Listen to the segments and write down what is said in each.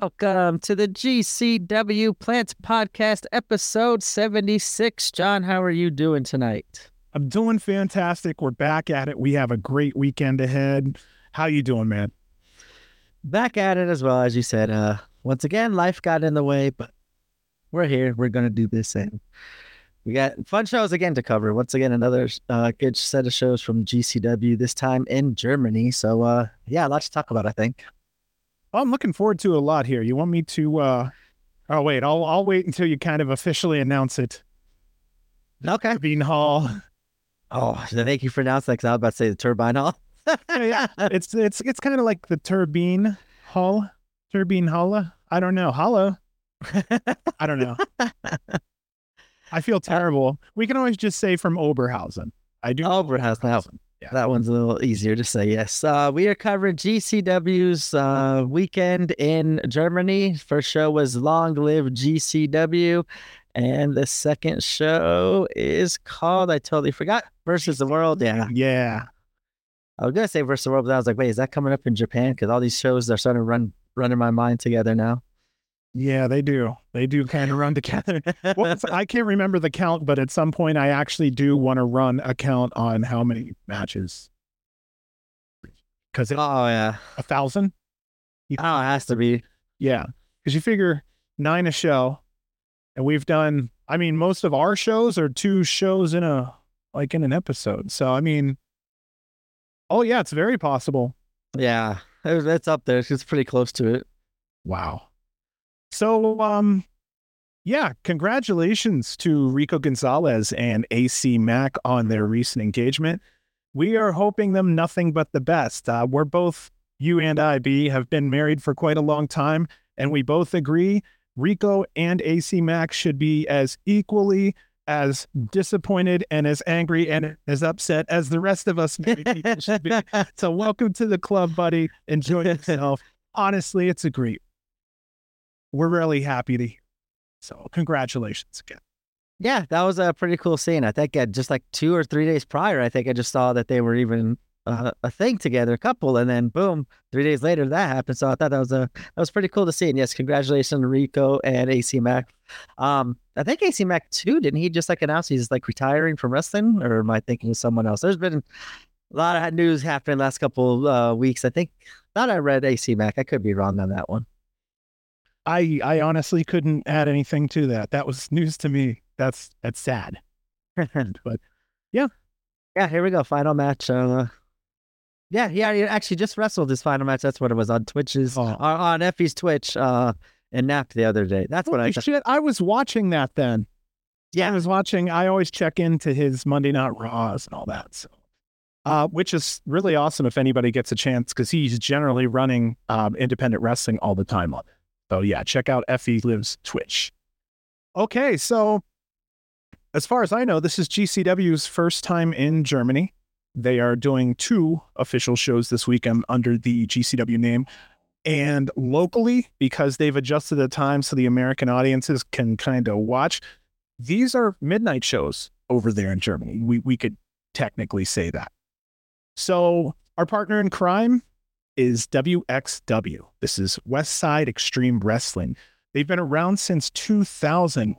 welcome to the GCW Plants Podcast, episode 76. John, how are you doing tonight? I'm doing fantastic. We're back at it. We have a great weekend ahead. How you doing, man? Back at it as well, as you said. Uh, once again, life got in the way, but we're here. We're gonna do this, and we got fun shows again to cover. Once again, another uh, good set of shows from GCW. This time in Germany. So, uh, yeah, a lot to talk about. I think. Well, I'm looking forward to a lot here. You want me to? uh Oh wait, I'll I'll wait until you kind of officially announce it. Okay. Bean Hall. Oh, thank you for announcing that because I was about to say the Turbine Hall. yeah, it's it's it's kind of like the Turbine Hall, Turbine Holla. I don't know. Holla. I don't know. I feel terrible. We can always just say from Oberhausen. I do. Oberhausen. That, Yeah. that one's a little easier to say. Yes. Uh, we are covering GCW's uh, weekend in Germany. First show was Long Live GCW. And the second show is called, I totally forgot, Versus the World. Yeah. Yeah. I was going to say Versus the World, but I was like, wait, is that coming up in Japan? Because all these shows are starting to run, run in my mind together now. Yeah, they do. They do kind of run together. Well, it's- I can't remember the count, but at some point I actually do want to run a count on how many matches. Because oh, yeah. a thousand. Oh, it has to be. Yeah. Because you figure nine a show, and we've done, I mean, most of our shows are two shows in a, like in an episode. So, I mean, oh, yeah, it's very possible. Yeah. It- It's up there. It's pretty close to it. Wow. So, um, yeah, congratulations to Rico Gonzalez and AC Mack on their recent engagement. We are hoping them nothing but the best. Uh, we're both, you and I, B, have been married for quite a long time, and we both agree Rico and AC Mack should be as equally as disappointed and as angry and as upset as the rest of us married people should be. So, welcome to the club, buddy. Enjoy yourself. Honestly, it's a great. We're really happy to. Hear. So, congratulations again. Yeah, that was a pretty cool scene. I think just like two or three days prior, I think I just saw that they were even uh, a thing together, a couple, and then boom, three days later that happened. So I thought that was a that was pretty cool to see. And yes, congratulations, Rico and AC Mack. Um, I think AC Mack too. Didn't he just like announce he's like retiring from wrestling, or am I thinking of someone else? There's been a lot of news happening last couple uh, weeks. I think thought I read AC Mack. I could be wrong on that one. I I honestly couldn't add anything to that. That was news to me. That's that's sad. But Yeah, Yeah, here we go. Final match. Uh, yeah, yeah, he actually just wrestled his final match. That's what it was on Twitch's, Oh. on, on Effy's Twitch, uh, in Nap the other day. That's what I Holy shit! I was watching that then. Yeah. I was watching. I always check into his Monday Night Raws and all that. So, uh, which is really awesome if anybody gets a chance because he's generally running um, independent wrestling all the time on it. So yeah, check out Effy Lives Twitch. Okay, so as far as I know, this is GCW's first time in Germany. They are doing two official shows this weekend under the GCW name. And locally, because they've adjusted the time so the American audiences can kind of watch, these are midnight shows over there in Germany. We we could technically say that. So our partner in crime is WXW. This is West Side Extreme Wrestling. They've been around since 2000.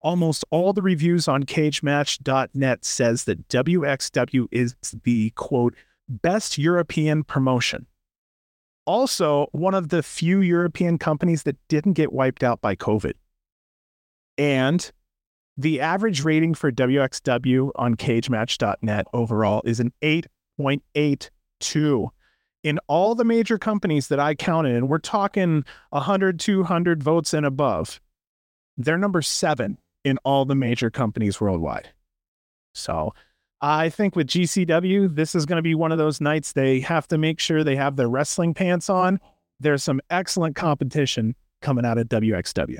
Almost all the reviews on cagematch.net says that WXW is the quote best European promotion. Also, one of the few European companies that didn't get wiped out by COVID. And the average rating for WXW on cagematch.net overall is an 8.82. In all the major companies that I counted, and we're talking 100, 200 votes and above, they're number seven in all the major companies worldwide. So I think with GCW, this is going to be one of those nights they have to make sure they have their wrestling pants on. There's some excellent competition coming out of WXW.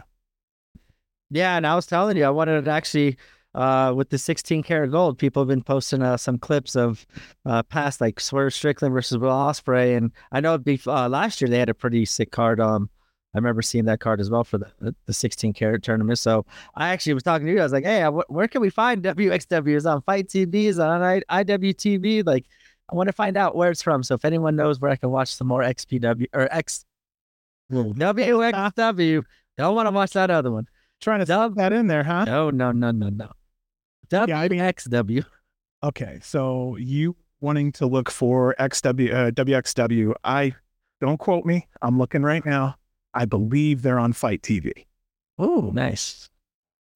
yeah. And I was telling you, I wanted to actually, uh, with the 16 Carat gold, people have been posting uh, some clips of uh, past like Swerve Strickland versus Will Ospreay, and I know bef- uh, last year they had a pretty sick card. Um, I remember seeing that card as well for the the 16 Carat tournament. So I actually was talking to you. I was like, hey, uh, wh- where can we find WXW? Is on FITE TV? Is on I- IWTV? Like, I want to find out where it's from. So if anyone knows where I can watch some more XPW or X WXW. Don't want to watch that other one. Trying to dub that in there, huh? No, no, no, no, no. Yeah, I mean- WXW. Okay, so you wanting to look for XW uh, WXW? I don't quote me. I'm looking right now. I believe they're on FITE TV, Oh, nice.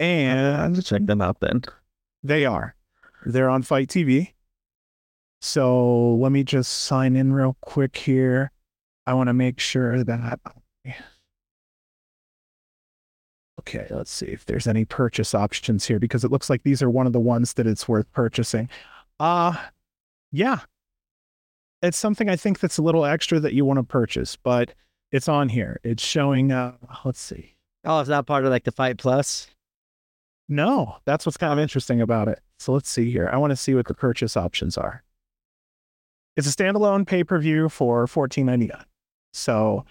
and Check them out then. they are. They're on FITE TV. So let me just sign in real quick here. I want to make sure that. Okay, let's see if there's any purchase options here because it looks like these are one of the ones that it's worth purchasing. Uh yeah. It's something I think that's a little extra that you want to purchase, but it's on here. It's showing uh let's see. Oh, it's not part of like the Fight Plus. No, that's what's kind of interesting about it. So let's see here. I want to see what the purchase options are. It's a standalone pay-per-view for $14.99. So,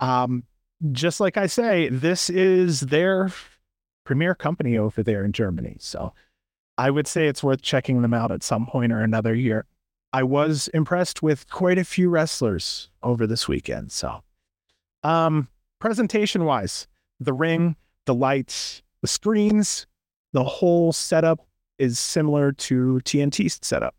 um, just like I say, this is their premier company over there in Germany. So I would say it's worth checking them out at some point or another year. I was impressed with quite a few wrestlers over this weekend. So, um, presentation wise, the ring, the lights, the screens, the whole setup is similar to TNT's setup.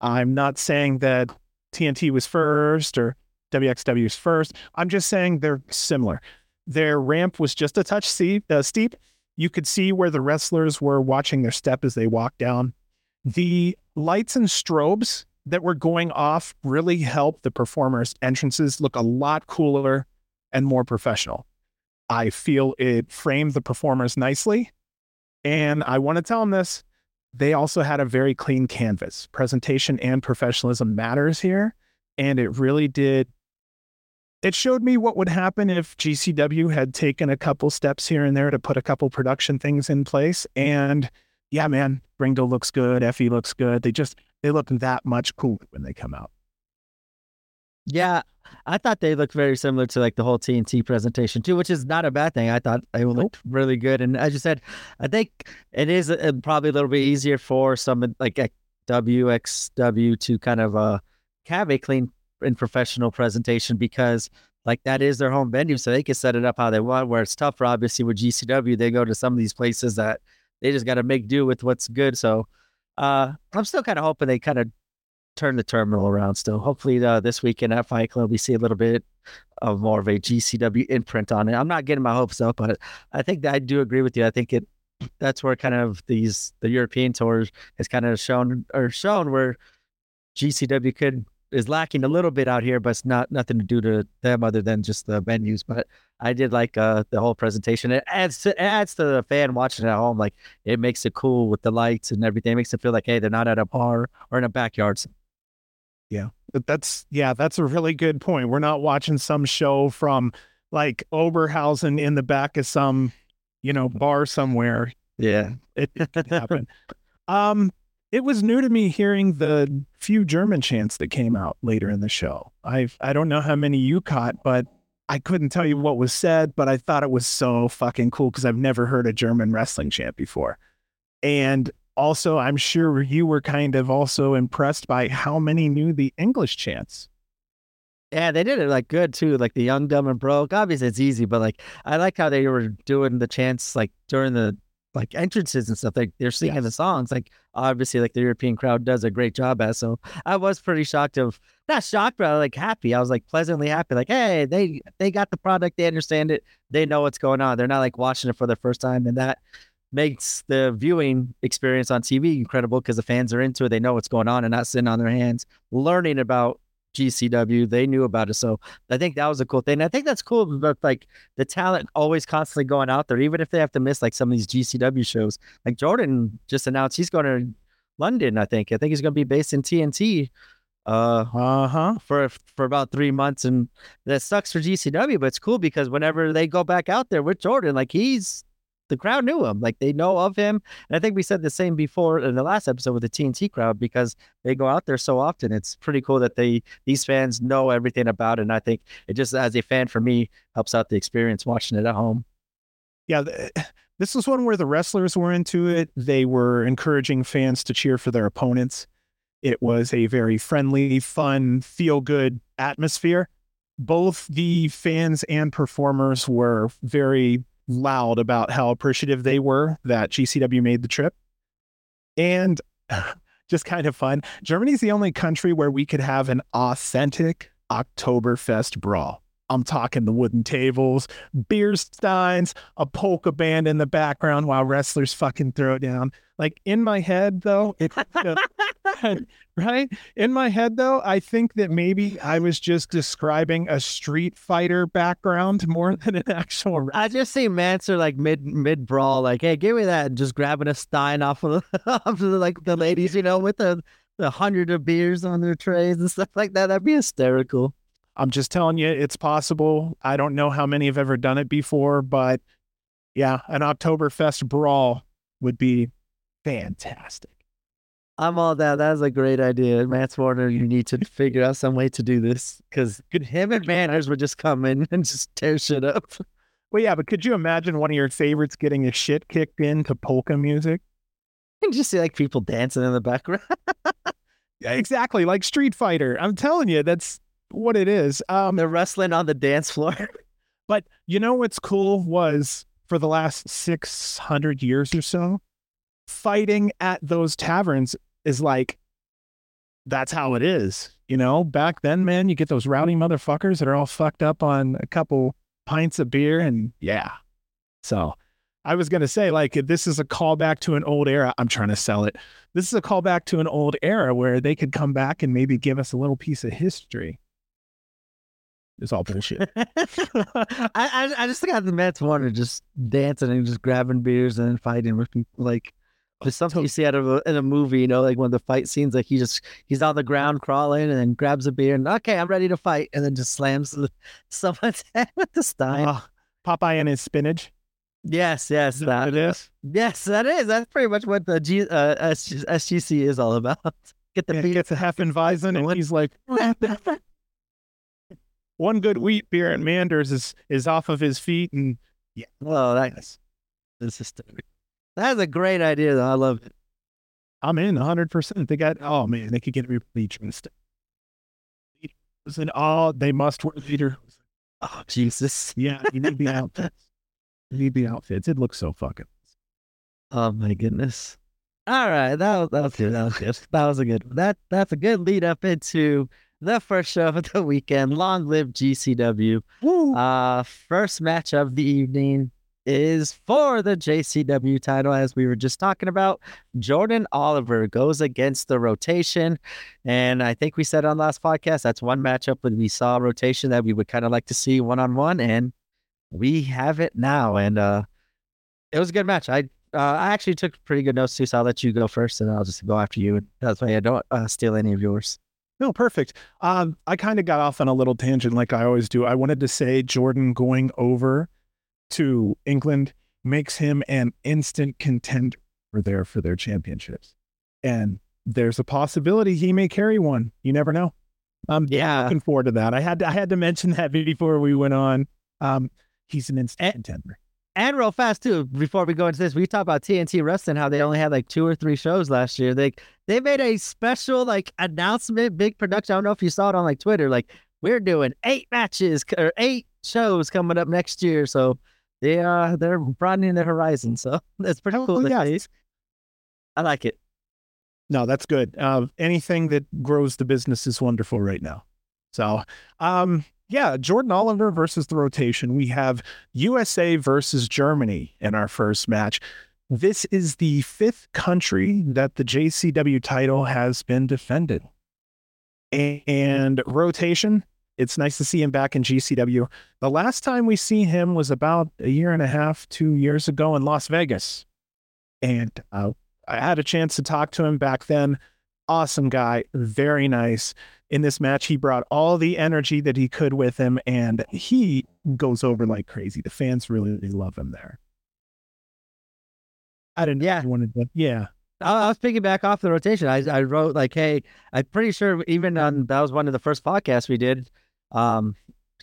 I'm not saying that TNT was first or WXW's first. I'm just saying they're similar. Their ramp was just a touch steep. Uh, steep. You could see where the wrestlers were watching their step as they walked down. The lights and strobes that were going off really helped the performers' entrances look a lot cooler and more professional. I feel it framed the performers nicely. And I want to tell them this they also had a very clean canvas. Presentation and professionalism matters here. And it really did. It showed me what would happen if GCW had taken a couple steps here and there to put a couple production things in place. And yeah, man, Ringo looks good. Effy looks good. They just, they look that much cooler when they come out. Yeah, I thought they looked very similar to like the whole TNT presentation too, which is not a bad thing. I thought they looked really good, and as you said, I think it is uh, probably a little bit easier for some like WXW to kind of uh have a clean and professional presentation because like that is their home venue, so they can set it up how they want. Where it's tougher, obviously, with GCW, they go to some of these places that they just got to make do with what's good. So uh I'm still kind of hoping they kind of turn the terminal around still. Hopefully, uh, this weekend at Fight Club, we see a little bit of more of a GCW imprint on it. I'm not getting my hopes up, but I think that I do agree with you. I think it that's where kind of these the European tours has kind of shown or shown where GCW could is lacking a little bit out here, but it's not nothing to do to them other than just the venues. But I did like uh, the whole presentation. It adds to, it adds to the fan watching at home. Like it makes it cool with the lights and everything. It makes it feel like hey, they're not at a bar or in a backyard. Yeah. That's yeah, that's a really good point. We're not watching some show from like Oberhausen in the back of some, you know, bar somewhere. Yeah. It, it could happen. um, it was new to me hearing the few German chants that came out later in the show. I I don't know how many you caught, but I couldn't tell you what was said, but I thought it was so fucking cool because I've never heard a German wrestling chant before. And also, I'm sure you were kind of also impressed by how many knew the English chants. Yeah, they did it like good too, like the young, dumb, and broke. Obviously, it's easy, but like I like how they were doing the chants like during the like entrances and stuff. Like they're singing the songs. Like obviously, like the European crowd does a great job at. So I was pretty shocked of not shocked, but like happy. I was like pleasantly happy. Like hey, they they got the product. They understand it. They know what's going on. They're not like watching it for the first time, and that makes the viewing experience on TV incredible because the fans are into it. They know what's going on and not sitting on their hands learning about GCW. They knew about it. So I think that was a cool thing. I think that's cool, but like the talent always constantly going out there, even if they have to miss like some of these GCW shows. Like Jordan just announced he's going to London, I think. I think he's going to be based in TNT uh Uh huh. for for about three months and that sucks for GCW, but it's cool because whenever they go back out there with Jordan, like he's the crowd knew him, like they know of him. And I think we said the same before in the last episode with the TNT crowd because they go out there so often. It's pretty cool that they these fans know everything about it. And I think it just as a fan for me helps out the experience watching it at home. Yeah. th- eh, This was one where the wrestlers were into it. They were encouraging fans to cheer for their opponents. It was a very friendly, fun, feel good atmosphere. both the fans and performers were very loud about how appreciative they were that GCW made the trip. And just kind of fun. Germany's the only country where we could have an authentic Oktoberfest brawl. I'm talking the wooden tables, beer steins, a polka band in the background while wrestlers fucking throw it down. Like in my head, though, it, right? In my head, though, I think that maybe I was just describing a Street Fighter background more than an actual. I just see Manser like mid mid brawl, like, "Hey, give me that!" And just grabbing a stein off of, the, off of the, like the ladies, you know, with the the hundred of beers on their trays and stuff like that. That'd be hysterical. I'm just telling you, it's possible. I don't know how many have ever done it before, but yeah, an Oktoberfest brawl would be fantastic. I'm all that. That's a great idea. Mance Warner, you need to figure out some way to do this because him and Manners would just come in and just tear shit up. Well, yeah, but could you imagine one of your favorites getting his shit kicked into polka music? And just see like people dancing in the background. yeah, exactly. Like Street Fighter. I'm telling you, that's what it is. Um, They're wrestling on the dance floor. but you know what's cool was for the last 600 years or so, fighting at those taverns is like that's how it is. You know, back then, man, you get those rowdy motherfuckers that are all fucked up on a couple pints of beer and yeah. So I was going to say, like, this is a callback to an old era. I'm trying to sell it. This is a callback to an old era where they could come back and maybe give us a little piece of history. It's all bullshit. I, I, I just got the Mance Warner just dancing and just grabbing beers and fighting with people. Like, there's something you see out of a, in a movie, you know, like one of the fight scenes, like he just he's on the ground crawling and then grabs a beer and okay, I'm ready to fight, and then just slams someone's head with the stein. Oh, Popeye and his spinach. Yes, yes, that, that it is. Yes, that is. That's pretty much what the G, uh, SGC is all about. Get the yeah, gets a Hefeweizen, and he's like, one good wheat beer, and Manders is is off of his feet, and yeah. Oh, that's this is that's a great idea, though. I love it. I'm in 100%. They got, oh man, they could get me bleach instead. And oh, they must wear leader. Oh, Jesus. Yeah, you need the outfits. You need the outfits. It looks so fucking. Oh, my goodness. All right. That was, that was good. That was good. That was a good That That's a good lead up into the first show of the weekend. Long live GCW. Woo. Uh, first match of the evening is for the JCW title, as we were just talking about. Jordan Oliver goes against the rotation. And I think we said on last podcast that's one matchup when we saw rotation that we would kind of like to see one on one. And we have it now. And uh, it was a good match. I uh, I actually took pretty good notes too, so I'll let you go first and I'll just go after you. And that's why I don't uh, steal any of yours. No, perfect. Um, I kind of got off on a little tangent like I always do. I wanted to say Jordan going over to England makes him an instant contender for their for their championships. And there's a possibility he may carry one. You never know. I'm yeah. looking forward to that. I had to, I had to mention that before we went on. Um, he's an instant and, contender. And real fast too, before we go into this, we talked about TNT Wrestling, how they only had like two or three shows last year. They they made a special like announcement, big production. I don't know if you saw it on like Twitter. Like we're doing eight matches or eight shows coming up next year. So they uh they're broadening their horizon. So that's pretty oh, cool. Yeah. I like it. No, that's good. Uh, anything that grows the business is wonderful right now. So, um, yeah, Jordan Oliver versus the rotation. We have USA versus Germany in our first match. This is the fifth country that the JCW title has been defended. And rotation, it's nice to see him back in GCW. The last time we see him was about a year and a half, two years ago in Las Vegas. And uh, I had a chance to talk to him back then. Awesome guy, very nice. In this match, he brought all the energy that he could with him, and he goes over like crazy. The fans really, really love him there. I didn't. Yeah, wanted to. Yeah, I was picking back off the rotation. I, I wrote like, hey, I'm pretty sure even on that was one of the first podcasts we did um,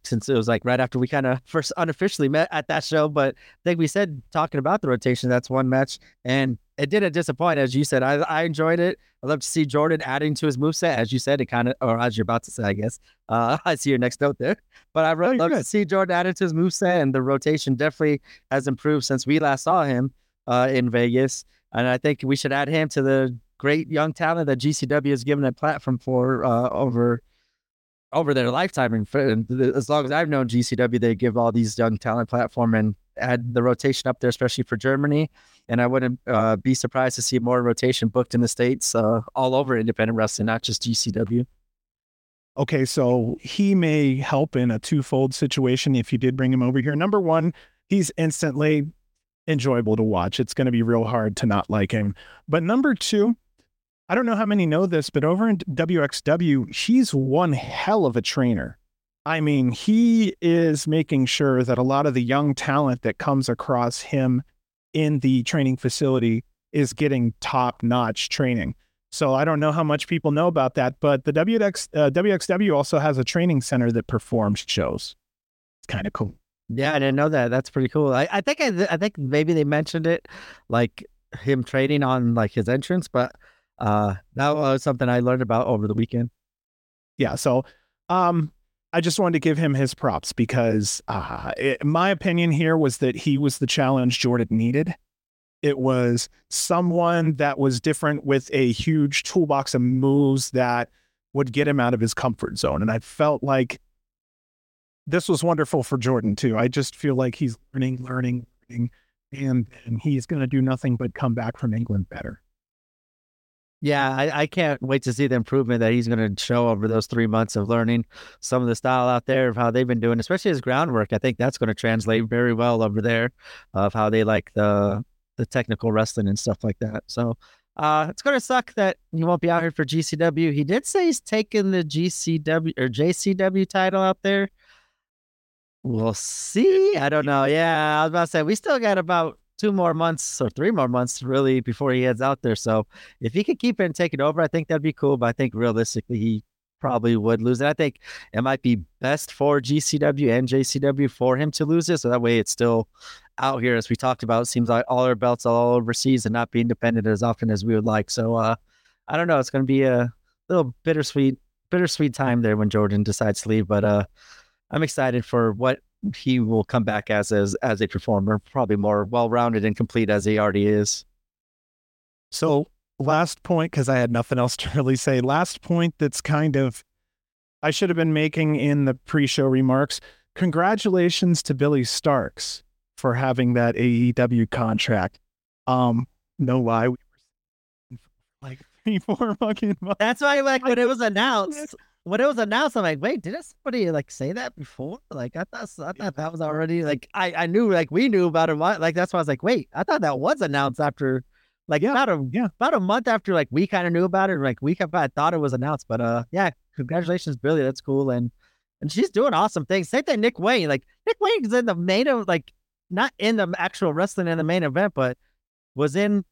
since it was like right after we kind of first unofficially met at that show. But I think we said talking about the rotation, that's one match. And it didn't disappoint, as you said. I, I enjoyed it. I love to see Jordan adding to his moveset. As you said, it kind of, or as you're about to say, I guess. Uh, I see your next note there. But I really oh, love good. to see Jordan adding to his moveset, and the rotation definitely has improved since we last saw him uh, in Vegas. And I think we should add him to the great young talent that GCW has given a platform for uh, over over their lifetime. And, as long as I've known GCW, they give all these young talent platform and add the rotation up there, especially for Germany. And I wouldn't uh, be surprised to see more rotation booked in the states, uh, all over independent wrestling, not just GCW. Okay, so he may help in a twofold situation if you did bring him over here. Number one, he's instantly enjoyable to watch. It's going to be real hard to not like him. But number two, I don't know how many know this, but over in WXW, he's one hell of a trainer. I mean, he is making sure that a lot of the young talent that comes across him in the training facility is getting top notch training. So I don't know how much people know about that, but the WX, uh, WXW also has a training center that performs shows. It's kind of cool. Yeah, I didn't know that. That's pretty cool. I, I think I, I think maybe they mentioned it, like him training on like his entrance, but uh, that was something I learned about over the weekend. Yeah. So, um, I just wanted to give him his props because uh, it, my opinion here was that he was the challenge Jordan needed. It was someone that was different with a huge toolbox of moves that would get him out of his comfort zone. And I felt like this was wonderful for Jordan too. I just feel like he's learning, learning, learning, and, and he's going to do nothing but come back from England better. Yeah, I, I, can't wait to see the improvement that he's going to show over those three months of learning some of the style out there of how they've been doing, especially his groundwork. I think that's going to translate very well over there of how they like the the technical wrestling and stuff like that. So uh, it's going to suck that he won't be out here for GCW. He did say he's taking the GCW or JCW title out there. We'll see. I don't know. Yeah, I was about to say we still got about two more months or three more months really before he heads out there. So if he could keep it and take it over, I think that'd be cool. But I think realistically, he probably would lose it. I think it might be best for GCW and JCW for him to lose it. So that way it's still out here, as we talked about. Seems like all our belts all overseas and not be independent as often as we would like. So uh, I don't know. It's going to be a little bittersweet, bittersweet time there when Jordan decides to leave. But uh, I'm excited for what he will come back as as as a performer, probably more well rounded and complete as he already is. So last point, because I had nothing else to really say. Last point that's kind of I should have been making in the pre-show remarks. Congratulations to Billie Starkz for having that AEW contract. Um, no lie, we were like three, four fucking months. That's why, like, when it was announced, when it was announced, I'm like, wait, did somebody like say that before? Like, I thought, I thought that was already like, I, I knew like we knew about it. Like, that's why I was like, wait, I thought that was announced after, like, yeah, about a yeah, about a month after like we kind of knew about it. Like, we I thought it was announced, but uh, yeah, congratulations, Billie. That's cool, and and she's doing awesome things. Same thing, Nick Wayne. Like, Nick Wayne is in the main of like not in the actual wrestling in the main event, but was in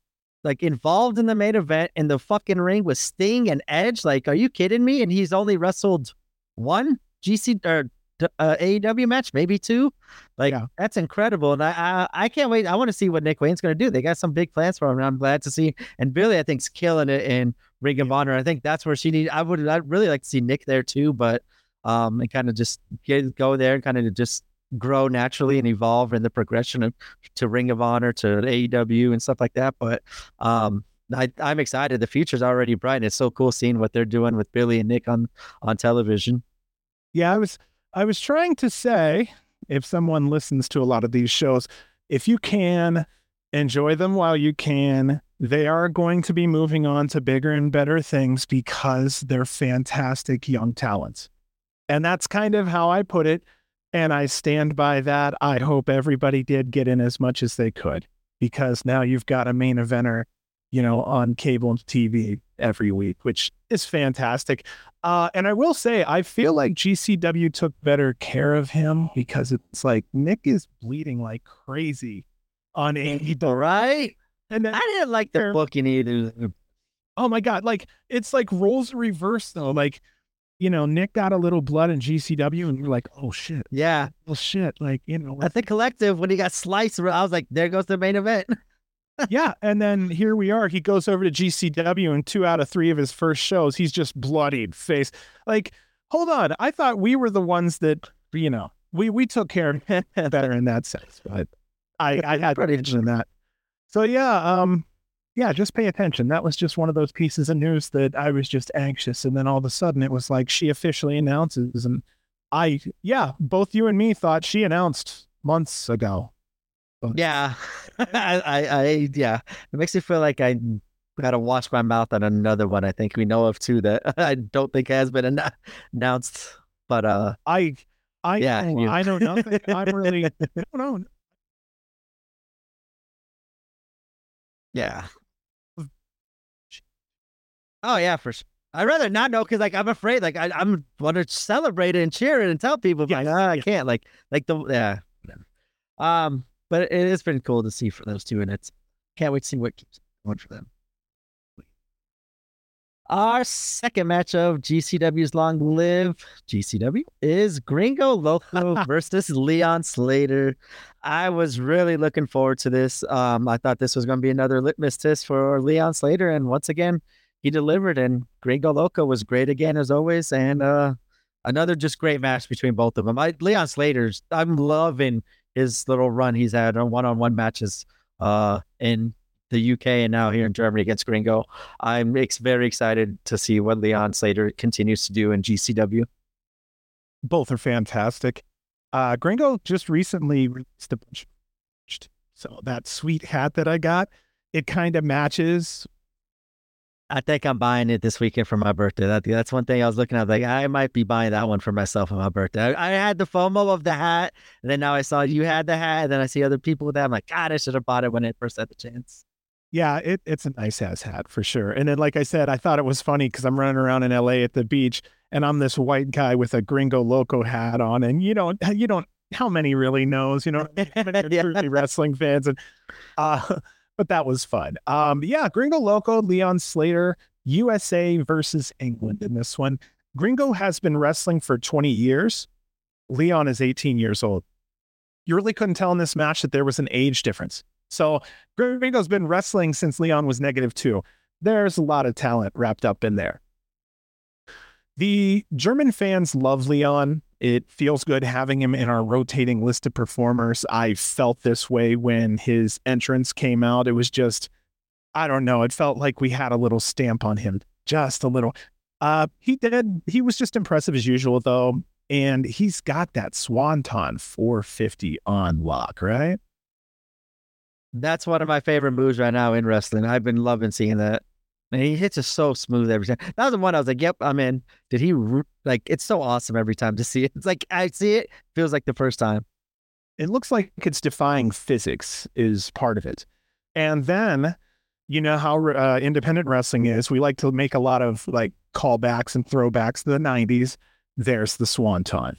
like involved in the main event in the fucking ring with Sting and Edge. Like, are you kidding me? And he's only wrestled one GC or uh, AEW match, maybe two. Like yeah. that's incredible, and I, I, I can't wait. I want to see what Nick Wayne's going to do. They got some big plans for him, and I'm glad to see. And Billie, I think's killing it in Ring of Honor. I think that's where she needs. I would I'd really like to see Nick there too, but um, and kind of just get go there and kind of just grow naturally and evolve in the progression of to Ring of Honor to AEW and stuff like that. But um, I, am excited. The future's already bright. It's so cool seeing what they're doing with Billie and Nick on on television. Yeah, I was I was trying to say if someone listens to a lot of these shows, if you can enjoy them while you can, they are going to be moving on to bigger and better things because they're fantastic young talents. And that's kind of how I put it. And I stand by that. I hope everybody did get in as much as they could because now you've got a main eventer, you know, on cable and TV every week, which is fantastic. Uh, and I will say, I feel like GCW took better care of him because it's like Nick is bleeding like crazy on AEW, right? And then, I didn't like the booking either. Oh my god, like it's like roles reversed though. Like you know, Nick got a little blood in GCW, and you're like, oh shit, Yeah. well shit, like you know, At the collective, when he got sliced, I was like, there goes the main event. yeah. And then here we are. He goes over to GCW, and two out of three of his first shows, he's just bloodied face. Like, hold on, I thought we were the ones that you know we we took care of better in that sense, but I I had Pretty in that. So yeah, um, yeah, just pay attention. That was just one of those pieces of news that I was just anxious, and then all of a sudden it was like she officially announces, and I yeah, both you and me thought she announced months ago. Yeah. I, I, yeah. It makes me feel like I got to wash my mouth on another one. I think we know of too that I don't think has been anno- announced. But uh, I I Yeah, know. I know nothing. I'm really I don't know. yeah. Oh yeah, for sure. I'd rather not know because like I'm afraid. Like I, I'm want to celebrate it and cheer it and tell people. Yeah, like, ah, I yeah. can't. Like like the yeah. Um, but it has been cool to see for those two, and it's can't wait to see what keeps going for them. Our second match of GCW's Long Live GCW is Gringo Loco versus Leon Slater. I was really looking forward to this. Um, I thought this was going to be another litmus test for Leon Slater, and once again, he delivered. And Gringo Loco was great again as always, and uh, another just great match between both of them. I, Leon Slater's, I'm loving his little run he's had on one-on-one matches uh, in the UK and now here in Germany against Gringo. I'm ex- very excited to see what Leon Slater continues to do in GCW. Both are fantastic. Uh Gringo just recently released a bunch so that sweet hat that I got, it kind of matches I think I'm buying it this weekend for my birthday. That, that's one thing I was looking at. Like, I might be buying that one for myself on my birthday. I, I had the FOMO of the hat, and then now I saw you had the hat, and then I see other people with that. I'm like, God, I should have bought it when I first had the chance. Yeah, it, it's a nice ass hat for sure. And then, like I said, I thought it was funny because I'm running around in LA at the beach and I'm this white guy with a gringo loco hat on. And you don't, you don't, how many really knows, you know, how many are Yeah. truly wrestling fans? And, uh, but that was fun. Um, yeah, Gringo Loco, Leon Slater, USA versus England in this one. Gringo has been wrestling for 20 years. Leon is 18 years old. You really couldn't tell in this match that there was an age difference. So Gringo's been wrestling since Leon was negative two. There's a lot of talent wrapped up in there. The German fans love Leon. It feels good having him in our rotating list of performers. I felt this way when his entrance came out. It was just, I don't know, it felt like we had a little stamp on him, just a little. Uh, he did, he was just impressive as usual, though. And he's got that Swanton 450 on lock, right? That's one of my favorite moves right now in wrestling. I've been loving seeing that. And he hits it so smooth every time. That was the one I was like, "Yep, I'm in." Did he like? It's so awesome every time to see it. It's like I see it, feels like the first time. it looks like it's defying physics is part of it. And then, you know how uh, independent wrestling is. We like to make a lot of like callbacks and throwbacks to the 90s. There's the Swanton.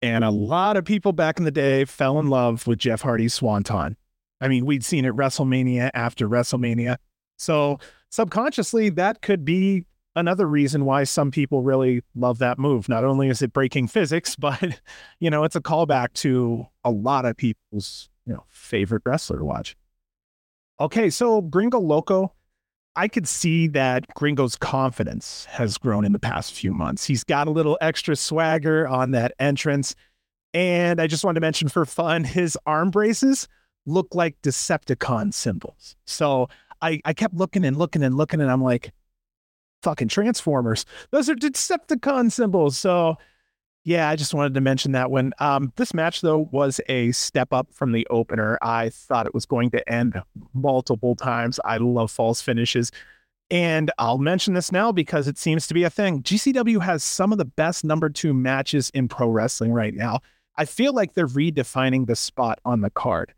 And a lot of people back in the day fell in love with Jeff Hardy's Swanton. I mean, we'd seen it WrestleMania after WrestleMania. So subconsciously, that could be another reason why some people really love that move. Not only is it breaking physics, but you know, it's a callback to a lot of people's, you know, favorite wrestler to watch. Okay, so Gringo Loco, I could see that Gringo's confidence has grown in the past few months. He's got a little extra swagger on that entrance. And I just wanted to mention for fun, his arm braces look like Decepticon symbols. So I, I kept looking and looking and looking, and I'm like, fucking Transformers. Those are Decepticon symbols. So yeah, I just wanted to mention that one. Um, this match, though, was a step up from the opener. I thought it was going to end multiple times. I love false finishes. And I'll mention this now because it seems to be a thing. GCW has some of the best number two matches in pro wrestling right now. I feel like they're redefining the spot on the card.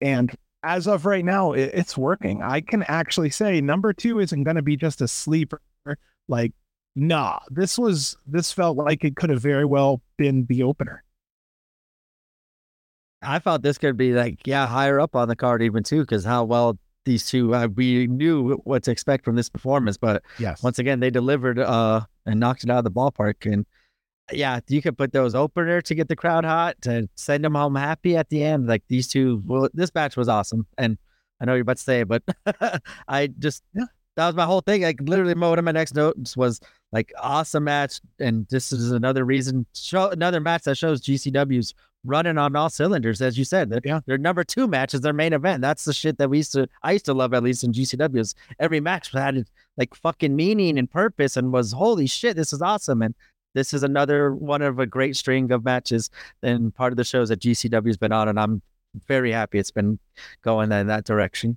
And as of right now, it, it's working. I can actually say number two isn't going to be just a sleeper. Like, nah, this was, this felt like it could have very well been the opener. I thought this could be like, yeah, higher up on the card even too, because how well these two. Uh, we knew what to expect from this performance, but Yes. once again, they delivered uh, and knocked it out of the ballpark. And yeah, you could put those opener to get the crowd hot to send them home happy at the end. Like these two, well, this match was awesome. And I know you're about to say it, but I just, Yeah. that was my whole thing. Like literally, one of my next notes was like awesome match. And this is another reason, show another match that shows GCW's running on all cylinders, as you said. That Yeah. their number two match is their main event. That's the shit that we used to, I used to love at least in GCW's. Every match had like fucking meaning and purpose and was holy shit, this is awesome. And this is another one of a great string of matches and part of the shows that GCW's been on. And I'm very happy it's been going in that direction.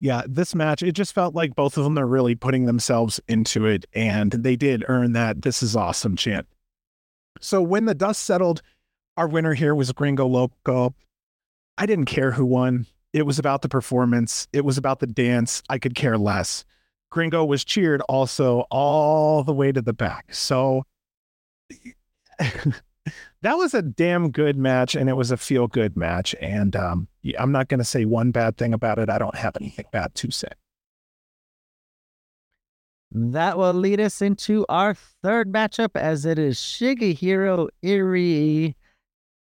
Yeah, this match, it just felt like both of them are really putting themselves into it, and they did earn that this is awesome chant. So when the dust settled, our winner here was Gringo Loco. I didn't care who won. It was about the performance, it was about the dance. I could care less. Gringo was cheered also all the way to the back. So that was a damn good match and it was a feel good match. And um, I'm not going to say one bad thing about it. I don't have anything bad to say. That will lead us into our third matchup as it is Shigehiro Irie.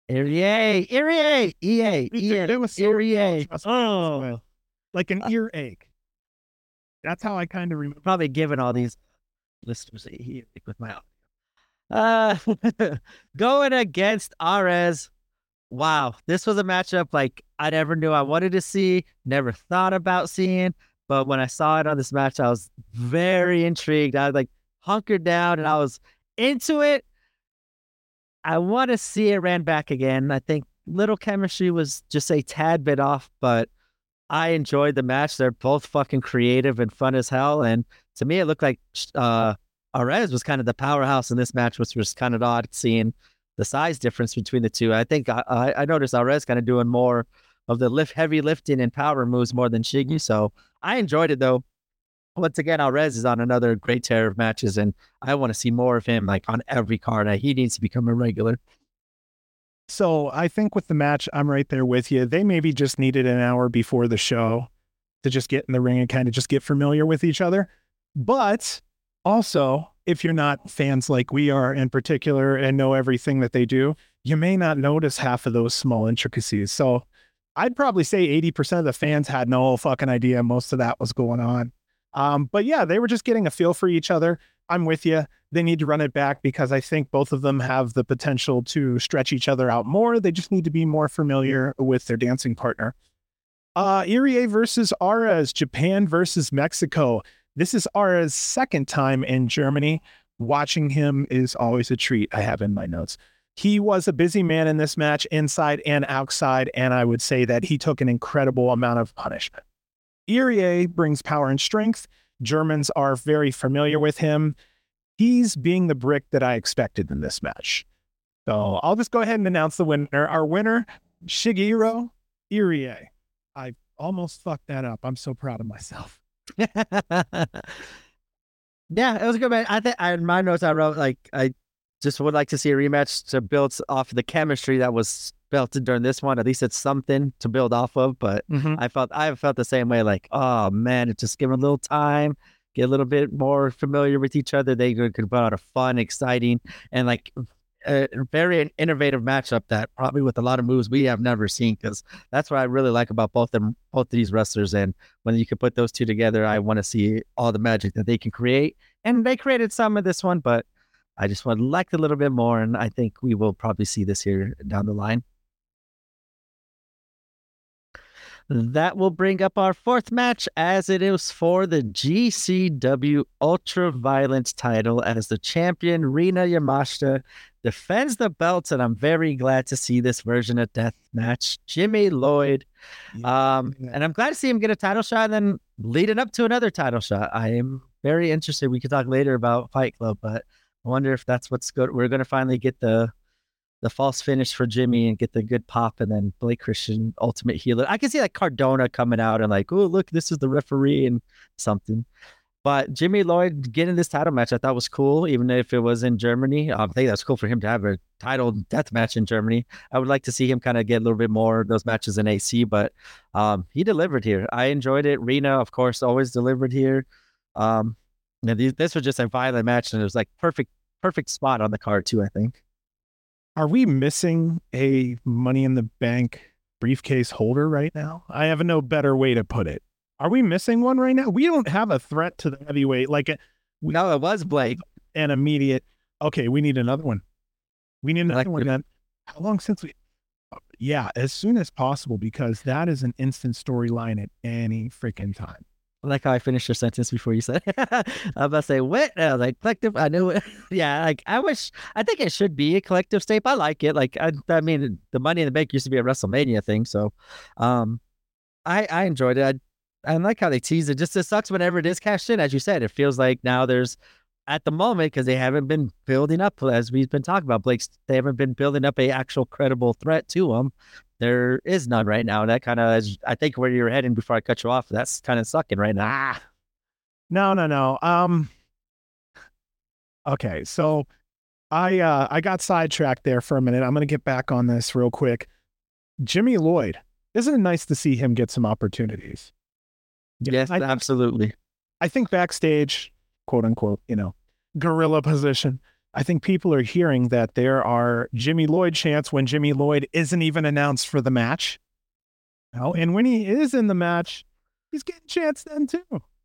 Irie, Irie, EA, EA, It was so Irie. Oh, like an earache. That's how I kind of remember. probably given all these listeners a headache with my. Uh, going against Arez. Wow, this was a matchup like I never knew I wanted to see, never thought about seeing. But when I saw it on this match, I was very intrigued. I was like hunkered down and I was into it. I want to see it ran back again. I think little chemistry was just a tad bit off, but I enjoyed the match. They're both fucking creative and fun as hell. And to me, it looked like uh, Arez was kind of the powerhouse in this match, which was kind of odd seeing the size difference between the two. I think I, I, noticed Arez kind of doing more of the lift, heavy lifting and power moves more than Shiggy. So I enjoyed it though. Once again, Arez is on another great tear of matches, and I want to see more of him like on every card. He needs to become a regular. So I think with the match, I'm right there with you. They maybe just needed an hour before the show to just get in the ring and kind of just get familiar with each other. But also, if you're not fans like we are in particular and know everything that they do, you may not notice half of those small intricacies. So I'd probably say 80% of the fans had no fucking idea most of that was going on. Um, but yeah, they were just getting a feel for each other. I'm with you. They need to run it back because I think both of them have the potential to stretch each other out more. They just need to be more familiar with their dancing partner. Uh, Irie versus Arez, Japan versus Mexico. This is Arez's second time in Germany. Watching him is always a treat. I have in my notes. He was a busy man in this match, inside and outside, and I would say that he took an incredible amount of punishment. Irie brings power and strength. Germans are very familiar with him. He's being the brick that I expected in this match. So I'll just go ahead and announce the winner. Our winner, Shigeru Irie. I almost fucked that up. I'm so proud of myself. yeah, it was a good match. I think in my notes I wrote like I just would like to see a rematch to build off the chemistry that was built during this one. At least it's something to build off of. But mm-hmm. I felt I felt the same way. Like, oh man, it just give them a little time, get a little bit more familiar with each other. They could, could put out a fun, exciting, and like a very innovative matchup that probably with a lot of moves we have never seen. Because that's what I really like about both them, both these wrestlers. And when you can put those two together, I want to see all the magic that they can create. And they created some of this one, but I just would like a little bit more, and I think we will probably see this here down the line. That will bring up our fourth match as it is for the GCW Ultra Violence title as the champion Rina Yamashita defends the belt, and I'm very glad to see this version of death match. Jimmy Lloyd. Um, and I'm glad to see him get a title shot and then leading up to another title shot. I am very interested. We could talk later about Fight Club, but I wonder if that's what's good. We're going to finally get the the false finish for Jimmy and get the good pop, and then Blake Christian ultimate healer. I can see like Cardona coming out and like, oh look, this is the referee and something. But Jimmy Lloyd getting this title match, I thought was cool, even if it was in Germany. I think that's cool for him to have a title death match in Germany. I would like to see him kind of get a little bit more those matches in AC, but um, he delivered here. I enjoyed it. Rina, of course, always delivered here. Um, this was just a violent match, and it was like perfect, perfect spot on the card too. I think. Are we missing a Money in the Bank briefcase holder right now? I have no better way to put it. Are we missing one right now? We don't have a threat to the heavyweight like a, we, no, it was Blake. An immediate. Okay, we need another one. We need another like, one. Then how long since we? Uh, yeah, as soon as possible because that is an instant storyline at any freaking time. I like how I finished your sentence before you said. I was about to say what? I was like collective. I knew it. yeah, like I wish. I think it should be a collective tape. I like it. Like I, I mean, the Money in the Bank used to be a WrestleMania thing, so um, I I enjoyed it. I, I like how they tease it. Just it sucks whenever it is cashed in. As you said, it feels like now there's at the moment because they haven't been building up as we've been talking about Blake's. They haven't been building up a actual credible threat to him there is none right now. And That kind of is, I think, where you're heading before I cut you off. That's kind of sucking right now. Ah. No, no, no. Um, okay, so I uh, I got sidetracked there for a minute. I'm going to get back on this real quick. Jimmy Lloyd, isn't it nice to see him get some opportunities? Yes, I, absolutely. I think backstage, quote unquote, you know, gorilla position. I think people are hearing that there are Jimmy Lloyd chants when Jimmy Lloyd isn't even announced for the match. No, and when he is in the match, he's getting chants then too.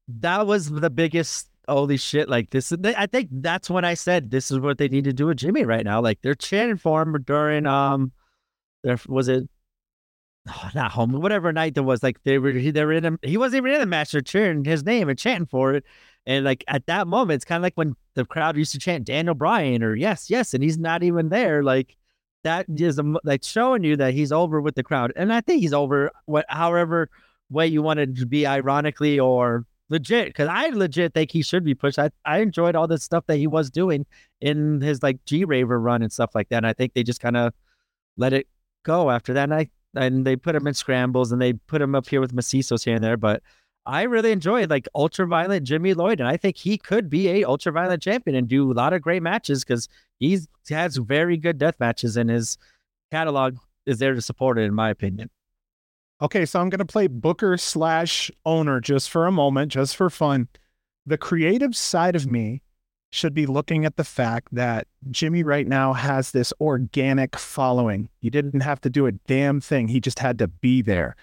That was the biggest holy shit. Like this is I think that's when I said this is what they need to do with Jimmy right now. Like they're chanting for him during um there was it oh, not home, whatever night there was, like they were they were in a, he wasn't even in the match, they're cheering his name and chanting for it. And like at that moment, it's kind of like when the crowd used to chant Daniel Bryan or yes, yes, and he's not even there. Like that is a, like showing you that he's over with the crowd. And I think he's over what, however way you want it to be, ironically or legit. Because I legit think he should be pushed. I I enjoyed all the stuff that he was doing in his like G Raver run and stuff like that. And I think they just kind of let it go after that. And I and they put him in scrambles and they put him up here with Macizos here and there, but I really enjoyed like ultraviolet Jimmy Lloyd, and I think he could be a ultraviolet champion and do a lot of great matches because he has very good death matches, and his catalog is there to support it, in my opinion. Okay, so I'm gonna play Booker slash owner just for a moment, just for fun. The creative side of me should be looking at the fact that Jimmy right now has this organic following. He didn't have to do a damn thing. He just had to be there.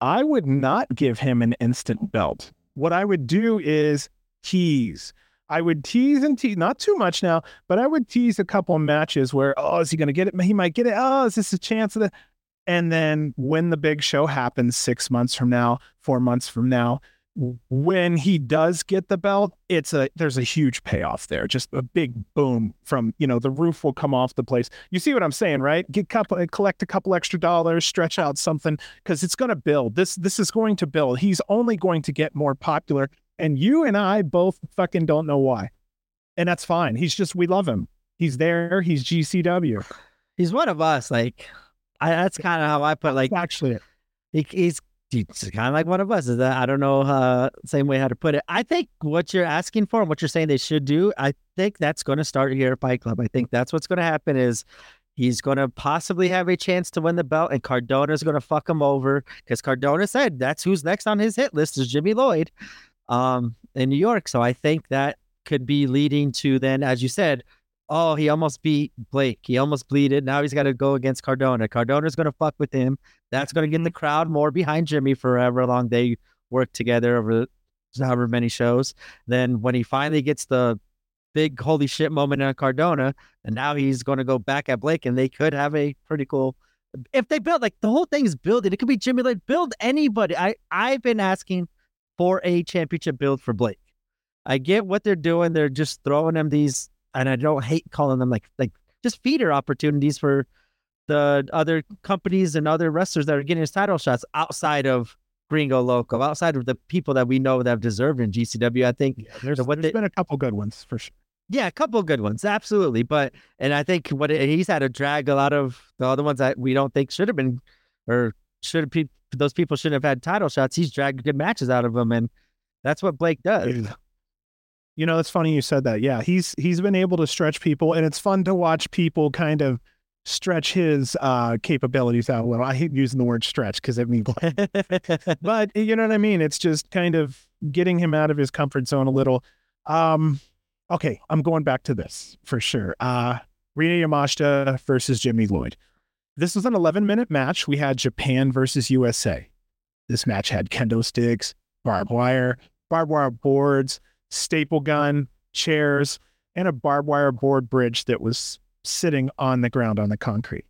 I would not give him an instant belt. What I would do is tease. I would tease and tease, not too much now, but I would tease a couple matches where, oh, is he going to get it? He might get it. Oh, is this a chance of it? And then when the big show happens six months from now, four months from now, when he does get the belt, it's a there's a huge payoff there. Just a big boom from you know the roof will come off the place. You see what I'm saying, right? Get couple uh, collect a couple extra dollars, stretch out something because it's going to build. This this is going to build. He's only going to get more popular, and you and I both fucking don't know why, and that's fine. He's just we love him. He's there. He's GCW. He's one of us. Like I, that's kind of how I put like actually. He, he's it's kind of like one of us. Is that I don't know uh, same way how to put it. I think what you're asking for and what you're saying they should do, I think that's going to start here at Fight Club. I think that's what's going to happen is he's going to possibly have a chance to win the belt, and Cardona's going to fuck him over because Cardona said that's who's next on his hit list is Jimmy Lloyd, um, in New York. So I think that could be leading to then, as you said, oh, he almost beat Blake. He almost bleeded. Now he's got to go against Cardona. Cardona's going to fuck with him. That's going to get the mm-hmm. crowd more behind Jimmy for however long they work together over however many shows. Then when he finally gets the big holy shit moment on Cardona, and now he's going to go back at Blake, and they could have a pretty cool. If they build like the whole thing is building, it could be Jimmy Lloyd. Build anybody. I I've been asking for a championship build for Blake. I get what they're doing. They're just throwing him these and I don't hate calling them like like just feeder opportunities for the other companies and other wrestlers that are getting his title shots outside of Gringo Loco, outside of the people that we know that have deserved in GCW. I think yeah, there's, what there's they, been a couple good ones for sure. Yeah, a couple good ones, absolutely. But and I think what it, he's had to drag a lot of the other ones that we don't think should have been or should have those people shouldn't have had title shots. He's dragged good matches out of them, and that's what Blake does. You know, it's funny you said that. Yeah, he's he's been able to stretch people, and it's fun to watch people kind of stretch his uh capabilities out a little. I hate using the word stretch because it means but you know what I mean? It's just kind of getting him out of his comfort zone a little. Um okay, I'm going back to this for sure. Uh Rina Yamashita versus Jimmy Lloyd. This was an 11 minute match. We had Japan versus USA. This match had kendo sticks, barbed wire, barbed wire boards, staple gun, chairs, and a barbed wire board bridge that was sitting on the ground on the concrete.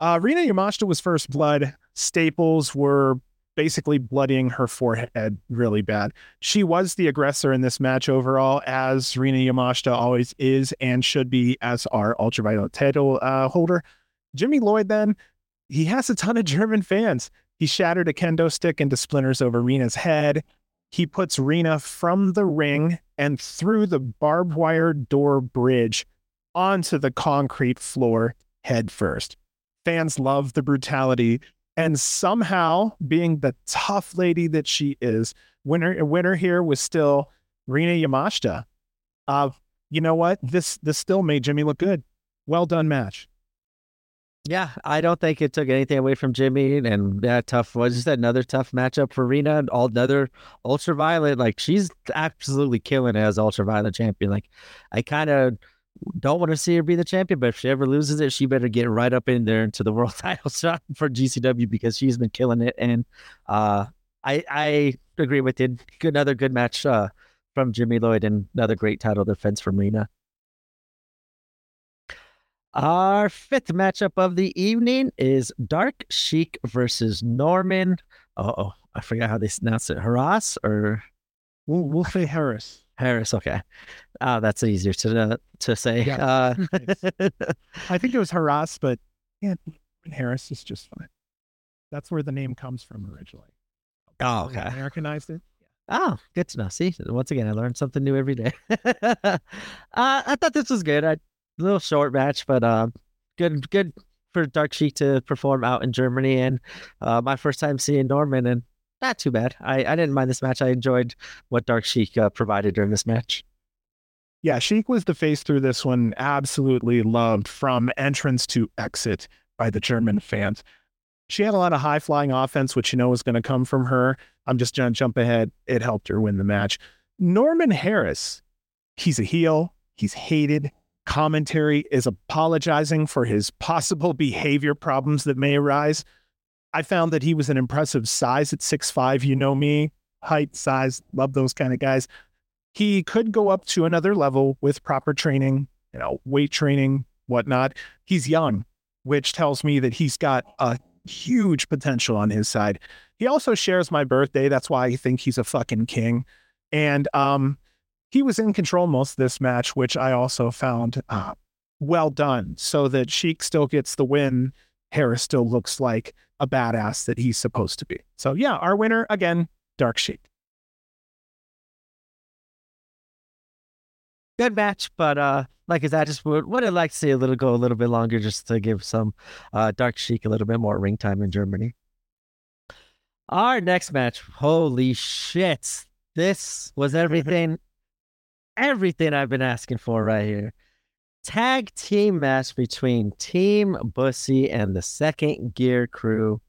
Uh, Rina Yamashita was first blood. Staples were basically bloodying her forehead really bad. She was the aggressor in this match overall, as Rina Yamashita always is and should be as our ultraviolet title uh, holder. Jimmy Lloyd, then, he has a ton of German fans. He shattered a kendo stick into splinters over Rina's head. He puts Rina from the ring and through the barbed wire door bridge onto the concrete floor head first. Fans love the brutality. And somehow, being the tough lady that she is, winner winner here was still Rina Yamashita. Uh, you know what? This this still made Jimmy look good. Well done match. Yeah, I don't think it took anything away from Jimmy. And yeah, tough was just another tough matchup for Rina. All another ultraviolet. Like she's absolutely killing it as ultraviolet champion. Like I kind of don't want to see her be the champion, but if she ever loses it, she better get right up in there into the world title shot for GCW because she's been killing it. And uh, I I agree with you. Another good match uh, from Jimmy Lloyd and another great title defense from Rina. Our fifth matchup of the evening is Dark Sheik versus Norman. Oh, I forgot how they pronounce it. Harras or we'll, we'll say Harris. Harris. Okay, uh, that's easier to uh, to say. Yeah. Uh, I think it was Harras, but yeah, Harris is just fine. That's where the name comes from originally. Oh, okay. Americanized it. Oh, good to know. See, once again, I learned something new every day. uh, I thought this was good. I, a little short match, but uh, good, good for Dark Sheik to perform out in Germany, and uh, my first time seeing Norman, and not too bad. I, I didn't mind this match. I enjoyed what Dark Sheik uh, provided during this match. Yeah, Sheik was the face through this one. Absolutely loved from entrance to exit by the German fans. She had a lot of high flying offense, which you know was going to come from her. I'm just going to jump ahead. It helped her win the match. Norman Harris, he's a heel. He's hated. Commentary is apologizing for his possible behavior problems that may arise. I found that he was an impressive size at six five. You know me, height, size, love those kind of guys. He could go up to another level with proper training, you know, weight training, whatnot. He's young, which tells me that he's got a huge potential on his side. He also shares my birthday. That's why I think he's a fucking king. And um, he was in control most of this match, which I also found uh, well done, so that Sheik still gets the win. Harris still looks like a badass that he's supposed to be. So yeah, our winner again, Dark Sheik. Good match, but uh, like I said, I just would would have liked to see a little go a little bit longer just to give some uh, Dark Sheik a little bit more ring time in Germany. Our next match, holy shit. This was everything everything I've been asking for right here tag team match between Team Bussy and the Second Gear Crew.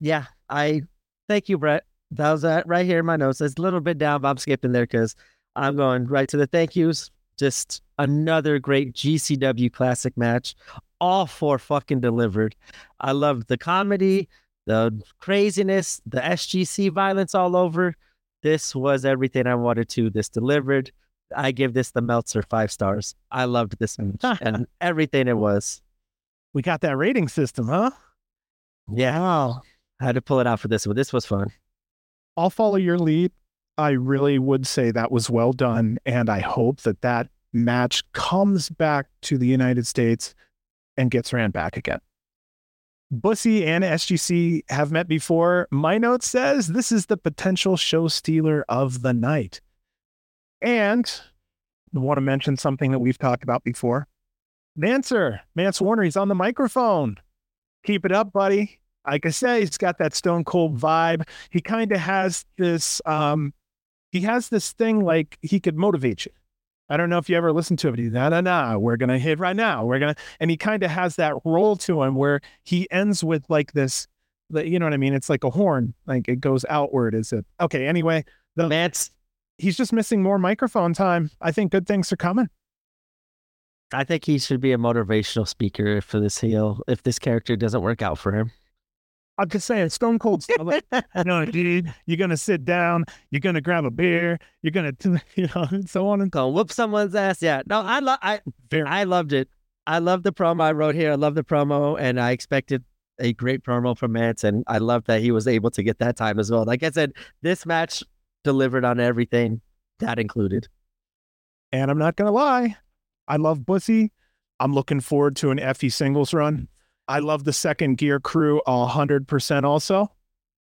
Yeah, I thank you, Brett. That was that right here in my notes. It's a little bit down, but I'm skipping there because I'm going right to the thank yous. Just another great GCW classic match. All four fucking delivered. I loved the comedy, the craziness, the SGC violence all over. This was everything I wanted to. This delivered. I give this the Meltzer five stars. I loved this match and everything it was. We got that rating system, huh? Yeah. Wow. I had to pull it out for this one. This was fun. I'll follow your lead. I really would say that was well done. And I hope that that match comes back to the United States and gets ran back again. Bussy and SGC have met before. My note says this is the potential show stealer of the night. And I want to mention something that we've talked about before. Manser, Mance Warner, he's on the microphone. Keep it up, buddy. Like I say, he's got that stone cold vibe. He kind of has this, um, he he has this thing like he could motivate you. I don't know if you ever listened to him. He's nah, nah, nah. We're gonna hit right now. We're gonna, and he kind of has that role to him where he ends with like this, you know what I mean? It's like a horn, like it goes outward. Is it okay? Anyway, the Mance, he's just missing more microphone time. I think good things are coming. I think he should be a motivational speaker for this heel if this character doesn't work out for him. I'm just saying, Stone Cold. Like, no, dude, you're gonna sit down, you're gonna grab a beer, you're gonna, you know, so on and go whoop someone's ass. Yeah, no, I love, I, Very. I loved it. I love the promo I wrote here. I love the promo, and I expected a great promo from Mance, and I love that he was able to get that time as well. Like I said, this match delivered on everything, that included. And I'm not gonna lie, I love Bussy. I'm looking forward to an Effy singles run. I love the second gear crew a hundred percent also.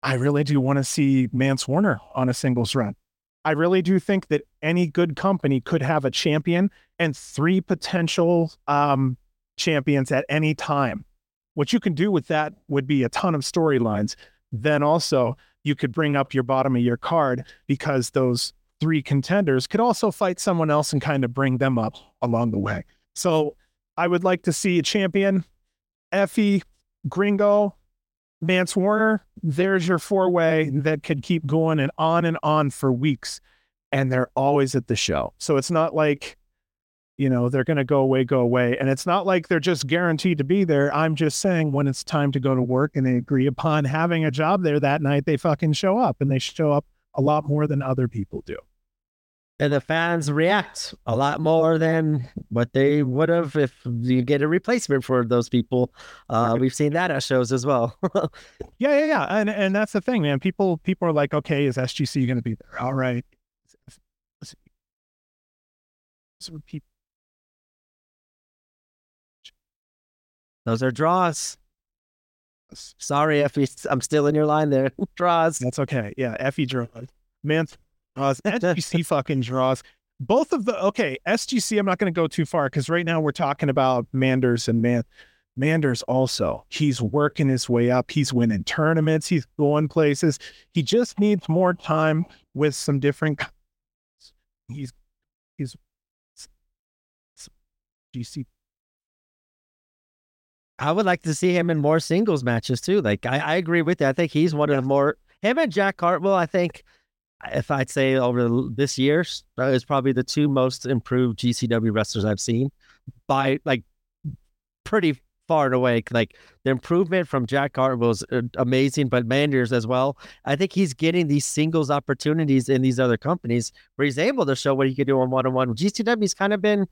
I really do want to see Mance Warner on a singles run. I really do think that any good company could have a champion and three potential um, champions at any time. What you can do with that would be a ton of storylines. Then also, you could bring up your bottom of your card because those three contenders could also fight someone else and kind of bring them up along the way. So I would like to see a champion Effy, Gringo, Mance Warner, there's your four way that could keep going and on and on for weeks. And they're always at the show. So it's not like, you know, they're going to go away, go away. And it's not like they're just guaranteed to be there. I'm just saying when it's time to go to work and they agree upon having a job there that night, they fucking show up and they show up a lot more than other people do and the fans react a lot more than what they would have if you get a replacement for those people. Uh, we've seen that at shows as well. yeah, yeah, yeah, and and that's the thing, man. People people are like, okay, is SGC going to be there? All right. Those are draws. Sorry, Effy, I'm still in your line there. draws. That's okay. Yeah, Effy draws. Man, draws, SGC fucking draws. Both of the okay, SGC. I'm not going to go too far because right now we're talking about Manders and Man. Manders also. He's working his way up. He's winning tournaments. He's going places. He just needs more time with some different. He's he's GC. I would like to see him in more singles matches too. Like I, I agree with that. I think he's one of the more him and Jack Cartwheel. I think if I'd say over this year, is probably the two most improved GCW wrestlers I've seen by like pretty far and away. Like the improvement from Jack Hart was uh, amazing, but Manders as well. I think he's getting these singles opportunities in these other companies where he's able to show what he could do on one on one. GCW's kind of been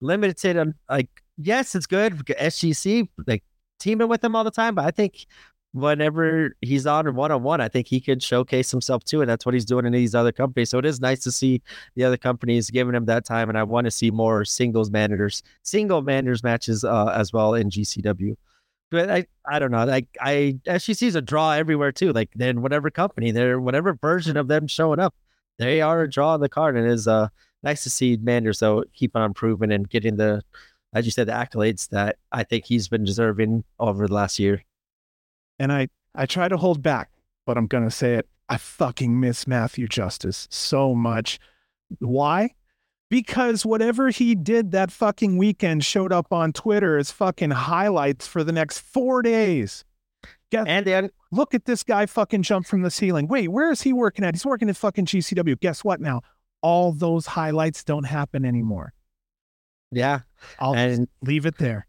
limited on like, yes, it's good. SGC, like teaming with them all the time, but I think whenever he's on one on one, I think he could showcase himself too. And that's what he's doing in these other companies. So it is nice to see the other companies giving him that time. And I want to see more singles managers, single managers matches uh, as well in GCW. But I, I don't know. Like I SGC's a draw everywhere too. Like then whatever company, they're whatever version of them showing up, they are a draw on the card. And it is uh nice to see Manders though keep on improving and getting the as you said, the accolades that I think he's been deserving over the last year and I I try to hold back, but I'm gonna say it. I fucking miss Matthew Justice so much. Why? Because whatever he did that fucking weekend showed up on Twitter as fucking highlights for the next four days. Guess, and then look at this guy fucking jump from the ceiling. Wait, where is he working at? He's working at fucking GCW. Guess what now? All those highlights don't happen anymore. Yeah. I'll and leave it there.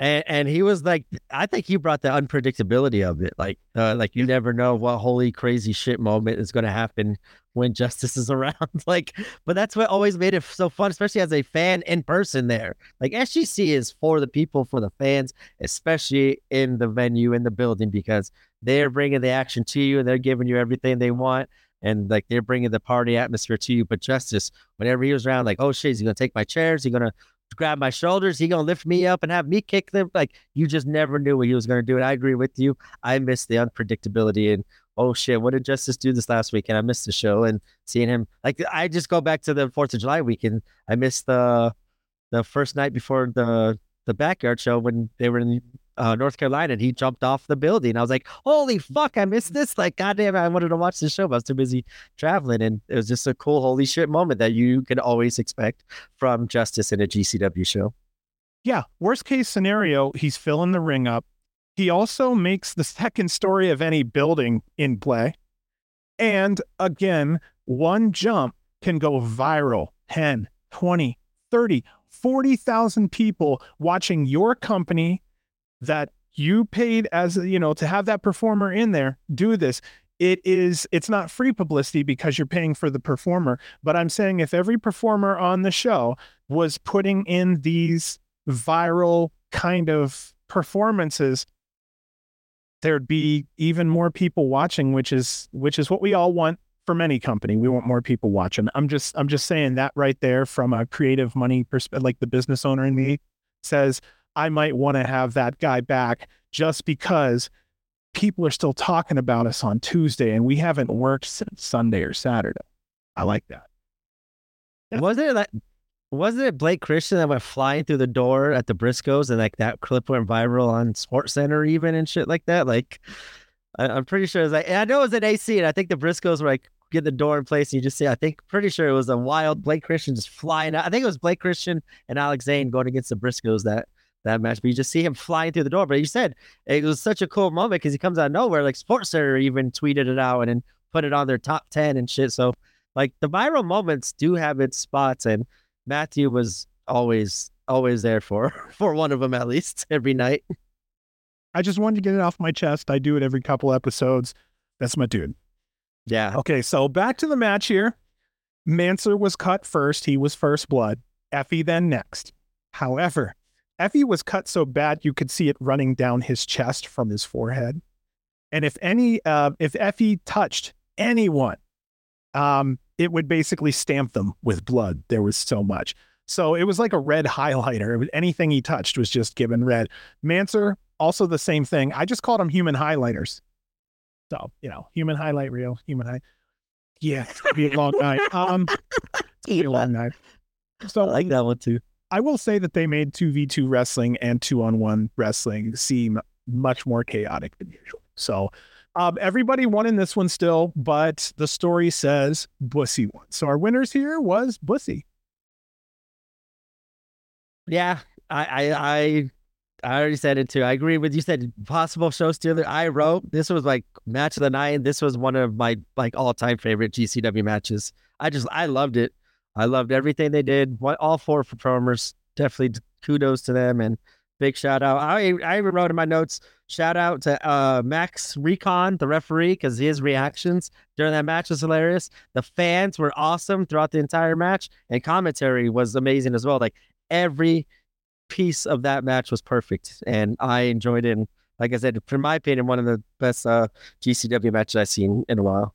And, and he was like, I think he brought the unpredictability of it. Like, uh, like you never know what holy crazy shit moment is going to happen when justice is around. like, but that's what always made it so fun, especially as a fan in person there. Like SGC is for the people, for the fans, especially in the venue, in the building, because they're bringing the action to you and they're giving you everything they want. And like they're bringing the party atmosphere to you. But Justice, whenever he was around, like, oh shit, is he gonna take my chairs? Is he gonna grab my shoulders. He gonna lift me up and have me kick them. Like you just never knew what he was gonna do. And I agree with you. I miss the unpredictability and oh shit, what did Justice do this last weekend? I missed the show and seeing him. Like I just go back to the Fourth of July weekend. I missed the the first night before the the backyard show when they were in uh, North Carolina, and he jumped off the building. I was like, "Holy fuck, I missed this!" Like, goddamn, I wanted to watch the show, but I was too busy traveling, and it was just a cool, holy shit moment that you can always expect from Justice in a GCW show. Yeah, worst case scenario, he's filling the ring up. He also makes the second story of any building in play. And again, one jump can go viral 10, 20, 30, 40,000 people watching your company that you paid as, you know, to have that performer in there do this. It is, it's not free publicity because you're paying for the performer. But I'm saying if every performer on the show was putting in these viral kind of performances, there'd be even more people watching, which is which is what we all want from any company. We want more people watching. I'm just I'm just saying that right there from a creative money perspective, like the business owner in me says, I might want to have that guy back just because people are still talking about us on Tuesday and we haven't worked since Sunday or Saturday. I like that. Wasn't it like wasn't it Blake Christian that went flying through the door at the Briscoes and like that clip went viral on SportsCenter even and shit like that? Like I, am pretty sure it's like I know it was an AC and I think the Briscoes were like get the door in place and you just see I think pretty sure it was a wild Blake Christian just flying out. I think it was Blake Christian and Alex Zayne going against the Briscoes that that match, but you just see him flying through the door. But you said it was such a cool moment because he comes out of nowhere. Like SportsCenter even tweeted it out and then put it on their top ten and shit. So like the viral moments do have its spots, and Matthew was always always there for for one of them at least every night. I just wanted to get it off my chest. I do it every couple episodes. That's my dude. Yeah. Okay, so back to the match here. Mansoor was cut first. He was first blood. Effy then next. However, Effy was cut so bad you could see it running down his chest from his forehead. And if any, uh, if Effy touched anyone, um, it would basically stamp them with blood. There was so much. So it was like a red highlighter. anything he touched was just given red. Manser, also the same thing. I just called them human highlighters. So, you know, human highlight reel, human high. Yeah, it's gonna be a long night. Um it's gonna be a long night. So I like that one too. I will say that they made 2v2 wrestling and two on one wrestling seem much more chaotic than usual. So um, everybody won in this one still, but the story says Bussy won. So our winners here was Bussy. Yeah, I, I, I, I already said it too. I agree with you. Said possible show stealer. I wrote this was like match of the night. This was one of my like all time favorite GCW matches. I just I loved it. I loved everything they did. All four performers definitely kudos to them and big shout out. I I even wrote in my notes shout out to uh, Max Recon, the referee, because his reactions during that match was hilarious. The fans were awesome throughout the entire match, and commentary was amazing as well. Like every piece of that match was perfect, and I enjoyed it. And like I said, for my opinion, one of the best uh, GCW matches I've seen in a while.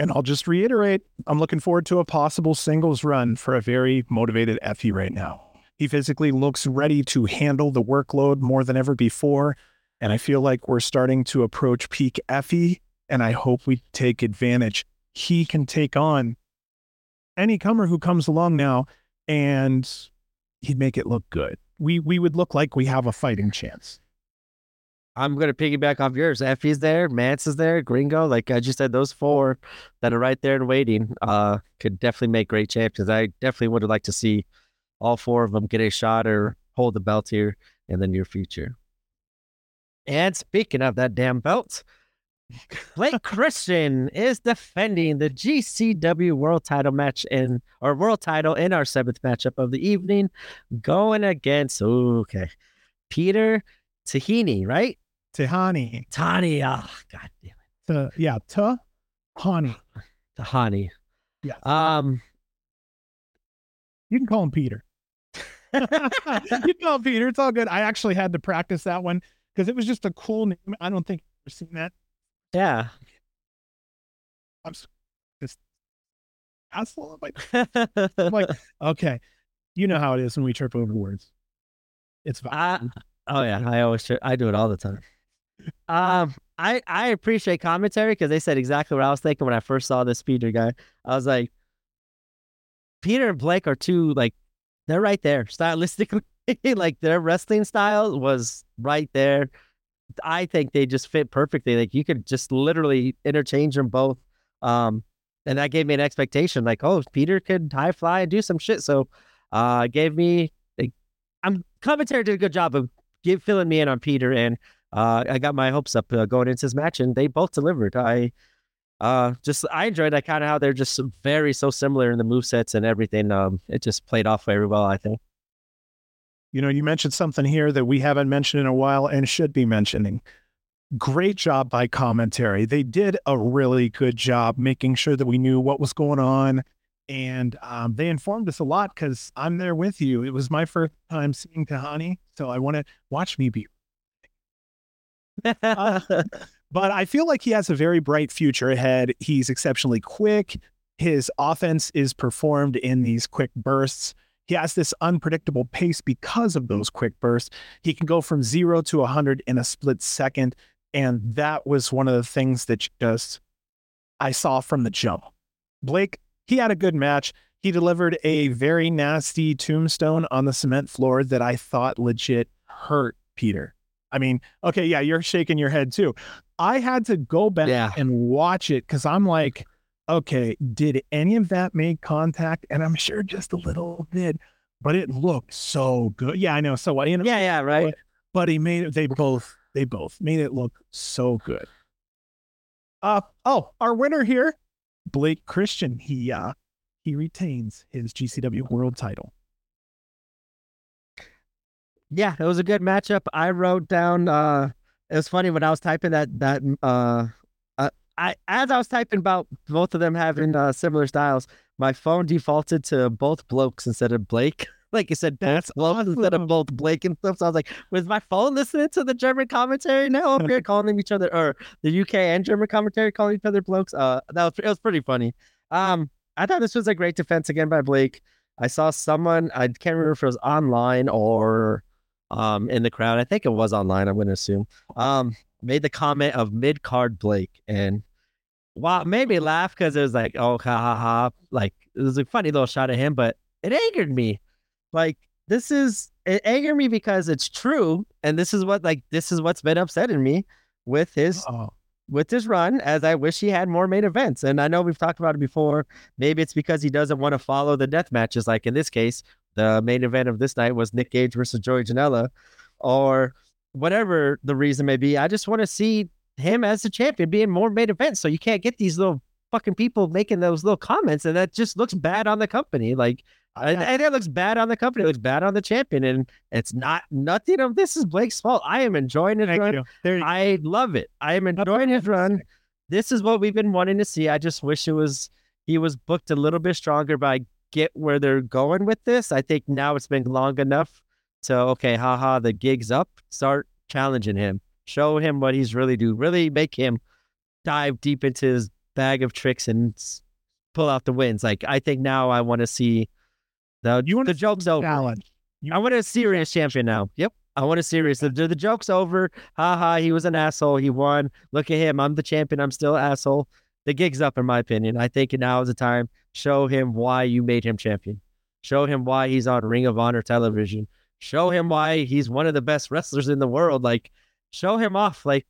And I'll just reiterate, I'm looking forward to a possible singles run for a very motivated Effy right now. He physically looks ready to handle the workload more than ever before. And I feel like we're starting to approach peak Effy, and I hope we take advantage. He can take on any comer who comes along now, and he'd make it look good. We we would look like we have a fighting chance. I'm gonna piggyback off yours. Effy's there, Mance is there, Gringo. Like I just said, those four that are right there and waiting, uh, could definitely make great champions. I definitely would like to see all four of them get a shot or hold the belt here in the near future. And speaking of that damn belt, Blake Christian is defending the GCW World Title match in or World Title in our seventh matchup of the evening, going against okay Peter Tahini, right? Tahani. Tani. Oh, god damn it. To, yeah, Tahani. Tahani. Yeah. Um, you can call him Peter. you can call him Peter. It's all good. I actually had to practice that one because it was just a cool name. I don't think I've seen that. Yeah. I'm just asshole. I'm like, okay, you know how it is when we trip over words. It's fine. oh yeah, I always trip. I do it all the time. Um, I I appreciate commentary because they said exactly what I was thinking when I first saw this Peter guy. I was like, Peter and Blake are two like they're right there stylistically. like their wrestling style was right there. I think they just fit perfectly. Like you could just literally interchange them both. Um, and that gave me an expectation like, oh, Peter could high fly and do some shit. So, uh, gave me, like, I'm commentary did a good job of give filling me in on Peter, and uh, I got my hopes up uh, going into this match, and they both delivered. I, uh, just I enjoyed that kind of how they're just very so similar in the move sets and everything. Um, it just played off very well, I think. You know, you mentioned something here that we haven't mentioned in a while and should be mentioning. Great job by commentary. They did a really good job making sure that we knew what was going on. And um, they informed us a lot because I'm there with you. It was my first time seeing Tahani. So I want to watch me be. Uh, but I feel like he has a very bright future ahead. He's exceptionally quick. His offense is performed in these quick bursts. He has this unpredictable pace because of those quick bursts. He can go from zero to 100 in a split second. And that was one of the things that just I saw from the jump. Blake, he had a good match. He delivered a very nasty tombstone on the cement floor that I thought legit hurt Peter. I mean, okay, yeah, you're shaking your head too. I had to go back yeah. and watch it because I'm like, okay, did any of that make contact? And I'm sure just a little bit, but it looked so good. Yeah, I know. So what? You know, yeah, yeah, right. But, but he made it. They both, they both made it look so good. Uh oh, our winner here, Blake Christian. He uh he retains his GCW World Title. Yeah, it was a good matchup. I wrote down. uh It was funny when I was typing that that uh I as I was typing about both of them having uh, similar styles, my phone defaulted to both blokes instead of Blake. Like you said, that's blokes awesome. instead of both Blake and stuff. So I was like, was my phone listening to the German commentary now up here calling each other or the UK and German commentary calling each other blokes? Uh that was it was pretty funny. Um I thought this was a great defense again by Blake. I saw someone, I can't remember if it was online or um in the crowd. I think it was online, I'm gonna assume. Um made the comment of mid card Blake and wow, made me laugh because it was like, oh, ha ha ha. Like, it was a funny little shot at him, but it angered me. Like, this is, it angered me because it's true. And this is what, like, this is what's been upsetting me with his, oh. with his run, as I wish he had more main events. And I know we've talked about it before. Maybe it's because he doesn't want to follow the death matches. Like in this case, the main event of this night was Nick Gage versus Joey Janela, or whatever the reason may be. I just want to see him as a champion being more main event. So you can't get these little fucking people making those little comments, and that just looks bad on the company. Like, and, and it looks bad on the company. It looks bad on the champion, and it's not nothing of this is Blake's fault. I am enjoying his Thank run. I love it. I am enjoying his run. This is what we've been wanting to see. I just wish it was he was booked a little bit stronger, I get where they're going with this. I think now it's been long enough. So okay, haha, the gig's up. Start challenging him show him what he's really do. Really make him dive deep into his bag of tricks and pull out the wins. Like I think now I want to see the you want the joke's over. Challenge. You I want a serious champion now. Yep. I want a serious. The, the joke's over. Ha ha. He was an asshole. He won. Look at him. I'm the champion. I'm still an asshole. The gig's up, in my opinion. I think now is the time. Show him why you made him champion. Show him why he's on Ring of Honor television. Show him why he's one of the best wrestlers in the world. Like show him off. Like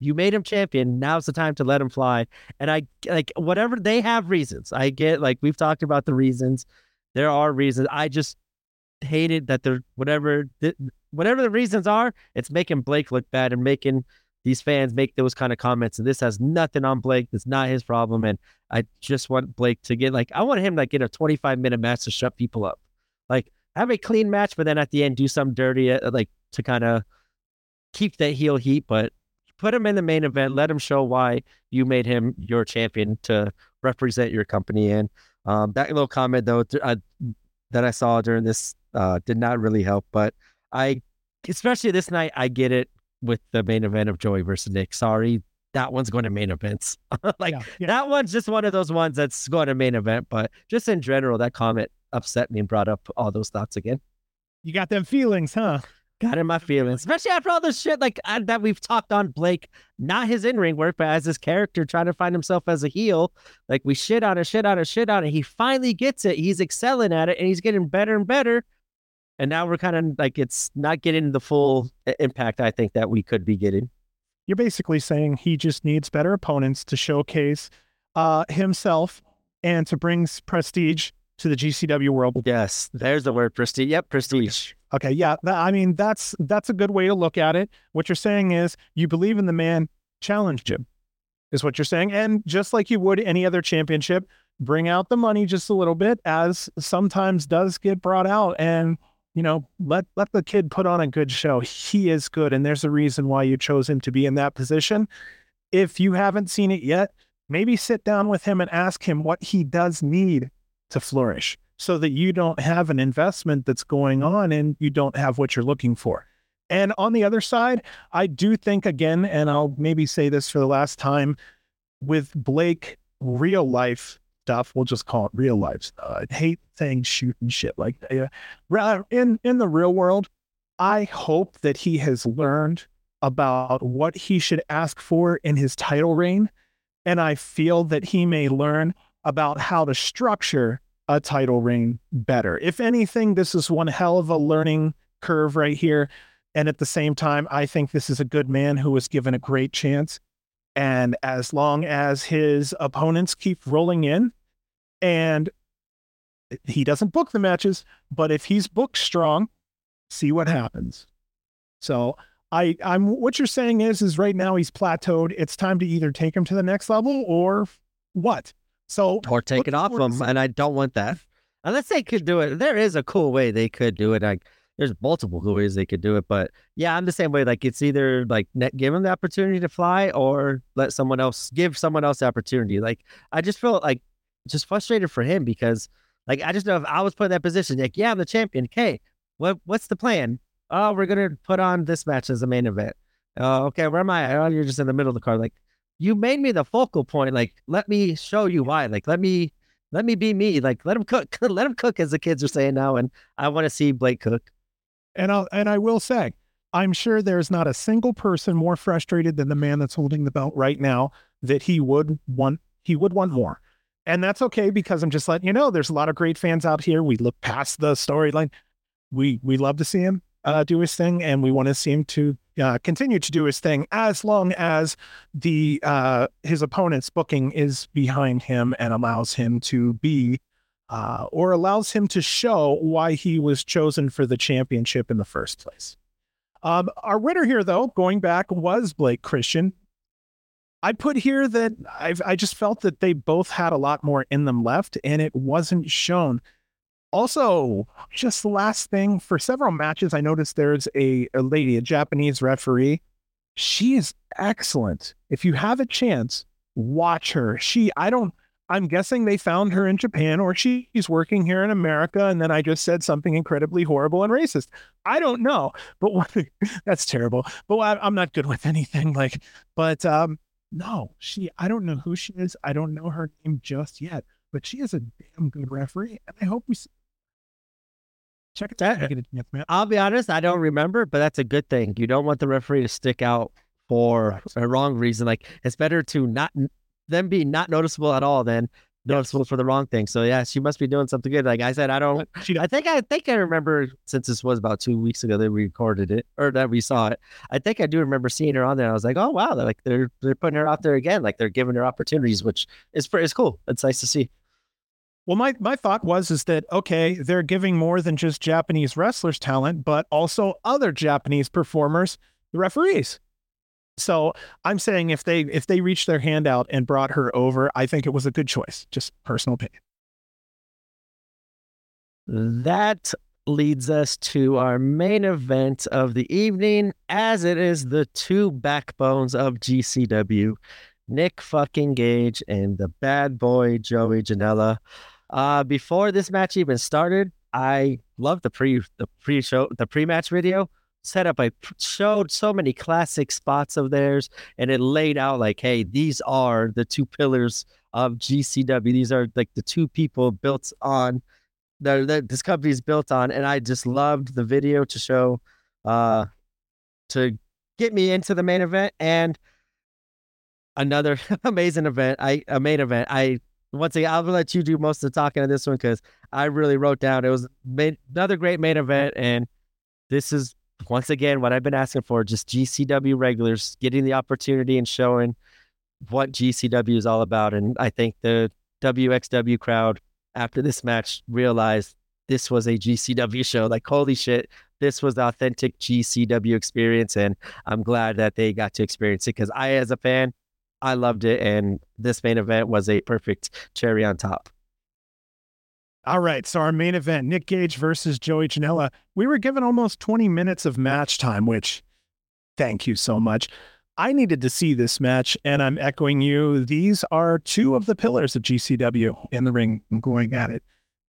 you made him champion. Now's the time to let him fly. And I like whatever they have reasons. I get like we've talked about the reasons. There are reasons. I just hated that they're whatever whatever the reasons are. It's making Blake look bad and making these fans make those kind of comments. And this has nothing on Blake. It's not his problem. And I just want Blake to get like I want him like get a 25 minute match to shut people up. Like have a clean match, but then at the end do some dirty, uh, like to kind of keep that heel heat, but put him in the main event. Let him show why you made him your champion to represent your company. And um, that little comment though uh, that I saw during this uh, did not really help. But I, especially this night, I get it with the main event of Joey versus Nick. Sorry, that one's going to main events. like yeah, yeah. that one's just one of those ones that's going to main event. But just in general, that comment upset me and brought up all those thoughts again. You got them feelings, huh? got in my feelings, especially after all this shit like uh, that we've talked on Blake, not his in ring work, but as his character trying to find himself as a heel. Like we shit on it, shit on it, shit on it. He finally gets it. He's excelling at it, and he's getting better and better. And now we're kind of like it's not getting the full impact I think that we could be getting. You're basically saying he just needs better opponents to showcase uh, himself and to bring prestige to the GCW world. Yes, there's the word prestige. Yep, prestige. Okay, yeah. That, I mean, that's that's a good way to look at it. What you're saying is you believe in the man, challenge him, is what you're saying. And just like you would any other championship, bring out the money just a little bit, as sometimes does get brought out. And you know, let let the kid put on a good show. He is good, and there's a reason why you chose him to be in that position. If you haven't seen it yet, maybe sit down with him and ask him what he does need to flourish so that you don't have an investment that's going on and you don't have what you're looking for. And on the other side, I do think again, and I'll maybe say this for the last time with Blake, real life stuff, we'll just call it real life. Uh, I hate saying shoot and shit like. Uh, in, in the real world, I hope that he has learned about what he should ask for in his title reign. And I feel that he may learn about how to structure a title reign better. If anything, this is one hell of a learning curve right here. And at the same time, I think this is a good man who was given a great chance. And as long as his opponents keep rolling in and he doesn't book the matches, but if he's booked strong, see what happens. So I I'm what you're saying is is right now he's plateaued. It's time to either take him to the next level or what? So or take it off them, and I don't want that. Unless they could do it, there is a cool way they could do it. Like there's multiple ways they could do it, but yeah, I'm the same way. Like it's either like give them the opportunity to fly, or let someone else give someone else the opportunity. Like I just feel like just frustrated for him because like I just know if I was put in that position, like yeah, I'm the champion. Okay, what what's the plan? Oh, we're gonna put on this match as the main event. Oh, okay, where am I? Oh, you're just in the middle of the card. Like you made me the focal point. Like, let me show you why. Like, let me let me be me. Like, let him cook. let him cook, as the kids are saying now. And I want to see Blake cook. And I'll and I will say, I'm sure there's not a single person more frustrated than the man that's holding the belt right now. That he would want he would want more. And that's okay because I'm just letting you know there's a lot of great fans out here. We look past the storyline. We we love to see him uh, do his thing, and we want to see him to uh, continue to do his thing as long as the uh, his opponent's booking is behind him and allows him to be uh, or allows him to show why he was chosen for the championship in the first place. Um, our winner here, though, going back, was Blake Christian. I put here that I've, I just felt that they both had a lot more in them left, and it wasn't shown. Also, just the last thing for several matches, I noticed there's a, a lady, a Japanese referee. She is excellent. If you have a chance, watch her. She, I don't, I'm guessing they found her in Japan or she's working here in America. And then I just said something incredibly horrible and racist. I don't know, but what, that's terrible. But I, am not good with anything like, but um, no, she, I don't know who she is. I don't know her name just yet, but she is a damn good referee. And I hope we Check it out. I'll be honest, I don't remember, but that's a good thing. You don't want the referee to stick out for right. a wrong reason. Like it's better to not them be not noticeable at all then noticeable yes. for the wrong thing. So yeah, she must be doing something good. Like I said, I don't. I think I think I remember since this was about two weeks ago that we recorded it or that we saw it. I think I do remember seeing her on there. I was like, oh wow, they're like they're they're putting her out there again. Like they're giving her opportunities, which is is cool. It's nice to see. Well, my, my thought was is that okay, they're giving more than just Japanese wrestlers talent, but also other Japanese performers, the referees. So I'm saying if they if they reached their hand out and brought her over, I think it was a good choice. Just personal opinion. That leads us to our main event of the evening, as it is the two backbones of GCW, Nick fucking Gage and the bad boy Joey Janela. Uh, before this match even started, I loved the pre the pre show the pre match video setup. I showed so many classic spots of theirs, and it laid out like, hey, these are the two pillars of GCW. These are like the two people built on that this company is built on, and I just loved the video to show, uh, to get me into the main event and another amazing event. I a main event. I once again, I'll let you do most of the talking on this one because I really wrote down it was made, another great main event, and this is once again what I've been asking for: just GCW regulars getting the opportunity and showing what GCW is all about. And I think the WXW crowd after this match realized this was a GCW show. Like, holy shit, this was the authentic GCW experience. And I'm glad that they got to experience it because I, as a fan, I loved it. And this main event was a perfect cherry on top. All right. So, our main event Nick Gage versus Joey Janela. We were given almost 20 minutes of match time, which thank you so much. I needed to see this match, and I'm echoing you. These are two of the pillars of GCW in the ring going at it.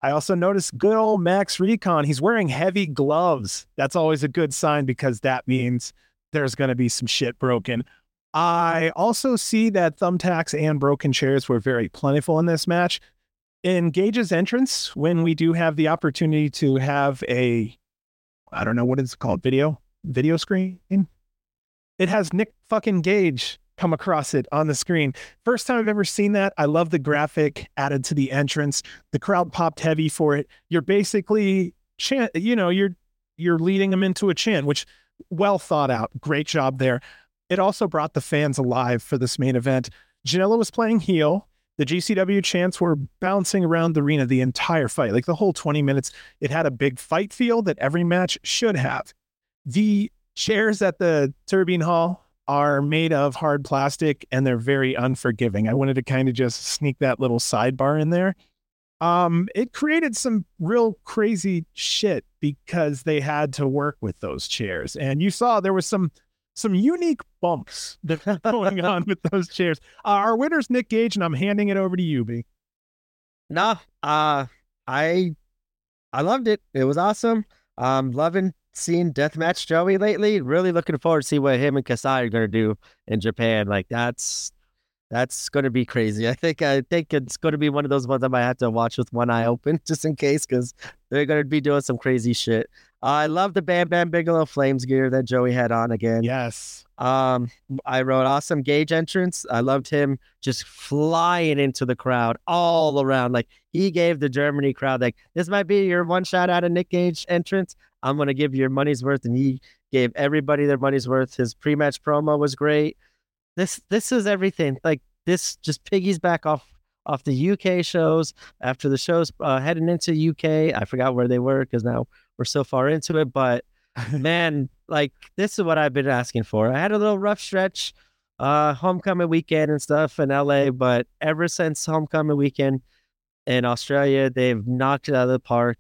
I also noticed good old Max Recon. He's wearing heavy gloves. That's always a good sign because that means there's going to be some shit broken. I also see that thumbtacks and broken chairs were very plentiful in this match. In Gage's entrance, when we do have the opportunity to have a, I don't know what it's called, video, video screen, it has Nick fucking Gage come across it on the screen. First time I've ever seen that. I love the graphic added to the entrance. The crowd popped heavy for it. You're basically chant, you know, you're you're leading them into a chant, which well thought out. Great job there. It also brought the fans alive for this main event. Janela was playing heel. The GCW chants were bouncing around the arena the entire fight, like the whole 20 minutes. It had a big fight feel that every match should have. The chairs at the Turbine Hall are made of hard plastic and they're very unforgiving. I wanted to kind of just sneak that little sidebar in there. Um, it created some real crazy shit because they had to work with those chairs. And you saw there was some some unique bumps that are going on with those chairs. Uh, our winner's Nick Gage, and I'm handing it over to you, B. No, uh, I I loved it. It was awesome. Um, loving seeing Deathmatch Joey lately. Really looking forward to see what him and Kasai are going to do in Japan. Like that's that's going to be crazy. I think I think it's going to be one of those ones I might have to watch with one eye open just in case because they're to be doing some crazy shit. I love the Bam Bam Bigelow Flames gear that Joey had on again. Yes. Um, I wrote awesome Gage entrance. I loved him just flying into the crowd all around. Like he gave the Germany crowd like this might be your one shot out of Nick Gage entrance. I'm going to give you your money's worth. And he gave everybody their money's worth. His pre match promo was great. This, this is everything. Like this just piggies back off off the UK shows after the shows uh, heading into UK. I forgot where they were because now we're so far into it. But man, like this is what I've been asking for. I had a little rough stretch, uh, homecoming weekend and stuff in LA, but ever since homecoming weekend in Australia, they've knocked it out of the park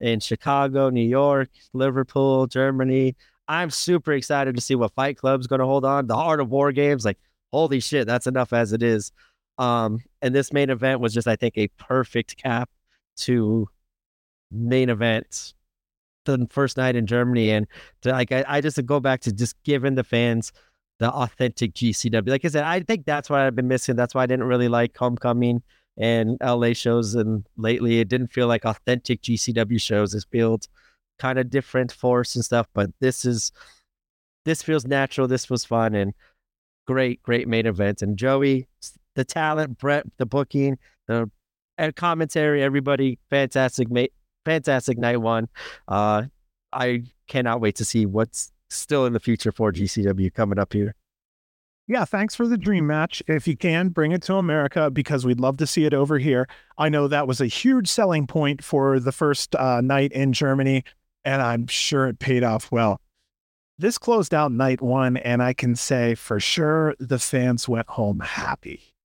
in Chicago, New York, Liverpool, Germany. I'm super excited to see what Fight Club's going to hold on. The Art of War games, like, holy shit, that's enough as it is. Um, and this main event was just, I think, a perfect cap to main events the first night in Germany. And to, like, I, I just go back to just giving the fans the authentic GCW. Like I said, I think that's what I've been missing. That's why I didn't really like Homecoming and LA shows. And lately, it didn't feel like authentic GCW shows. It feels kind of different force and stuff. But this is this feels natural. This was fun and great, great main event. And Joey, the talent, Brett, the booking, the commentary, everybody, fantastic, mate, fantastic night one. Uh, I cannot wait to see what's still in the future for GCW coming up here yeah, thanks for the dream match. If you can, bring it to America because we'd love to see it over here. I know that was a huge selling point for the first uh, night in Germany, and I'm sure it paid off well. This closed out night one, and I can say for sure the fans went home happy.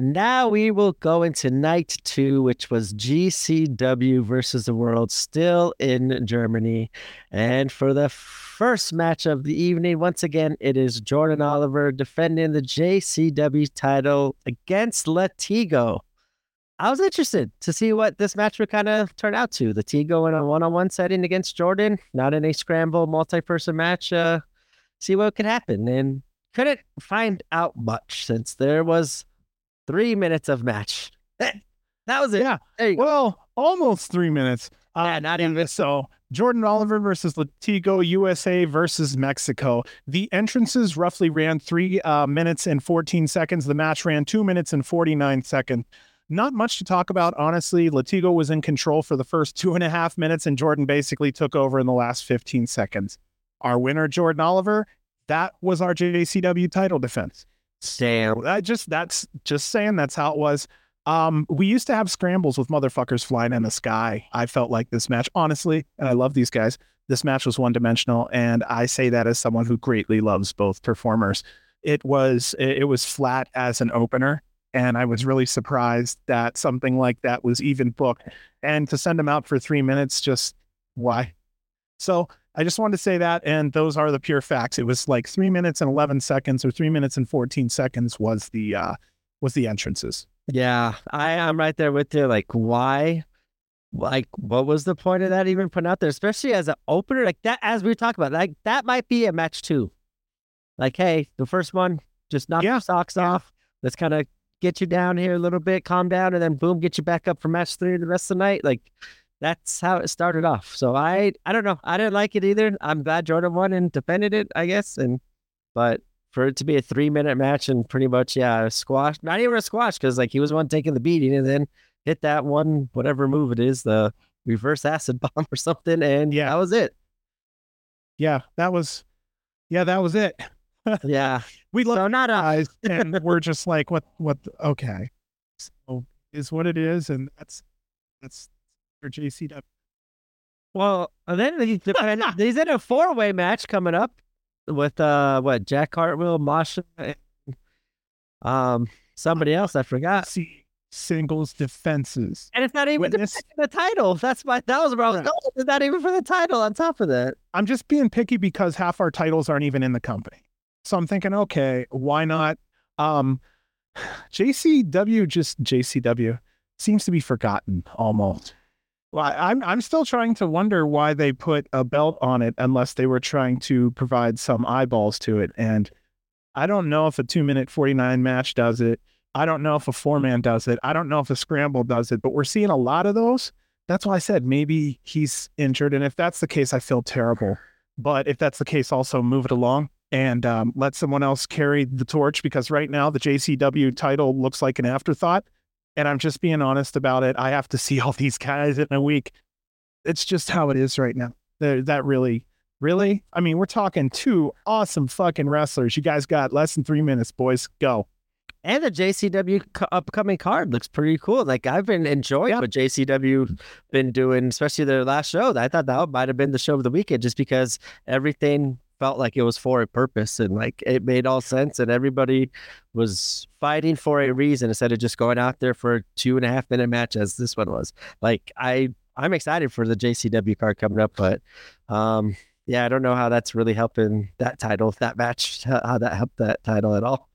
Now we will go into night two, which was GCW versus the world, still in Germany. And for the first match of the evening, once again, it is Jordan Oliver defending the JCW title against Latigo. I was interested to see what this match would kind of turn out to. Latigo in a one on one setting against Jordan, not in a scramble multi person match. Uh, see what could happen. And couldn't find out much since there was three minutes of match. that was it. Yeah. Well, almost three minutes. Uh, yeah, not even. So Jordan Oliver versus Latigo USA versus Mexico. The entrances roughly ran three uh, minutes and 14 seconds. The match ran two minutes and 49 seconds. Not much to talk about, honestly. Latigo was in control for the first two and a half minutes, and Jordan basically took over in the last 15 seconds. Our winner, Jordan Oliver, that was our JCW title defense. Damn. That just that's just saying that's how it was. Um, we used to have scrambles with motherfuckers flying in the sky. I felt like this match, honestly, and I love these guys. This match was one dimensional, and I say that as someone who greatly loves both performers. It was it was flat as an opener, and I was really surprised that something like that was even booked. And to send them out for three minutes, just why? So I just wanted to say that, and those are the pure facts. It was like three minutes and eleven seconds, or three minutes and fourteen seconds was the uh, was the entrances. Yeah, I am right there with you. Like, why? Like, what was the point of that even put out there? Especially as an opener, like that. As we talked about, like that might be a match too. Like, hey, the first one, just knock Yeah, your socks yeah. off. Let's kind of get you down here a little bit, calm down, and then boom, get you back up for match three the rest of the night. Like, that's how it started off. So I, I don't know. I didn't like it either. I'm glad Jordan won and defended it, I guess. And but for it to be a three minute match and pretty much yeah squash not even a squash because like he was one taking the beating and then hit that one whatever move it is the reverse acid bomb or something and yeah that was it Yeah, that was, yeah, that was it. yeah We love so not a guys, and we're just like, what, what? Okay, so is what it is, and that's that's for JCW. well and then he's, he's in a four way match coming up with uh what Jack Hartwell Masha and um somebody else I forgot See singles defenses. and it's not even Witness. the title that's my that was where I was going it's not even for the title on top of that I'm just being picky because half our titles aren't even in the company. So I'm thinking, okay, why not? Um, JCW just JCW seems to be forgotten almost. Well, I'm I'm still trying to wonder why they put a belt on it unless they were trying to provide some eyeballs to it. And I don't know if a two minute 49 match does it. I don't know if a four man does it. I don't know if a scramble does it, but we're seeing a lot of those. That's why I said maybe he's injured. And if that's the case, I feel terrible. But if that's the case, also move it along and um, let someone else carry the torch because right now the JCW title looks like an afterthought. And I'm just being honest about it. I have to see all these guys in a week. It's just how it is right now. That really, really, I mean, we're talking two awesome fucking wrestlers. You guys got less than three minutes, boys. Go. And the JCW co- upcoming card looks pretty cool. Like I've been enjoying Yeah. what JCW been doing, especially their last show. I thought that might have been the show of the weekend, just because everything felt like it was for a purpose and like it made all sense, and everybody was fighting for a reason instead of just going out there for a two and a half minute match as this one was. Like I, I'm excited for the JCW card coming up, but um, yeah, I don't know how that's really helping that title, that match, how that helped that title at all.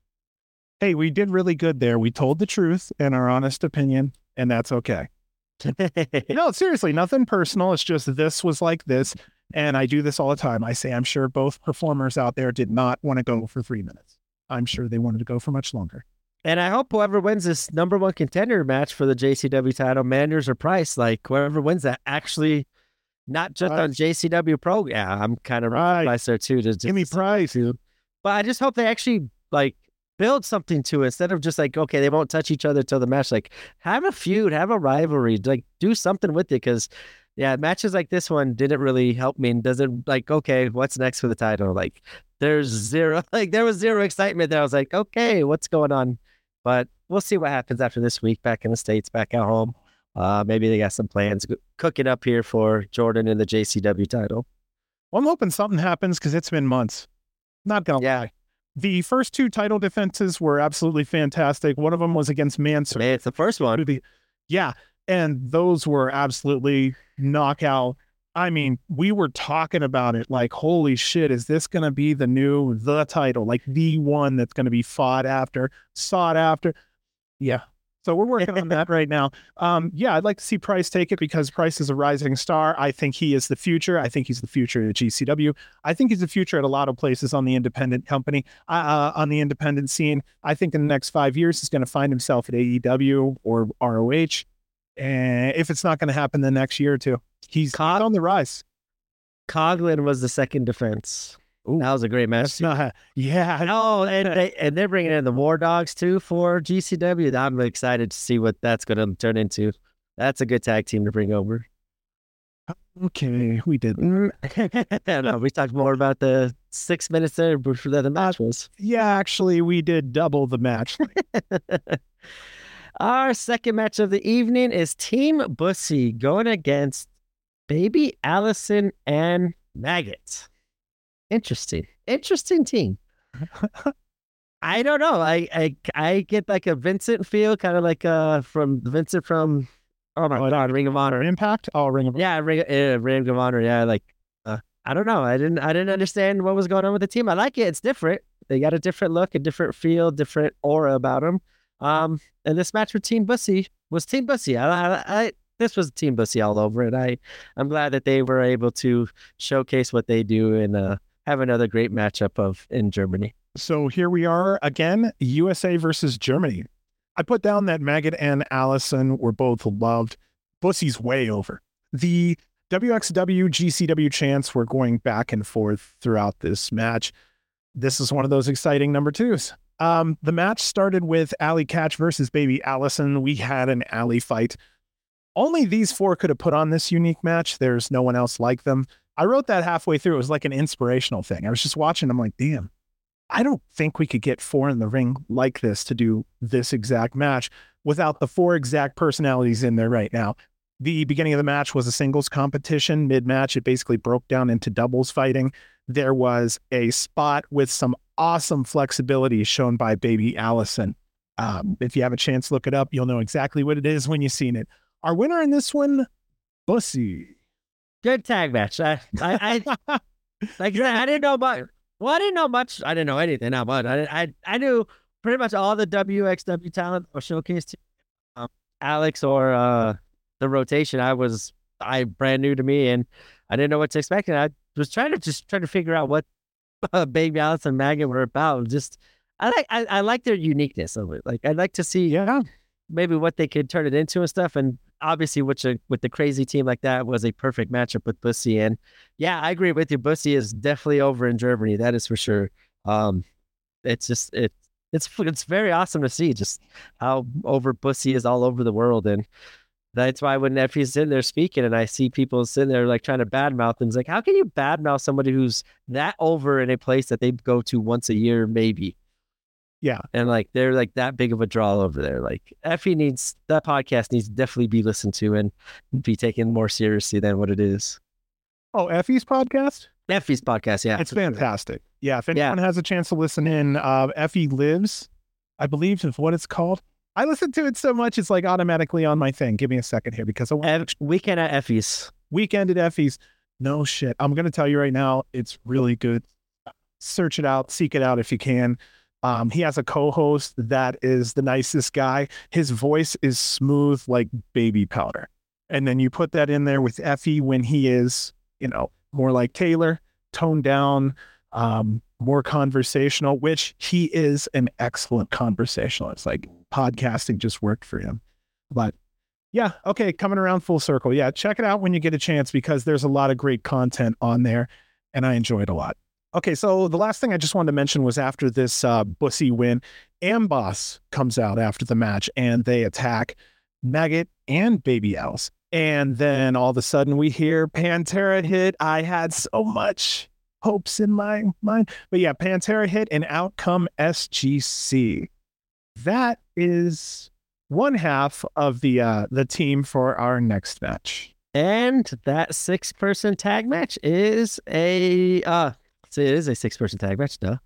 Hey, we did really good there. We told the truth and our honest opinion, and that's okay. No, seriously, nothing personal. It's just this was like this. And I do this all the time. I say, I'm sure both performers out there did not want to go for three minutes. I'm sure they wanted to go for much longer. And I hope whoever wins this number one contender match for the JCW title, Manders or Price, like whoever wins that, actually not just on JCW Pro. Yeah, I'm kind of Right. Price there too. To Give me Price. price. but I just hope they actually like build something to it instead of just like okay, they won't touch each other till the match. Like have a feud, have a rivalry, like do something with it because. Yeah, matches like this one didn't really help me and doesn't like, okay, what's next for the title? Like, there's zero, like, there was zero excitement there. I was like, okay, what's going on? But we'll see what happens after this week back in the States, back at home. Uh, maybe they got some plans cooking up here for Jordan in the JCW title. Well, I'm hoping something happens because it's been months. Not gonna Yeah. lie. The first two title defenses were absolutely fantastic. One of them was against Mansour. Man, it's the first one. Yeah. And those were absolutely knockout. I mean, we were talking about it like, holy shit, is this going to be the new, the title, like the one that's going to be fought after, sought after? Yeah. So we're working on that right now. Um, yeah, I'd like to see Price take it because Price is a rising star. I think he is the future. I think he's the future at GCW. I think he's the future at a lot of places on the independent company, uh, uh, on the independent scene. I think in the next five years, he's going to find himself at AEW or ROH. And if it's not going to happen the next year or two, he's Cop- on the rise. Coughlin was the second defense. Ooh. That was a great match. Not, yeah. Oh, and they, and they're bringing in the War Dogs too for GCW. I'm excited to see what that's going to turn into. That's a good tag team to bring over. Okay, we did. Mm, no, we talked more about the six minutes there before that the match was. Yeah, actually, we did double the match. Our second match of the evening is Team Bussy going against Baby Allison and Maggot. Interesting. Interesting team. I don't know. I, I I get like a Vincent feel, kind of like uh from Vincent from oh my god, Ring of Honor. Impact? Oh, Ring of Yeah, Ring, uh, Ring of Honor. Yeah, like uh, I don't know. I didn't I didn't understand what was going on with the team. I like it. It's different. They got a different look, a different feel, different aura about them. Um, and this match with Team Bussy was Team Bussy. I, I, I this was Team Bussy all over it. I I'm glad that they were able to showcase what they do and uh, have another great matchup of in Germany. So here we are again, USA versus Germany. I put down that Maggot and Allison were both loved. Bussy's way over. The WXW GCW chants were going back and forth throughout this match. This is one of those exciting number twos. Um, the match started with Allie Katch versus Baby Allison. We had an alley fight. Only these four could have put on this unique match. There's no one else like them. I wrote that halfway through. It was like an inspirational thing. I was just watching. I'm like, damn, I don't think we could get four in the ring like this to do this exact match without the four exact personalities in there right now. The beginning of the match was a singles competition. Mid match, it basically broke down into doubles fighting. There was a spot with some awesome flexibility shown by Baby Allison. Um, if you have a chance, look it up. You'll know exactly what it is when you've seen it. Our winner in this one, Bussy. Good tag match. I I, I like I didn't know about well, I didn't know much. I didn't know anything about it. I I, I knew pretty much all the WXW talent or showcased um, Alex or uh, the rotation. I was I brand new to me and I didn't know what to expect. And I was trying to just try to figure out what uh, Baby Alice and Maggot were about. Just I like I, I like their uniqueness of it. Like I'd like to see Yeah. maybe what they could turn it into and stuff. And obviously, which with the crazy team like that was a perfect matchup with Bussy. And yeah, I agree with you. Bussy is definitely over in Germany. That is for sure. Um, it's just it it's it's very awesome to see just how over Bussy is all over the world. And that's why when Effy's sitting there speaking and I see people sitting there like trying to badmouth them, it's like, how can you badmouth somebody who's that over in a place that they go to once a year, maybe? Yeah. And like they're like that big of a draw over there. Like Effy needs that podcast needs to definitely be listened to and be taken more seriously than what it is. Oh, Effy's podcast? Effy's podcast, yeah. it's fantastic. Yeah, if anyone has a chance to listen in, uh, Effy Lives, I believe is what it's called. I listen to it so much, it's like automatically on my thing. Give me a second here because I want Weekend at Effy's. Weekend at Effy's. No shit. I'm going to tell you right now, it's really good. Search it out, seek it out if you can. Um, he has a co-host that is the nicest guy. His voice is smooth like baby powder. And then you put that in there with Effy when he is, you know, more like Taylor, toned down, um, more conversational, which he is an excellent conversationalist. Like podcasting just worked for him. But yeah, okay, coming around full circle. Yeah, check it out when you get a chance because there's a lot of great content on there and I enjoyed it a lot. Okay, so the last thing I just wanted to mention was after this uh, Bussy win, Amboss comes out after the match and they attack Maggot and Baby Alice. And then all of a sudden we hear Pantera hit. I had so much hopes in my mind. But yeah, Pantera hit and out come SGC. That is one half of the uh, the team for our next match. And that six person tag match is a uh it is a six person tag match, no.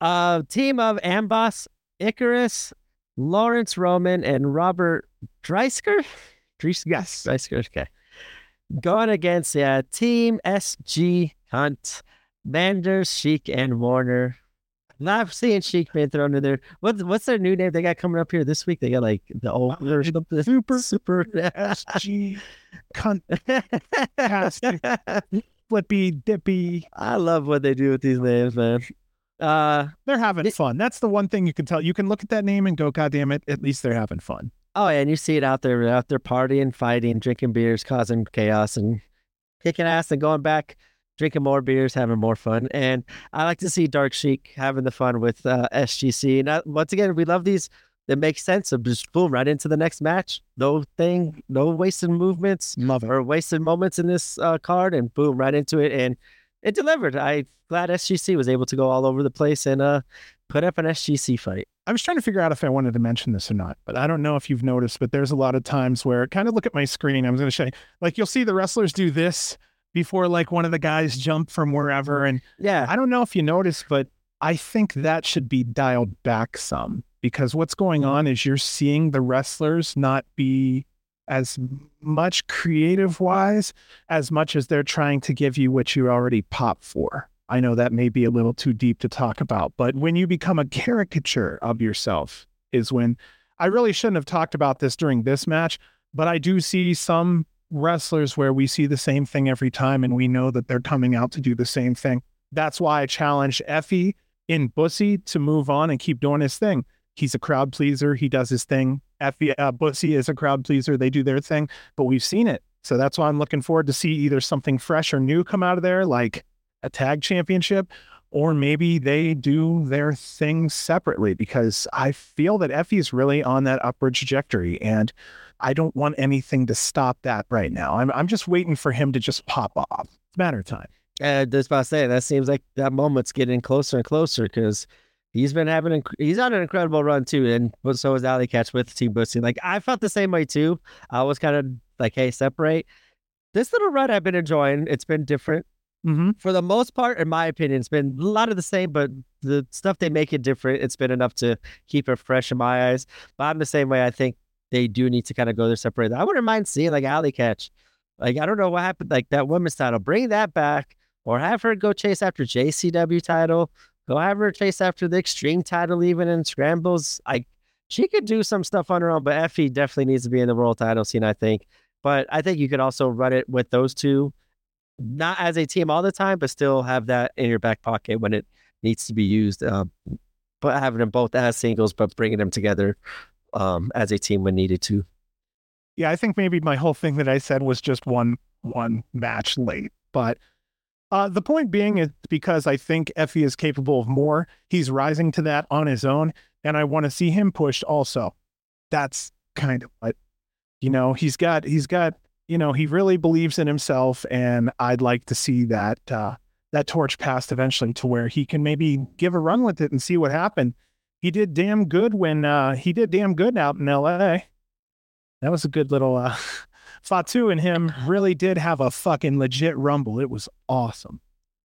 Uh team of Amboss, Icarus, Lawrence Roman, and Robert Dreissker. Dreissker? Yes. Dreissker, okay. Going against uh, Team SG Hunt, Manders, Sheik, and Warner. Not seeing Sheik thrown in there. What's what's their new name they got coming up here this week? They got like the old or something. Super super SG cunt flippy dippy. I love what they do with these names, man. Uh They're having It- fun. That's the one thing you can tell. You can look at that name and go, God damn it, at least they're having fun. oh, yeah, and you see it out there, out there partying, fighting, drinking beers, causing chaos, and kicking ass and going back, drinking more beers, having more fun. And I like to see Dark Sheik having the fun with uh, SGC. And I, once again, we love these that makes sense of just boom right into the next match. No thing, no wasted movements Love it. or wasted moments in this uh, card, and boom right into it. And it delivered. I glad SGC was able to go all over the place and uh, put up an SGC fight. I was trying to figure out if I wanted to mention this or not, but I don't know if you've noticed, but there's a lot of times where kind of look at my screen. I'm going to show you, like, you'll see the wrestlers do this before, like, one of the guys jumped from wherever. And Yeah, I don't know if you noticed, but I think that should be dialed back some because what's going mm-hmm. on is you're seeing the wrestlers not be as much creative wise as much as they're trying to give you what you already pop for. I know that may be a little too deep to talk about, but when you become a caricature of yourself is when I really shouldn't have talked about this during this match, but I do see some wrestlers where we see the same thing every time and we know that they're coming out to do the same thing. That's why I challenge Effy in Bussy to move on and keep doing his thing. He's a crowd pleaser. He does his thing. Effy, uh, Bussy is a crowd pleaser. They do their thing, but we've seen it. So that's why I'm looking forward to see either something fresh or new come out of there, like a tag championship, or maybe they do their thing separately because I feel that Effy's really on that upward trajectory and I don't want anything to stop that right now. I'm, I'm just waiting for him to just pop off. It's a matter of time. and just about to say that seems like that moment's getting closer and closer because he's been having inc- he's on an incredible run too, and but so is Allie Katch with Team Bussy. Like I felt the same way too. I was kind of like, hey, separate. This little run I've been enjoying. It's been different. Mm-hmm. for the most part, in my opinion, it's been a lot of the same, but the stuff they make it different, it's been enough to keep it fresh in my eyes. But I'm the same way. I think they do need to kind of go their separate. I wouldn't mind seeing like Allie Katch. Like, I don't know what happened, like that women's title, bring that back or have her go chase after JCW title, go have her chase after the extreme title, even in scrambles. Like, she could do some stuff on her own, but Effy definitely needs to be in the world title scene, I think. But I think you could also run it with those two not as a team all the time, but still have that in your back pocket when it needs to be used. Um, but having them both as singles, but bringing them together um, as a team when needed to. Yeah, I think maybe my whole thing that I said was just one one match late. But uh, the point being is because I think Effy is capable of more. He's rising to that on his own, and I want to see him pushed also. That's kind of what you know. He's got he's got you know he really believes in himself, and I'd like to see that uh, that torch passed eventually to where he can maybe give a run with it and see what happened. He did damn good when uh, he did damn good out in L.A. That was a good little uh Fatu and him really did have a fucking legit rumble. It was awesome.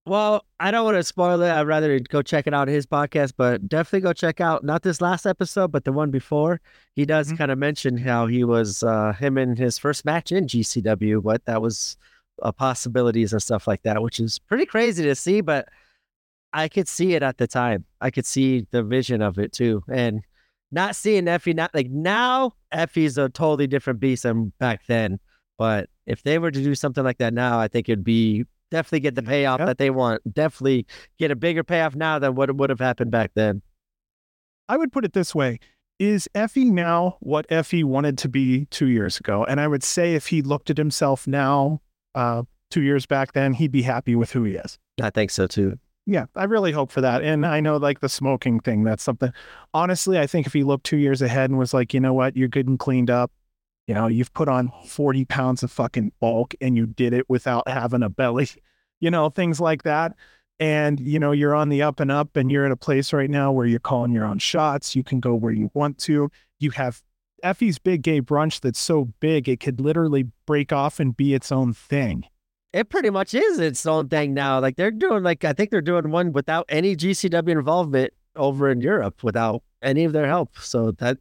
Well, I don't want to spoil it. I'd rather go check it out his podcast, but definitely go check out not this last episode, but the one before. He does Mhm. kind of mention how he was uh, him in his first match in GCW, what that was uh, possibilities and stuff like that, which is pretty crazy to see. But I could see it at the time. I could see the vision of it too, and not seeing Effy not like now. Effy's a totally different beast than back then. But if they were to do something like that now, I think it'd be definitely get the payoff Yep. that they want. Definitely get a bigger payoff now than what would have happened back then. I would put it this way. Is Effy now what Effy wanted to be two years ago? And I would say if he looked at himself now, uh, two years back then, he'd be happy with who he is. I think so too. Yeah, I really hope for that. And I know like the smoking thing, that's something. Honestly, I think if he looked two years ahead and was like, you know what, you're good and cleaned up, you know, you've put on 40 pounds of fucking bulk and you did it without having a belly, you know, things like that. And, you know, you're on the up and up and you're at a place right now where you're calling your own shots. You can go where you want to. You have Effy's Big Gay Brunch that's so big, it could literally break off and be its own thing. It pretty much is its own thing now. Like they're doing like I think they're doing one without any GCW involvement over in Europe without any of their help. So that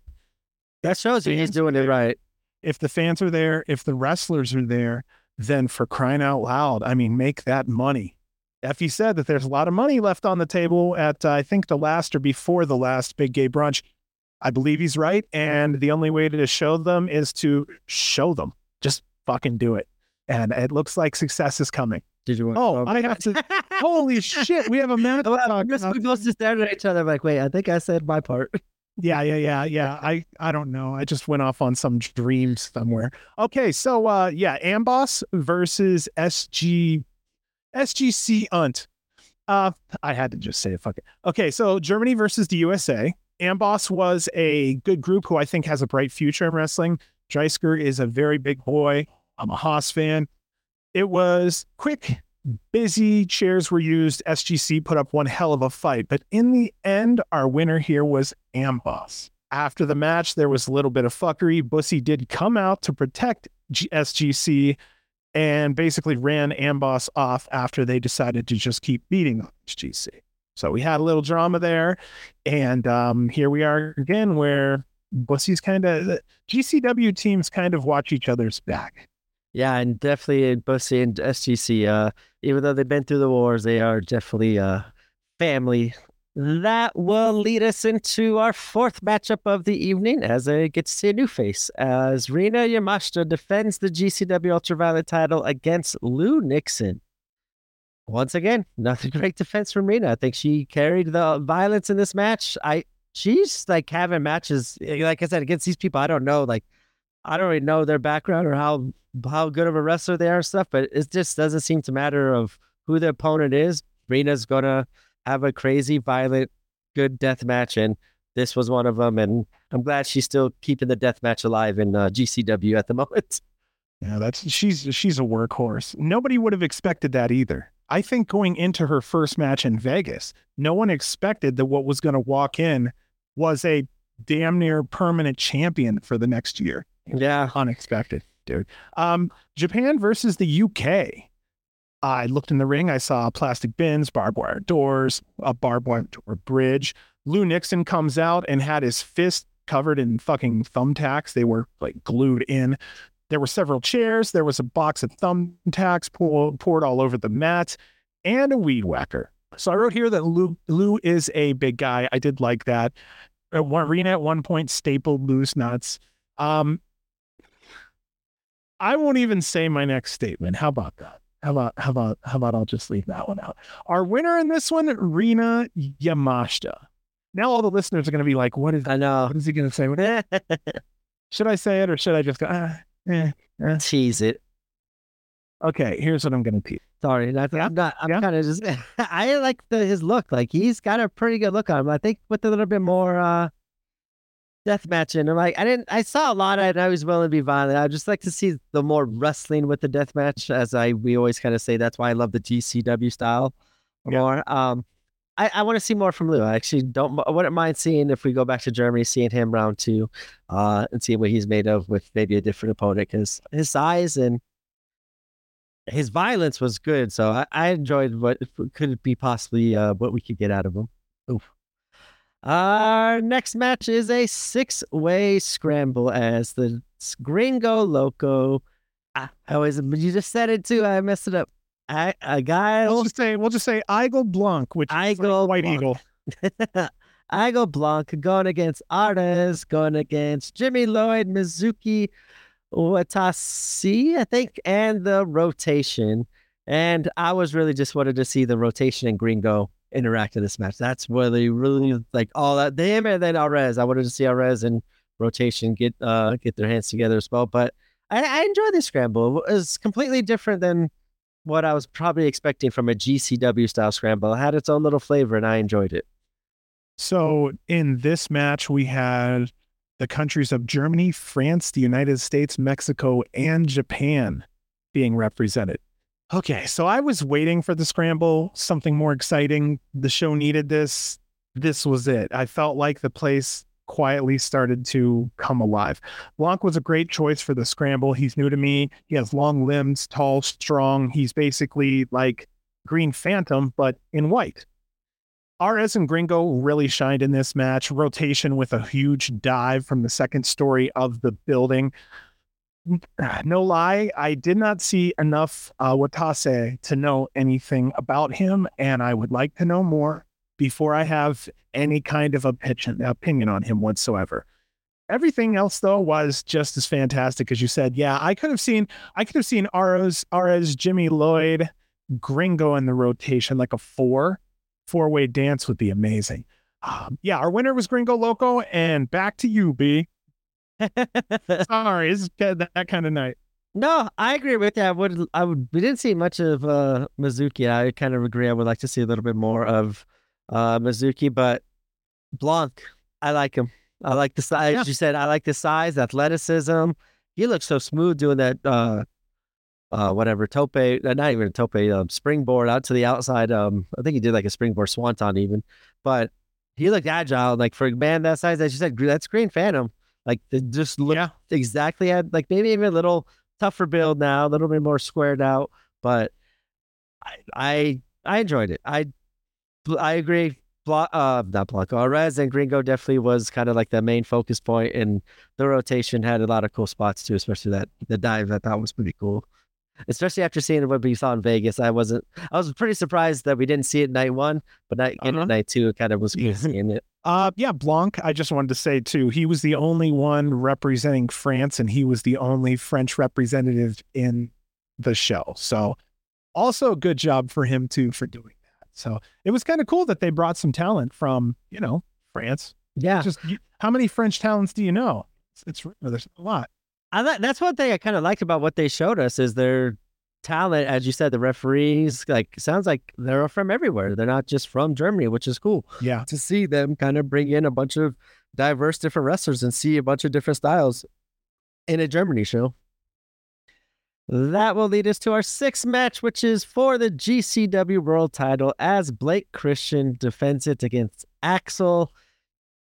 that shows you he's doing it right. if the fans are there, if the wrestlers are there, then for crying out loud, I mean, make that money. Effy said that there's a lot of money left on the table at, uh, I think, the last or before the last big gay brunch. I believe he's right. And the only way to show them is to show them. Just fucking do it. And it looks like success is coming. Did you want? Oh, I have to. Holy shit. We have a match. to Well, I guess we both just stared at each other like, wait, I think I said my part. Yeah, yeah, yeah, yeah. I I don't know. I just went off on some dream somewhere. Okay, so uh yeah, Amboss versus SG SGC Unt. Uh I had to just say it. Fuck it. Okay, so Germany versus the USA. Amboss was a good group who I think has a bright future in wrestling. Dreissker is a very big boy. I'm a Haas fan. It was quick, busy. Chairs were used. SGC put up one hell of a fight. But in the end, our winner here was Amboss. After the match, there was a little bit of fuckery. Bussy did come out to protect G- SGC and basically ran Amboss off after they decided to just keep beating SGC. So we had a little drama there. And um, here we are again, where Bussy's kind of GCW teams kind of watch each other's back. Yeah, and definitely Bussy and SGC, uh, even though they've been through the wars, they are definitely uh, family. That will lead us into our fourth matchup of the evening as it get to see a new face as Rina Yamashita defends the GCW Ultraviolet title against Lou Nixon. Once again, nothing great defense from Rina. I think she carried the violence in this match. I she's like having matches, like I said, against these people. I don't know, like I don't really know their background or how how good of a wrestler they are stuff, but it just doesn't seem to matter of who the opponent is. Rina's gonna have a crazy, violent, good death match, and this was one of them. And I'm glad she's still keeping the death match alive in uh, GCW at the moment. Yeah, that's she's she's a workhorse. Nobody would have expected that either. I think going into her first match in Vegas, no one expected that what was going to walk in was a damn near permanent champion for the next year. Yeah, unexpected, dude. Um, Japan versus the UK. I looked in the ring. I saw plastic bins, barbed wire doors, a barbed wire door bridge. Lou Nixon comes out and had his fist covered in fucking thumbtacks. They were like glued in. There were several chairs. There was a box of thumbtacks poured, poured all over the mat and a weed whacker. So I wrote here that Lou, Lou is a big guy. I did like that. At one, Rina at one point stapled loose nuts. Um, I won't even say my next statement. How about that? How about how about how about I'll just leave that one out. Our winner in this one, Rina Yamashita. Now all the listeners are going to be like, "What is? I know. What is he going to say? should I say it or should I just go? Ah, eh, eh. Tease it. Okay, here's what I'm going to tease. Sorry, that's, Yeah, I'm not. I'm yeah. kind of just. I like the his look. Like he's got a pretty good look on him. I think with a little bit more uh death matching. I'm like, I didn't. I saw a lot. and I was willing to be violent. I just like to see the more wrestling with the death match, as I we always kind of say. That's why I love the GCW style Yeah. more. Um, I, I want to see more from Lou. I actually don't. I wouldn't mind seeing if we go back to Germany, seeing him round two, uh, and seeing what he's made of with maybe a different opponent because his size and his violence was good. So I, I enjoyed what could be possibly uh, what we could get out of him. Oof. Our next match is a six-way scramble as the Gringo Loco. I, I always you just said it too. I messed it up. I, a guy We'll just say we'll just say Igel Blanc, which is like Igel White Blanc. Eagle. Igor Blanc going against Arez, going against Jimmy Lloyd, Mizuki Watase, I think, and the rotation. And I was really just wanted to see the rotation and Gringo interact in this match. That's really, really like all that them and then Arez. I wanted to see Arez and rotation get uh get their hands together as well. But I, I enjoyed this scramble. It was completely different than what I was probably expecting from a GCW style scramble. It had its own little flavor and I enjoyed it. So in this match, we had the countries of Germany, France, the United States, Mexico, and Japan being represented. Okay, so I was waiting for the scramble, something more exciting. The show needed this. This was it. I felt like the place quietly started to come alive. Blanc was a great choice for the scramble. He's new to me. He has long limbs, tall, strong. He's basically like Green Phantom, but in white. Arez and Gringo really shined in this match. Rotation with a huge dive from the second story of the building. No lie, I did not see enough uh, Watase to know anything about him, and I would like to know more before I have any kind of opinion, opinion on him whatsoever. Everything else, though, was just as fantastic as you said. Yeah, I could have seen, I could have seen Arez, Arez, Jimmy Lloyd, Gringo in the rotation, like a four four way dance would be amazing. Um, yeah, our winner was Gringo Loco, and back to you, B. Sorry, it's that, that kind of night. No, I agree with you. I would, I would. We didn't see much of uh, Mizuki. I kind of agree. I would like to see a little bit more of uh, Mizuki, but Blanc, I like him. I like the size. Yeah. You said I like the size, athleticism. He looks so smooth doing that. Uh, uh, whatever tope, uh, not even a tope, um, springboard out to the outside. Um, I think he did like a springboard swanton even, but he looked agile. Like for a man that size, as you said, that's Green Phantom. Like just look Yeah. exactly at like maybe even a little tougher build now, a little bit more squared out, but I I, I enjoyed it. I I agree. Blo- uh, not Blanco, Rez and Gringo definitely was kind of like the main focus point, and the rotation had a lot of cool spots too, especially that the dive I thought was pretty cool. Especially after seeing what we saw in Vegas, I wasn't. I was pretty surprised that we didn't see it night one, but night Uh-huh. night two, it kind of was Yeah. seeing it. Uh, yeah, Blanc. I just wanted to say too, he was the only one representing France, and he was the only French representative in the show. So, also good job for him too for doing that. So it was kind of cool that they brought some talent from you know France. Yeah, Just how many French talents do you know? It's, it's there's a lot. I li- that's one thing I kind of liked about what they showed us is their talent. As you said, the referees like sounds like they're from everywhere. They're not just from Germany, which is cool. Yeah, to see them kind of bring in a bunch of diverse different wrestlers and see a bunch of different styles in a Germany show. That will lead us to our sixth match, which is for the GCW World Title as Blake Christian defends it against Axel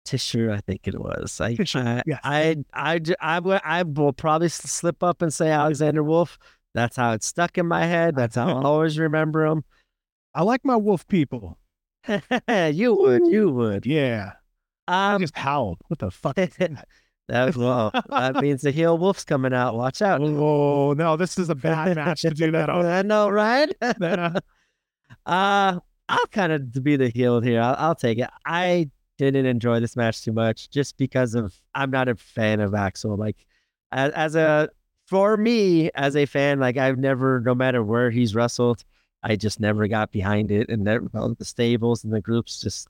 Tischer, I think it was. I, I, yes. I, I, I, will- I will probably slip up and say Alexander Wolfe. That's how it's stuck in my head. That's how I always remember him. I like my wolf people. you would, you would. Yeah, I Um, just howled. What the fuck? that? That well, that means the heel wolf's coming out. Watch out. oh no, this is a bad match to do that on. I know, right? uh, I'll kind of be the heel here. I'll, I'll take it. I didn't enjoy this match too much just because of I'm not a fan of Axel. Like as, as a for me as a fan, like I've never, no matter where he's wrestled, I just never got behind it, and that, well, the stables and the groups just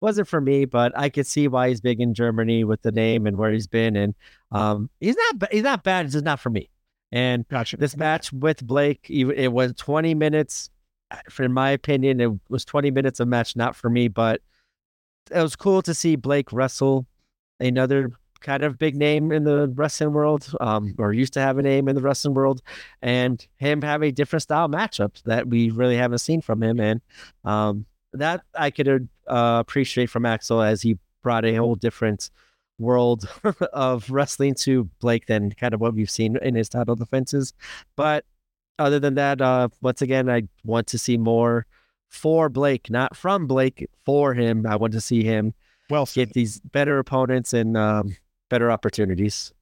wasn't for me. But I could see why he's big in Germany with the name and where he's been, and um, he's not he's not bad. It's just not for me. And Gotcha. this match with Blake, it was 20 minutes. For in my opinion, it was 20 minutes of match, not for me, but it was cool to see Blake wrestle another kind of big name in the wrestling world, um, or used to have a name in the wrestling world, and him have a different style matchup that we really haven't seen from him. And um, that I could uh, appreciate from Axel as he brought a whole different world of wrestling to Blake than kind of what we've seen in his title defenses. But other than that, uh, once again, I want to see more for Blake, not from Blake, for him. I want to see him well said. get these better opponents and um, better opportunities.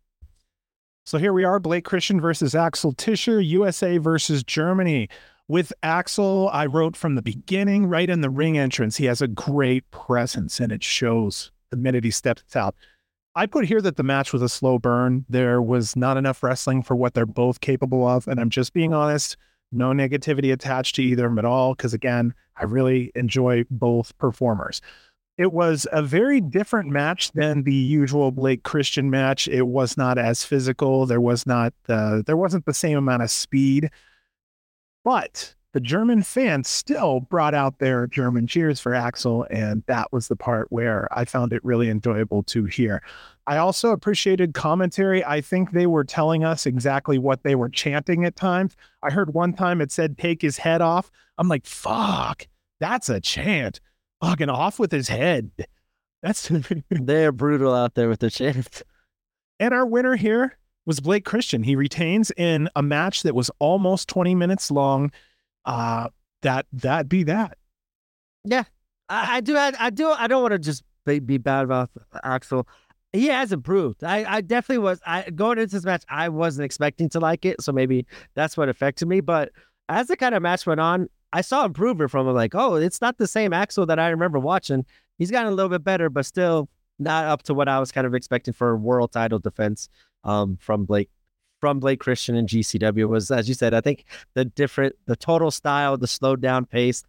So here we are Blake Christian versus Axel Tischer, USA versus Germany. With Axel, I wrote from the beginning, right in the ring entrance, he has a great presence and it shows the minute he steps out. I put here that the match was a slow burn. There was not enough wrestling for what they're both capable of. And I'm just being honest, no negativity attached to either of them at all. Because again, I really enjoy both performers. It was a very different match than the usual Blake Christian match. It was not as physical. There was not the there wasn't the same amount of speed. But the German fans still brought out their German cheers for Axel, and that was the part where I found it really enjoyable to hear. I also appreciated commentary. I think they were telling us exactly what they were chanting at times. I heard one time it said, take his head off. I'm like, fuck, that's a chant. Fucking off with his head. That's They're brutal out there with their chants. and our winner here was Blake Christian. He retains in a match that was almost 20 minutes long. Uh that that be that. I, I do. I, I do. I don't want to just be, be bad about Axel. He has improved. I, I definitely was. I going into this match, I wasn't expecting to like it, so maybe that's what affected me. But as the kind of match went on, I saw improvement from him. Like, oh, it's not the same Axel that I remember watching. He's gotten a little bit better, but still not up to what I was kind of expecting for a world title defense um, from Blake from Blake Christian and GCW was, as you said, I think the different, the total style, the slowed down pace,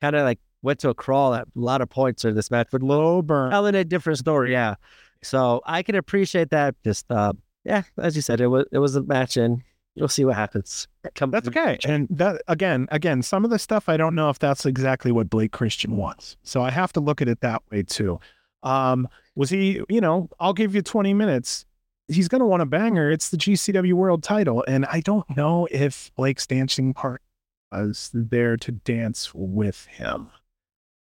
kind of like went to a crawl at a lot of points in this match, but Low burn. telling a different story. Yeah. So I can appreciate that. Just uh, yeah, as you said, it was it was a match, and you'll see what happens. Come, That's okay. And that again, again, some of the stuff I don't know if that's exactly what Blake Christian wants. So I have to look at it that way too. Um, was he, you know, I'll give you 20 minutes. He's gonna want a banger. It's the GCW world title. And I don't know if Blake's dancing part was there to dance with him.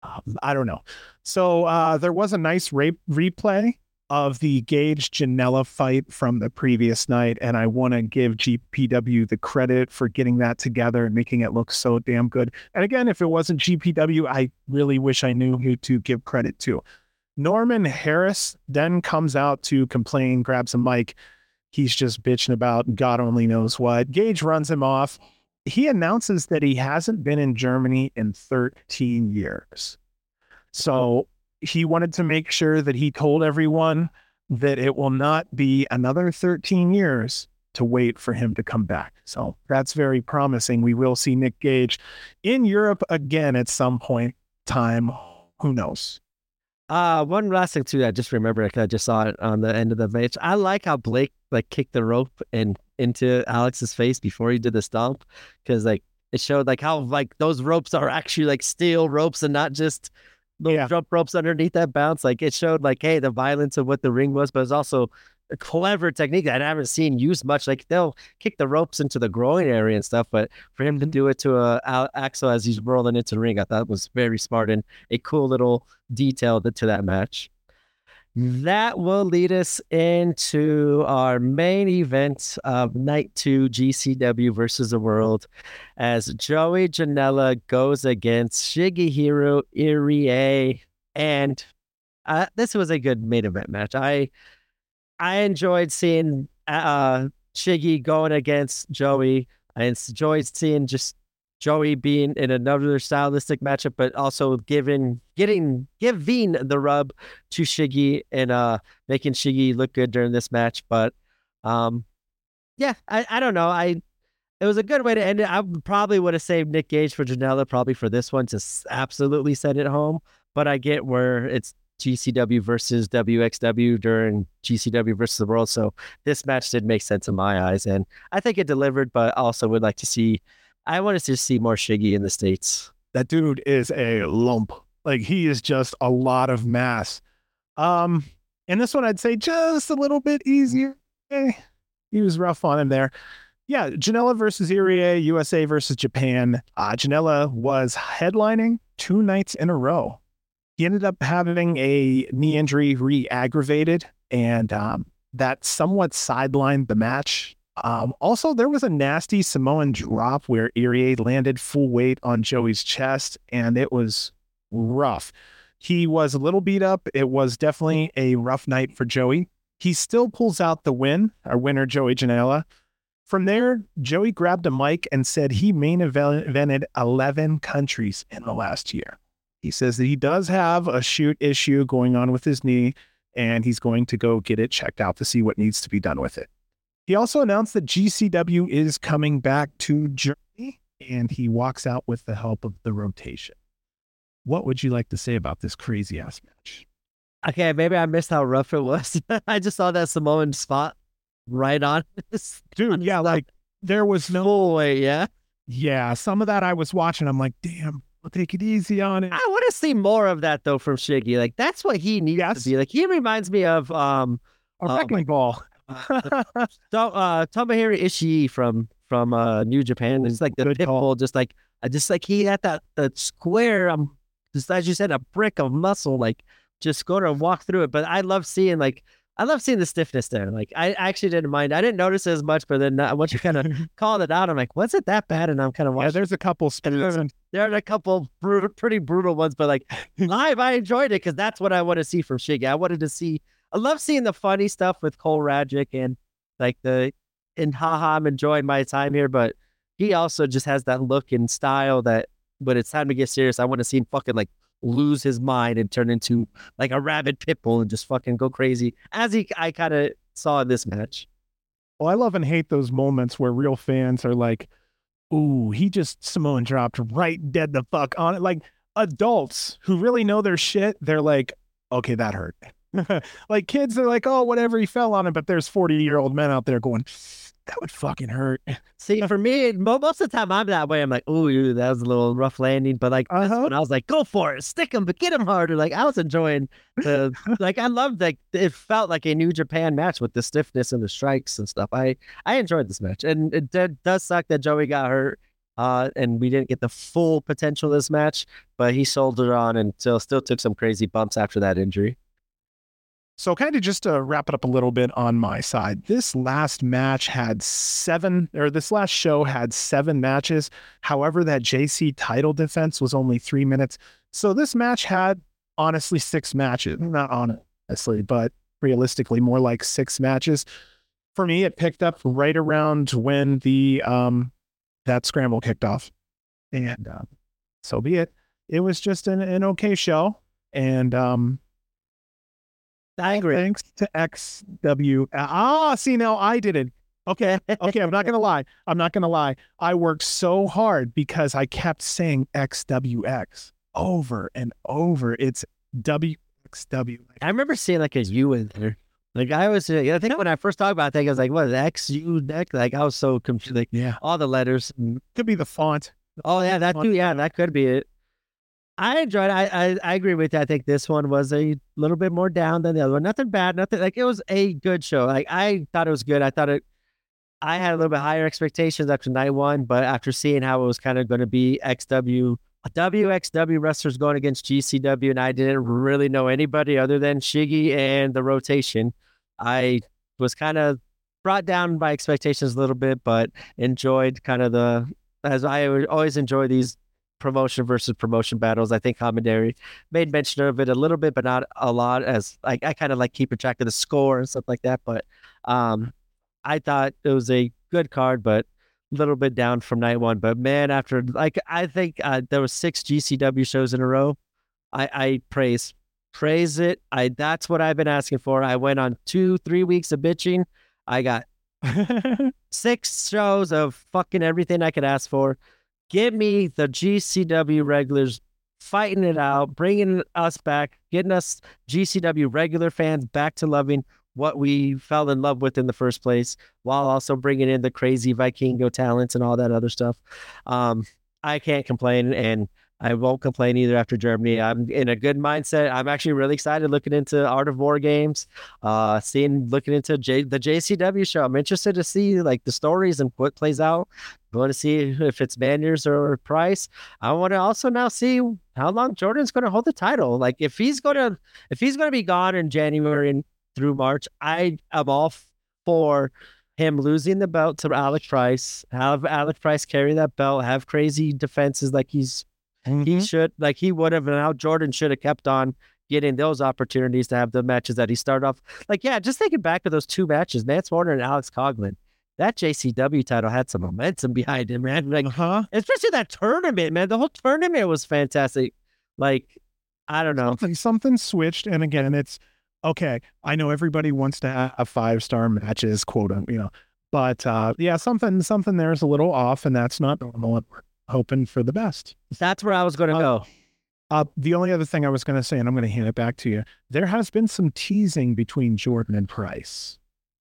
Um, I don't know. So uh, there was a nice rape replay of the Gage Janela fight from the previous night. And I want to give GPW the credit for getting that together and making it look so damn good. And again, if it wasn't GPW, I really wish I knew who to give credit to. Norman Harras then comes out to complain, grabs a mic. He's just bitching about God only knows what. Gage runs him off. He announces that he hasn't been in Germany in 13 years. So he wanted to make sure that he told everyone that it will not be another 13 years to wait for him to come back. So that's very promising. We will see Nick Gage in Europe again at some point time. Who knows? Uh, one last thing too. I just remember because I just saw it on the end of the match. I like how Blake like kicked the rope and into Alex's face before he did the stomp because like it showed like how like those ropes are actually like steel ropes and not just little Yeah. jump ropes underneath that bounce. Like it showed like hey the violence of what the ring was, but it's also clever technique that I haven't seen used much. Like they'll kick the ropes into the groin area and stuff, but for him to do it to a Al- Axel as he's rolling into the ring, I thought was very smart and a cool little detail to to that match. That will lead us into our main event of night two GCW versus the world as Joey Janela goes against Shigehiro Irie. And uh, this was a good main event match. I I enjoyed seeing uh, Shiggy going against Joey. I enjoyed seeing just Joey being in another stylistic matchup, but also giving getting giving the rub to Shiggy and uh making Shiggy look good during this match. But um yeah, I, I don't know. I it was a good way to end it. I probably would have saved Nick Gage for Janela, probably for this one to absolutely send it home. But I get where it's GCW versus WXW during GCW versus the world. So this match did make sense in my eyes. And I think it delivered, but also would like to see I wanted to see more Shiggy in the States. That dude is a lump. Like he is just a lot of mass. Um, and this one I'd say just a little bit easier. Eh, he was rough on him there. Yeah, Janela versus Irie, USA versus Japan. Uh, Janela was headlining two nights in a row. He ended up having a knee injury re-aggravated, and um, that somewhat sidelined the match. Um, also, there was a nasty Samoan drop where Irie landed full weight on Joey's chest, and it was rough. He was a little beat up. It was definitely a rough night for Joey. He still pulls out the win, our winner, Joey Janela. From there, Joey grabbed a mic and said he main evented 11 countries in the last year. He says that he does have a shoot issue going on with his knee, and he's going to go get it checked out to see what needs to be done with it. He also announced that GCW is coming back to Germany, and he walks out with the help of the rotation. What would you like to say about this crazy ass match? Okay, maybe I missed how rough it was. I just saw that Samoan spot right on his Dude, yeah, like there was no, weight, yeah. yeah, some of that I was watching. I'm like, damn, take it easy on it. I want to see more of that though from Shiggy. Like that's what he needs Yes. to be. Like he reminds me of um A Oh, wrecking ball. uh, uh Tomohiro Ishii from from uh New Japan. It's like the Good pit bull, just like I just like he had that that square um just as you said, a brick of muscle, like just go to walk through it. But I love seeing like I love seeing the stiffness there. Like I actually didn't mind. I didn't notice it as much, but then once you kind of called it out, I'm like, was it that bad? And I'm kind of watching. Yeah, there's a couple spoons. there are a couple brutal, pretty brutal ones, but like live, I enjoyed it because that's what I want to see from Shiggy. I wanted to see. I love seeing the funny stuff with Cole Radrick and like the and haha. I'm enjoying my time here, but he also just has that look and style that when it's time to get serious, I want to see him fucking like lose his mind and turn into like a rabid pit bull and just fucking go crazy as he I kind of saw in this match. Well, I love and hate those moments where real fans are like, ooh, he just Samoan dropped right dead the fuck on it. Like, adults who really know their shit, they're like, okay, that hurt. like kids, they're like, oh, whatever, he fell on it. But there's 40 year old men out there going, that would fucking hurt. See, for me, most of the time I'm that way. I'm like, ooh, that was a little rough landing. But like, uh-huh. when I was like, go for it, stick him, but get him harder. Like, I was enjoying the, like, I loved like it felt like a New Japan match with the stiffness and the strikes and stuff. I I enjoyed this match, and it did, does suck that Joey got hurt. Uh, and we didn't get the full potential of this match, but he soldiered on and still still took some crazy bumps after that injury. So, kind of just to wrap it up a little bit on my side, this last match had seven, or this last show had seven matches. However, that JC title defense was only three minutes. So, this match had honestly six matches. Not honestly, but realistically, more like six matches. For me, it picked up right around when the um that scramble kicked off, and uh, so be it. It was just an, an okay show, and um, I agree. Thanks to XW. Ah, see, now I did it. Okay. Okay. I'm not going to lie. I'm not going to lie. I worked so hard because I kept saying XWX over and over. It's WXW. I remember seeing like a U in there. Like I was, uh, I think when I first talked about that, I was like, "What X U deck?" Like I was so confused. Like yeah, all the letters. Could be the font. Oh yeah, that too. Yeah, that could be it. I enjoyed. It. I, I I agree with you. I think this one was a little bit more down than the other one. Nothing bad. Nothing like it was a good show. Like I thought it was good. I thought it. I had a little bit higher expectations after night one, but after seeing how it was kind of going to be XW WXW wrestlers going against GCW, and I didn't really know anybody other than Shiggy and the rotation. I was kind of brought down by expectations a little bit, but enjoyed kind of the as I always enjoy these promotion versus promotion battles. I think commentary made mention of it a little bit, but not a lot. As like I kind of like keeping track of the score and stuff like that. But um, I thought it was a good card, but a little bit down from night one. But man, after like I think uh, there was six GCW shows in a row. I, I praise praise it. I that's what I've been asking for. I went on two, three weeks of bitching. I got six shows of fucking everything I could ask for. Give me the GCW regulars fighting it out, bringing us back, getting us GCW regular fans back to loving what we fell in love with in the first place, while also bringing in the crazy Vikingo talents and all that other stuff. Um, I can't complain, and I won't complain either after Germany. I'm in a good mindset. I'm actually really excited looking into Art of War games, uh, seeing looking into J, the JCW show. I'm interested to see like the stories and what plays out. I want to see if it's Banyers or Price. I want to also now see how long Jordan's going to hold the title. Like if he's going to if he's going to be gone in January and through March, I am all for him losing the belt to Alec Price. Have Alec Price carry that belt. Have crazy defenses like he's Mm-hmm. He should like he would have, and how Jordan should have kept on getting those opportunities to have the matches that he started off. Like, yeah, just thinking back to those two matches, Mance Warner and Alex Colon. That JCW title had some momentum behind it, man. Like, uh-huh. especially that tournament, man. The whole tournament was fantastic. Like, I don't know. Something, something switched, and again, it's okay. I know everybody wants to have five star matches, quote, you know, but uh, yeah, something, something there's a little off, and that's not normal hoping for the best. That's where I was going to uh, go. Uh, the only other thing I was going to say, and I'm going to hand it back to you, there has been some teasing between Jordan and Price.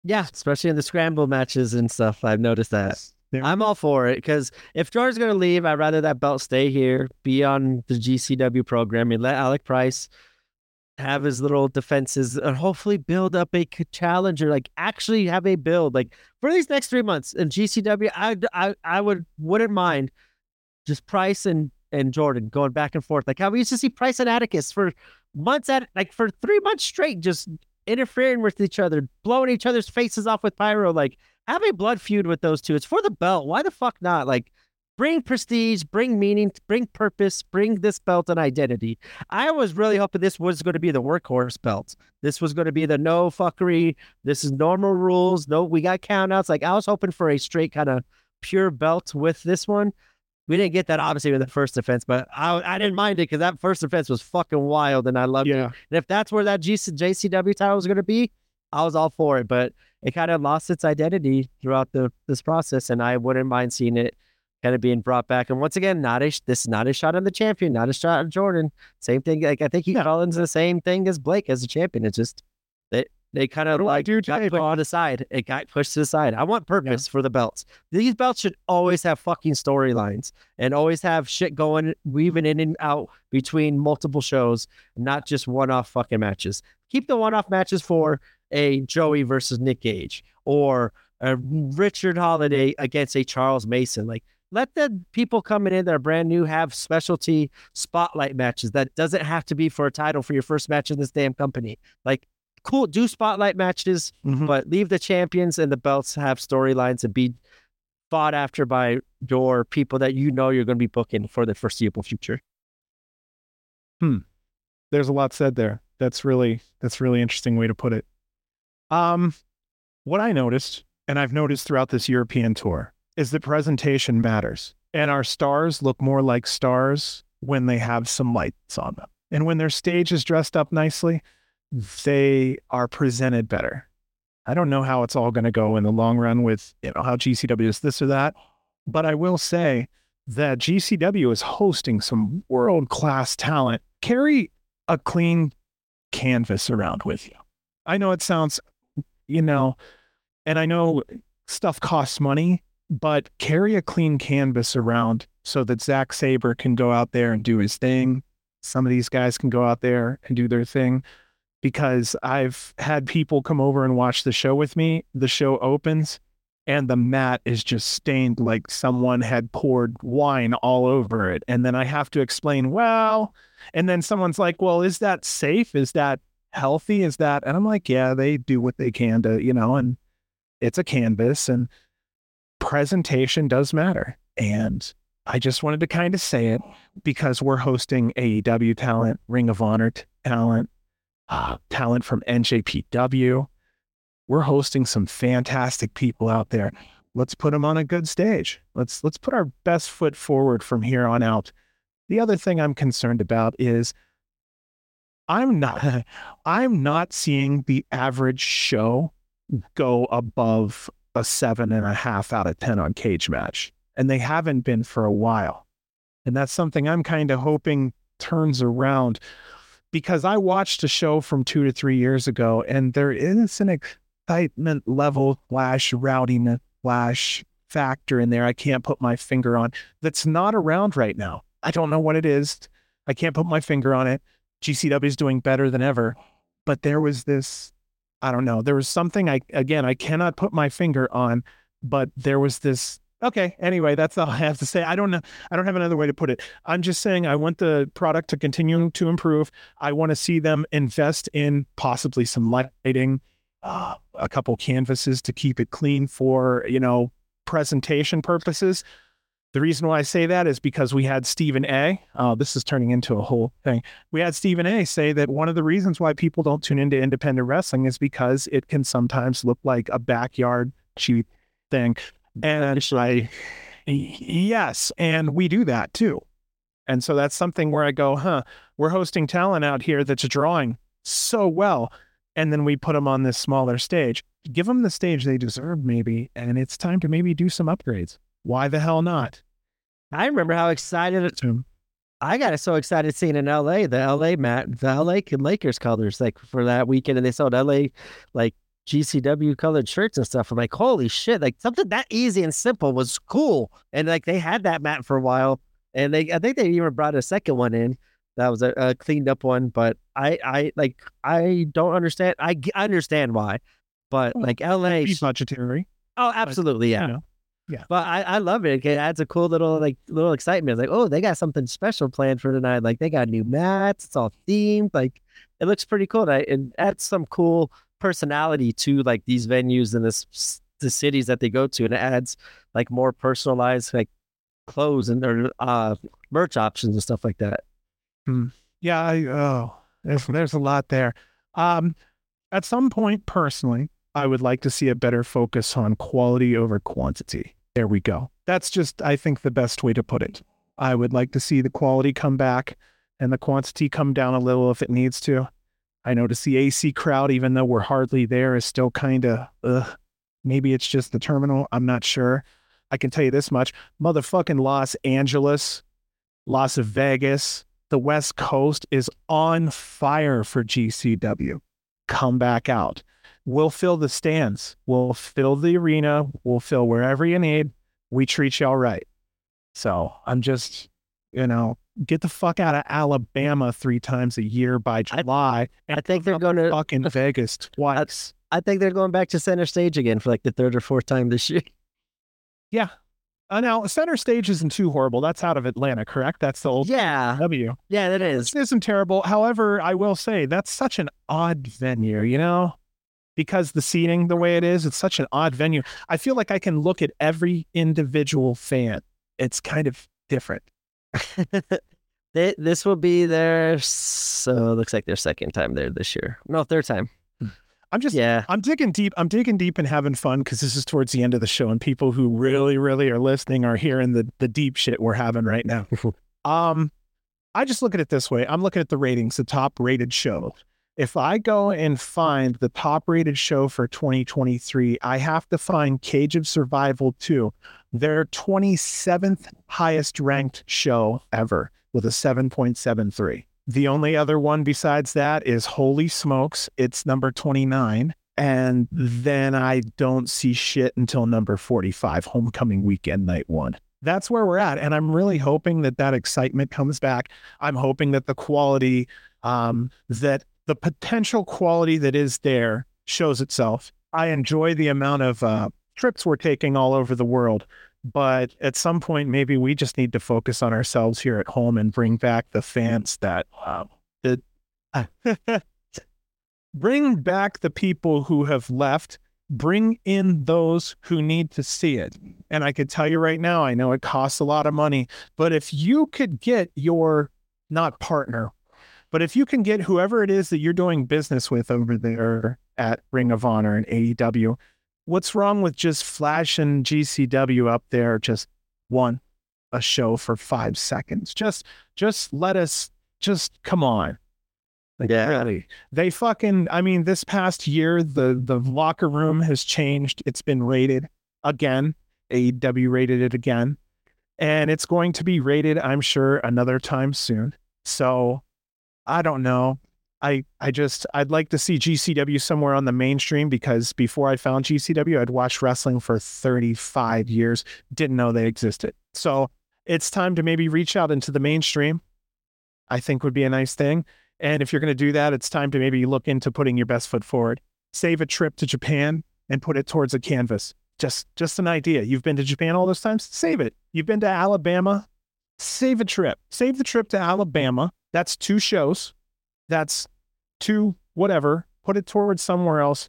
Yeah, especially in the scramble matches and stuff. I've noticed that. There. I'm all for it because if Jordan's going to leave, I'd rather that belt stay here, be on the GCW program, and let Alec Price have his little defenses and hopefully build up a challenger. Like actually have a build. Like for these next three months in GCW, I I I would wouldn't mind just Price and and Jordan going back and forth. Like how we used to see Price and Atticus for months at like for three months straight, just interfering with each other, blowing each other's faces off with pyro. Like have a blood feud with those two. It's for the belt. Why the fuck not? Like bring prestige, bring meaning, bring purpose, bring this belt an identity. I was really hoping this was going to be the workhorse belt. This was going to be the no fuckery. This is normal rules. No, we got countouts. Like I was hoping for a straight kind of pure belt with this one. We didn't get that obviously with the first defense, but I, I didn't mind it because that first defense was fucking wild and I loved yeah. it. And if that's where that G- JCW title was going to be, I was all for it. But it kind of lost its identity throughout the this process, and I wouldn't mind seeing it kind of being brought back. And once again, not a this is not a shot on the champion, not a shot on Jordan. Same thing. Like I think he Collins the same thing as Blake as a champion. It's just they they kind of like do got put on the side. It got pushed to the side. I want purpose for the belts. These belts should always have fucking storylines and always have shit going, weaving in and out between multiple shows, not just one-off fucking matches. Keep the one-off matches for a Joey versus Nick Gage or a Richard Holliday against a Charles Mason. Like let the people coming in that are brand new have specialty spotlight matches that doesn't have to be for a title for your first match in this damn company. Like cool, do spotlight matches, Mhm. but leave the champions and the belts have storylines and be fought after by your people that you know you're going to be booking for the foreseeable future. Hmm. There's a lot said there. That's really that's really interesting way to put it. Um, what I noticed, and I've noticed throughout this European tour, is that presentation matters, and our stars look more like stars when they have some lights on them, and when their stage is dressed up nicely, they are presented better. I don't know how it's all going to go in the long run with you know how GCW is this or that, but I will say that GCW is hosting some world class talent. Carry a clean canvas around with you. I know it sounds, you know, and I know stuff costs money, but carry a clean canvas around so that Zack Sabre can go out there and do his thing. Some of these guys can go out there and do their thing because I've had people come over and watch the show with me. The show opens and the mat is just stained like someone had poured wine all over it. And then I have to explain, well, and then someone's like, well, is that safe? Is that healthy? Is that? And I'm like, yeah, they do what they can to, you know, and it's a canvas and presentation does matter. And I just wanted to kind of say it because we're hosting AEW talent, Ring of Honor talent, uh, talent from NJPW. We're hosting some fantastic people out there. Let's put them on a good stage. Let's let's put our best foot forward from here on out. The other thing I'm concerned about is I'm not I'm not seeing the average show go above a seven and a half out of ten on cage match. And they haven't been for a while. And that's something I'm kind of hoping turns around because I watched a show from two to three years ago and there is an excitement level slash rowdiness slash factor in there I can't put my finger on that's not around right now. I don't know what it is. I can't put my finger on it. GCW is doing better than ever, but there was this I don't know. There was something I again I cannot put my finger on, but there was this okay, anyway, that's all I have to say. I don't know I don't have another way to put it. I'm just saying I want the product to continue to improve. I want to see them invest in possibly some lighting, uh, a couple canvases to keep it clean for, you know, presentation purposes. The reason why I say that is because we had Stephen A. Oh, this is turning into a whole thing. We had Stephen A. say that one of the reasons why people don't tune into independent wrestling is because it can sometimes look like a backyard cheap thing. And I, yes, and we do that too. And so that's something where I go, huh, we're hosting talent out here that's drawing so well. And then we put them on this smaller stage. Give them the stage they deserve, maybe. And it's time to maybe do some upgrades. Why the hell not? I remember how excited To I got so excited seeing in LA the LA mat the LA Lakers colors like for that weekend and they sold LA like GCW colored shirts and stuff. I'm like, holy shit, like something that easy and simple was cool. And like they had that mat for a while. And they I think they even brought a second one in. That was a, a cleaned up one, but I I like I don't understand. I understand why, but Well, like LA, be budgetary. oh, absolutely, yeah. You know, But I, I love it. It adds a cool little like little excitement. It's like, oh, they got something special planned for tonight. Like they got new mats. It's all themed. Like it looks pretty cool. And I- It adds some cool personality to like these venues and this the cities that they go to, and it adds like more personalized like clothes and their uh merch options and stuff like that. yeah, I, oh, there's, there's a lot there. Um, at some point, personally, I would like to see a better focus on quality over quantity. There we go. That's just, I think, the best way to put it. I would like to see the quality come back and the quantity come down a little if it needs to. I notice the AC crowd, even though we're hardly there, is still kind of. Maybe it's just the terminal. I'm not sure. I can tell you this much motherfucking Los Angeles, Las Vegas, the West Coast is on fire for GCW. Come back out. We'll fill the stands, we'll fill the arena, we'll fill wherever you need. We treat y'all right. So I'm just, you know, get the fuck out of Alabama three times a year by July. I think they're going to fucking Vegas twice. I think they're going back to center stage again for like the third or fourth time this year. Yeah. Uh, now, center stage isn't too horrible. That's out of Atlanta, correct? That's the old Yeah. W. Yeah, that is. This isn't terrible. However, I will say that's such an odd venue, you know? Because the seating the way it is, it's such an odd venue. I feel like I can look at every individual fan. It's kind of different. They- this will be their so it looks like their second time there this year. No, third time. I'm just Yeah. I'm digging deep. I'm digging deep and having fun because this is towards the end of the show, and people who really, really are listening are hearing the the deep shit we're having right now. um, I just look at it this way. I'm looking at the ratings, the top rated show. If I go and find the top rated show for 2023, I have to find Cage of Survival 2, their 27th highest ranked show ever with a 7.73. The only other one besides that is Holy Smokes. It's number 29. And then I don't see shit until number 45, Homecoming Weekend Night One. That's where we're at. And I'm really hoping that that excitement comes back. I'm hoping that the quality, um, that the potential quality that is there shows itself. I enjoy the amount of uh, trips we're taking all over the world. But at some point, maybe we just need to focus on ourselves here at home and bring back the fans that uh, that bring back the people who have left. Bring in those who need to see it. And I could tell you right now, I know it costs a lot of money, but if you could get your not partner, but if you can get whoever it is that you're doing business with over there at Ring of Honor and AEW, what's wrong with just flashing GCW up there just one a show for 5 seconds? Just just let us just come on. Like Yeah. really? They fucking i mean this past year the the locker room has changed. It's been rated again. AEW rated it again. And it's going to be rated i'm sure another time soon. So i don't know I I just I'd like to see GCW somewhere on the mainstream because before I found GCW, I'd watched wrestling for 35 years, didn't know they existed. So it's time to maybe reach out into the mainstream. I think would be a nice thing. And if you're going to do that, it's time to maybe look into putting your best foot forward. Save a trip to Japan and put it towards a canvas. Just just an idea. You've been to Japan all those times? Save it. You've been to Alabama? Save a trip. Save the trip to Alabama. That's two shows that's two whatever put it towards somewhere else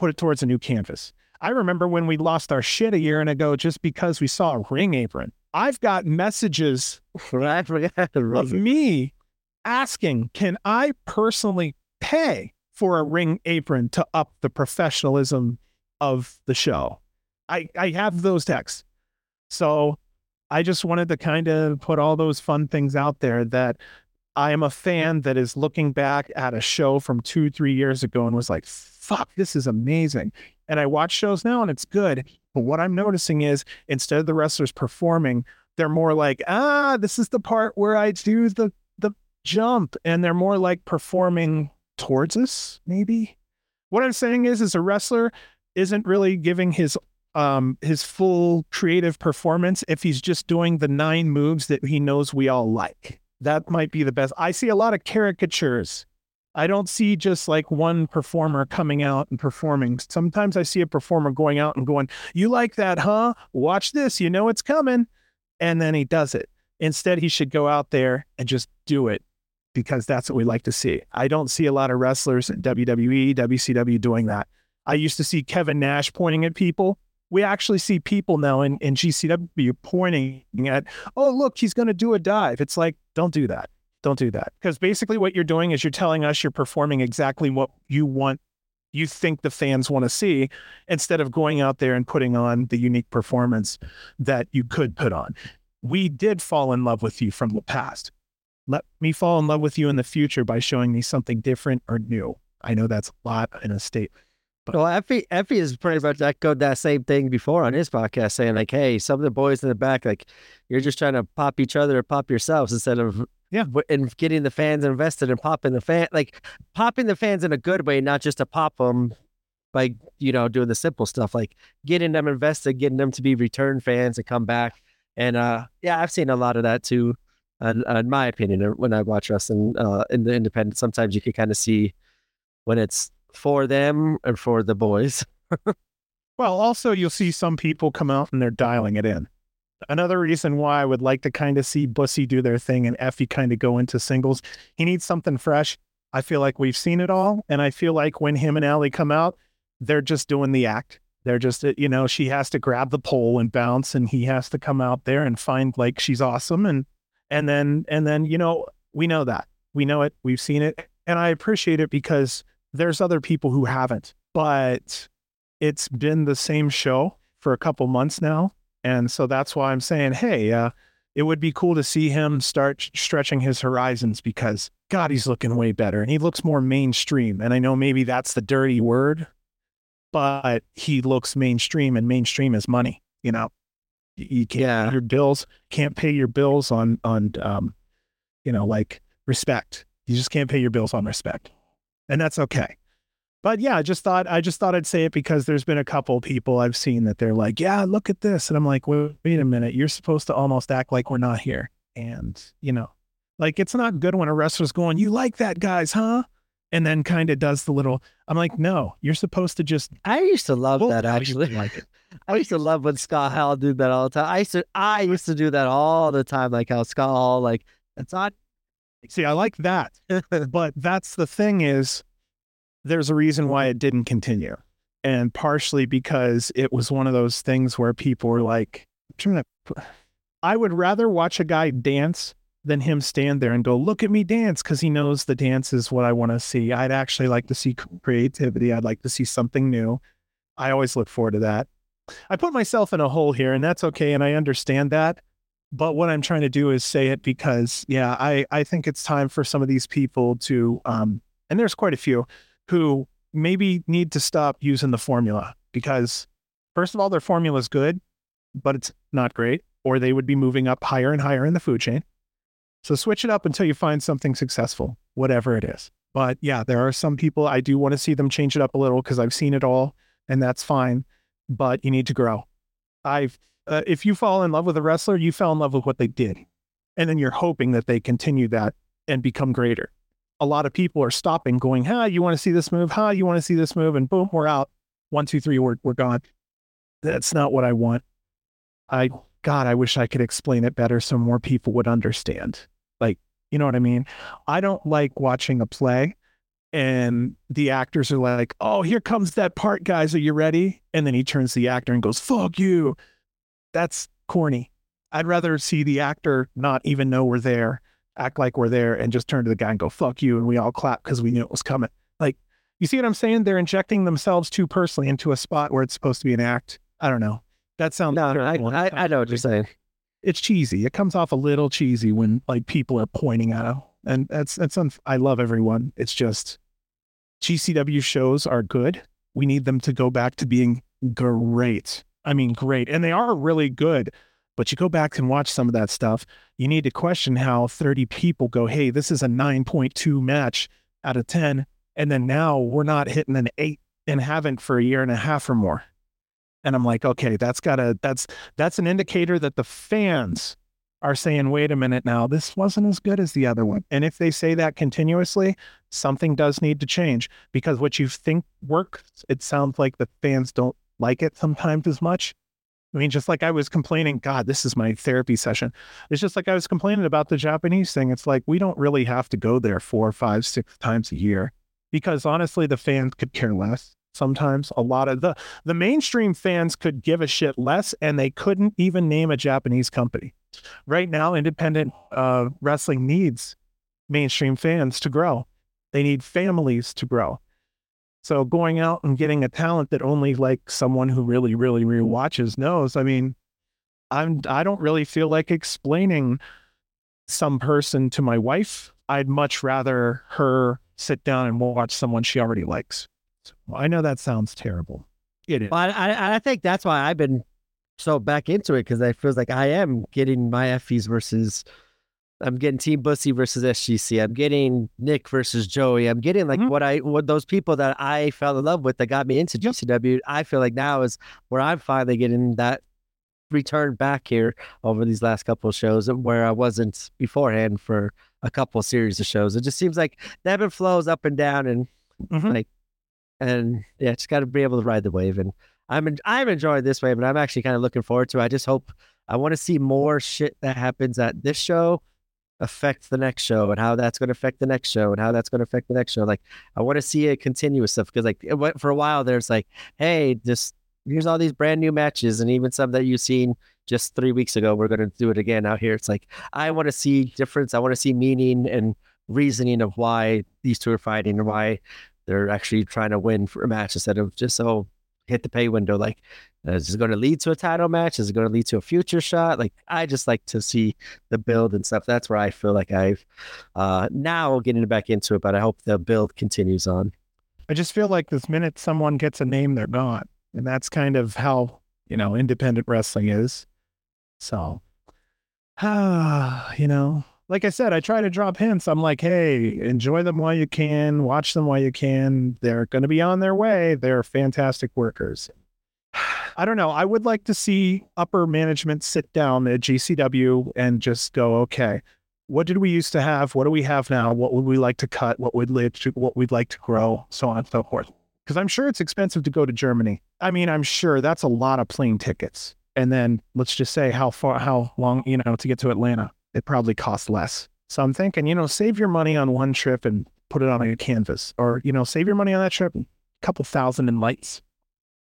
put it towards a new canvas. I remember when we lost our shit a year and ago just because we saw a ring apron. I've got messages I forgot the of me asking can i personally pay for a ring apron to up the professionalism of the show? I i have those texts. So i just wanted to kind of put all those fun things out there that I am a fan that is looking back at a show from two, three years ago and was like, fuck, this is amazing. And I watch shows now and it's good. But what I'm noticing is instead of the wrestlers performing, they're more like, ah, this is the part where I do the the jump. And they're more like performing towards us, maybe. What I'm saying is, is a wrestler isn't really giving his um his full creative performance if he's just doing the nine moves that he knows we all like that might be the best. I see a lot of caricatures. I don't see just like one performer coming out and performing. Sometimes I see a performer going out and going, You like that, huh? Watch this. You know it's coming. And then he does it. Instead, he should go out there and just do it because that's what we like to see. I don't see a lot of wrestlers in WWE, WCW doing that. I used to see Kevin Nash pointing at people. We actually see people now in, in GCW pointing at, oh, look, he's going to do a dive. It's like, don't do that. Don't do that. Because basically, what you're doing is you're telling us you're performing exactly what you want, you think the fans want to see, instead of going out there and putting on the unique performance that you could put on. We did fall in love with you from the past. Let me fall in love with you in the future by showing me something different or new. I know that's a lot in a statement, Well, Effy, Effy has pretty much echoed that same thing before on his podcast, saying like, "Hey, some of the boys in the back, like, you're just trying to pop each other or pop yourselves instead of Yeah. and getting the fans invested and popping the fan, like popping the fans in a good way, not just to pop them by you know doing the simple stuff, like getting them invested, getting them to be return fans and come back. And uh, yeah, I've seen a lot of that too. Uh, in my opinion, when I watch wrestling uh, in the independent, sometimes you can kind of see when it's for them or for the boys. Well, also you'll see some people come out and they're dialing it in. Another reason why I would like to kind of see Bussy do their thing and Effy kind of go into singles. He needs something fresh. I feel like we've seen it all, and I feel like when him and Allie come out, they're just doing the act. They're just, you know, she has to grab the pole and bounce, and he has to come out there and find like she's awesome, and and then and then you know we know that we know it, we've seen it, and I appreciate it because there's other people who haven't, but it's been the same show for a couple months now. And so that's why I'm saying, hey, uh, it would be cool to see him start stretching his horizons because God, he's looking way better and he looks more mainstream. And I know maybe that's the dirty word, but he looks mainstream and mainstream is money, you know. You can't Yeah. pay your bills, can't pay your bills on on um, you know, like respect. You just can't pay your bills on respect. And that's okay but yeah, I just thought I just thought I'd say it because there's been a couple people I've seen that they're like, yeah, look at this, and I'm like, wait, wait a minute, you're supposed to almost act like we're not here, and you know, like it's not good when a wrestler's going, you like that, guys, huh? And then kind of does the little. I'm like, no, you're supposed to just. I used to love Well, that I used to actually. like it. I used to love when Scott Hall did that all the time. I used to I used to do that all the time, like how Scott Hall, like that's not See, I like that, but that's the thing is, there's a reason why mm-hmm. it didn't continue, and partially because it was one of those things where people were like, I'm trying to. put- I would rather watch a guy dance than him stand there and go, "Look at me dance," because he knows the dance is what I want to see. I'd actually like to see creativity. I'd like to see something new. I always look forward to that. I put myself in a hole here, and that's okay, and I understand that. But what I'm trying to do is say it because, yeah, I I think it's time for some of these people to, um, and there's quite a few who maybe need to stop using the formula because, first of all, their formula is good, but it's not great, or they would be moving up higher and higher in the food chain. So switch it up until you find something successful, whatever it is. But yeah, there are some people I do want to see them change it up a little because I've seen it all, and that's fine. But you need to grow. I've uh, if you fall in love with a wrestler, you fell in love with what they did, and then you're hoping that they continue that and become greater. A lot of people are stopping, going, "Ha, you want to see this move? Ha, you want to see this move?" And boom, we're out. One, two, three, we're we're gone. That's not what I want. I God, I wish I could explain it better so more people would understand. Like, you know what I mean? I don't like watching a play and the actors are like, "Oh, here comes that part, guys. Are you ready?" And then he turns the actor and goes, "Fuck you." That's corny. I'd rather see the actor not even know we're there, act like we're there, and just turn to the guy and go, "Fuck you," and we all clap because we knew it was coming. Like, you see what I'm saying? They're injecting themselves too personally into a spot where it's supposed to be an act. I don't know. That sounds no, no I. I I know what you're saying. It's cheesy. It comes off a little cheesy when like people are pointing at them, and that's that's. Unf- I love everyone. It's just GCW shows are good. We need them to go back to being great. I mean, great, and they are really good. But you go back and watch some of that stuff. You need to question how 30 people go, "Hey, this is a 9.2 match out of 10," and then now we're not hitting an eight and haven't for a year and a half or more. And I'm like, okay, that's gotta that's that's an indicator that the fans are saying, wait a minute now, this wasn't as good as the other one. And if they say that continuously, something does need to change because what you think works, it sounds like the fans don't like it sometimes as much. I mean, just like I was complaining, God, this is my therapy session. It's just like I was complaining about the Japanese thing. It's like we don't really have to go there four, five, six times a year because honestly, the fans could care less. Sometimes a lot of the the mainstream fans could give a shit less, and they couldn't even name a Japanese company. Right now, independent uh, wrestling needs mainstream fans to grow. They need families to grow. So going out and getting a talent that only like someone who really, really, really watches knows. I mean, I'm I don't really feel like explaining some person to my wife. I'd much rather her sit down and watch someone she already likes. I know that sounds terrible. It is. Well, I, I, think that's why I've been so back into it because I feels like I am getting my FEs versus I'm getting Team Bussy versus SGC. I'm getting Nick versus Joey. I'm getting like Mhm. what I what those people that I fell in love with that got me into GCW. I feel like now is where I'm finally getting that return back here over these last couple of shows and where I wasn't beforehand for a couple series of shows. It just seems like the ebb and flows up and down and Mhm. like and yeah, just got to be able to ride the wave. And I'm en- I'm enjoying this wave, and I'm actually kind of looking forward to. it. I just hope I want to see more shit that happens at this show affect the next show, and how that's going to affect the next show, and how that's going to affect the next show. Like I want to see a continuous stuff because like it went for a while. There's like, hey, just here's all these brand new matches, and even some that you've seen just three weeks ago. We're going to do it again out here. It's like I want to see difference. I want to see meaning and reasoning of why these two are fighting and why they're actually trying to win for a match instead of just so hit the pay window. Like, uh, is it going to lead to a title match? Is it going to lead to a future shot? Like, I just like to see the build and stuff. That's where I feel like I've uh, now getting back into it, but I hope the build continues on. I just feel like this minute someone gets a name, they're gone. And that's kind of how, you know, independent wrestling is. So, ah, you know, like I said, I try to drop hints. I'm like, hey, enjoy them while you can, watch them while you can. They're going to be on their way. They're fantastic workers. I don't know. I would like to see upper management sit down at GCW and just go, okay, what did we used to have? What do we have now? What would we like to cut? What would li- what we'd like to grow? So on and so forth. Because I'm sure it's expensive to go to Germany. I mean, I'm sure that's a lot of plane tickets. And then let's just say how far, how long, you know, to get to Atlanta, it probably costs less. So I'm thinking, you know, save your money on one trip and put it on a canvas, or you know, save your money on that trip, a couple thousand in lights.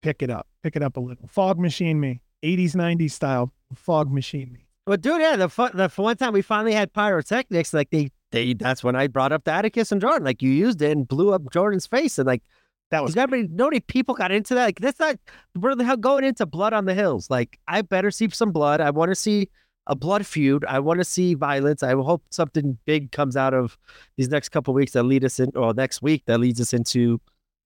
Pick it up, pick it up a little. Fog machine me, 80s, 90s style fog machine me. But dude, yeah, the fun, the one time we finally had pyrotechnics, like they, they, that's when I brought up the Atticus and Jordan. Like you used it and blew up Jordan's face, and like That was Was everybody, no many people got into that. Like that's not we're going into blood on the hills. Like I better see some blood. I want to see a blood feud. I want to see violence. I hope something big comes out of these next couple weeks that lead us in, or next week that leads us into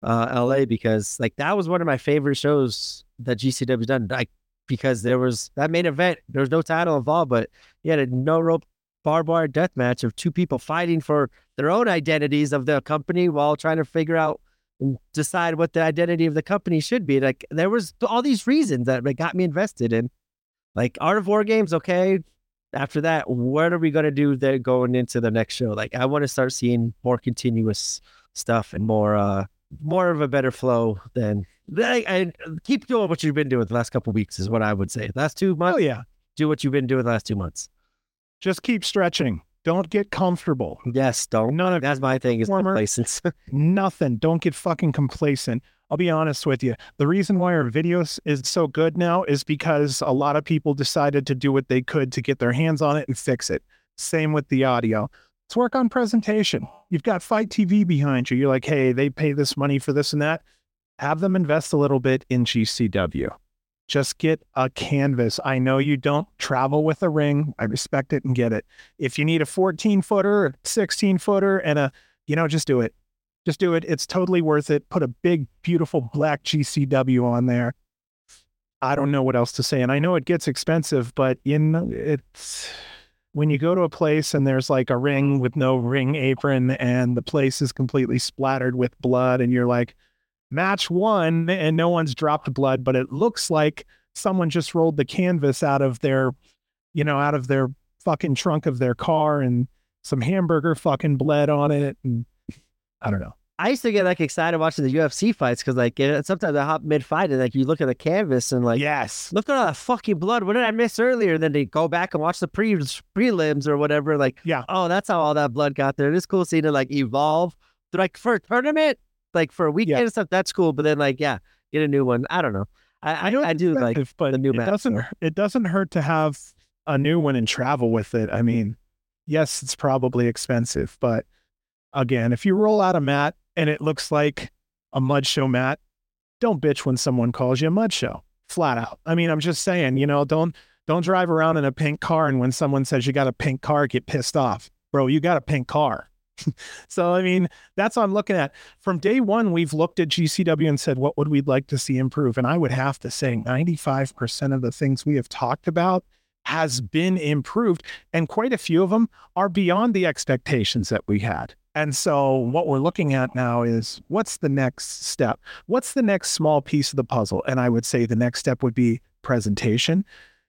uh, LA because like that was one of my favorite shows that GCW done. Like because there was that main event. There was no title involved, but you had a no rope barbed wire death match of two people fighting for their own identities of the company while trying to figure out and decide what the identity of the company should be. Like there was all these reasons that got me invested in. Like Art of War games, okay. After that, what are we gonna do there going into the next show? Like I want to start seeing more continuous stuff and more uh more of a better flow than like, and keep doing what you've been doing the last couple weeks is what I would say. Last two months, oh yeah. do what you've been doing the last two months. Just keep stretching. Don't get comfortable. Yes, don't. None of That's my thing is Former- complacence. nothing. Don't get fucking complacent. I'll be honest with you. The reason why our videos is so good now is because a lot of people decided to do what they could to get their hands on it and fix it. Same with the audio. Let's work on presentation. You've got FITE TV behind you. You're like, hey, they pay this money for this and that. Have them invest a little bit in GCW. Just get a canvas. I know you don't travel with a ring. I respect it and get it. If you need a 14 footer, 16 footer, and a, you know, just do it. Just do it. It's totally worth it. Put a big, beautiful black GCW on there. I don't know what else to say. And I know it gets expensive, but you know, it's when you go to a place and there's like a ring with no ring apron and the place is completely splattered with blood, and you're like, match one, and no one's dropped blood, but it looks like someone just rolled the canvas out of their, you know, out of their fucking trunk of their car and some hamburger fucking bled on it. And I don't know. I used to get like excited watching the UFC fights because like it, sometimes I hop mid fight and like you look at the canvas and like yes. look at all that fucking blood. What did I miss earlier? Then they go back and watch the pre prelims or whatever. Like Yeah. oh that's how all that blood got there. It's cool seeing it like evolve. Like for a tournament, like for a weekend and stuff, that's cool. But then like yeah, get a new one. I don't know. I I, know I do like but the new it map, doesn't so. it doesn't hurt to have a new one and travel with it. I mean, yes, it's probably expensive, but again, if you roll out a mat and it looks like a mud show mat, don't bitch when someone calls you a mud show. Flat out. I mean, I'm just saying, you know, don't don't drive around in a pink car and when someone says you got a pink car, get pissed off. Bro, you got a pink car. so, I mean, that's what I'm looking at. From day one, we've looked at GCW and said, what would we like to see improve? And I would have to say 95% of the things we have talked about has been improved. And quite a few of them are beyond the expectations that we had. And so, what we're looking at now is what's the next step? What's the next small piece of the puzzle? And I would say the next step would be presentation.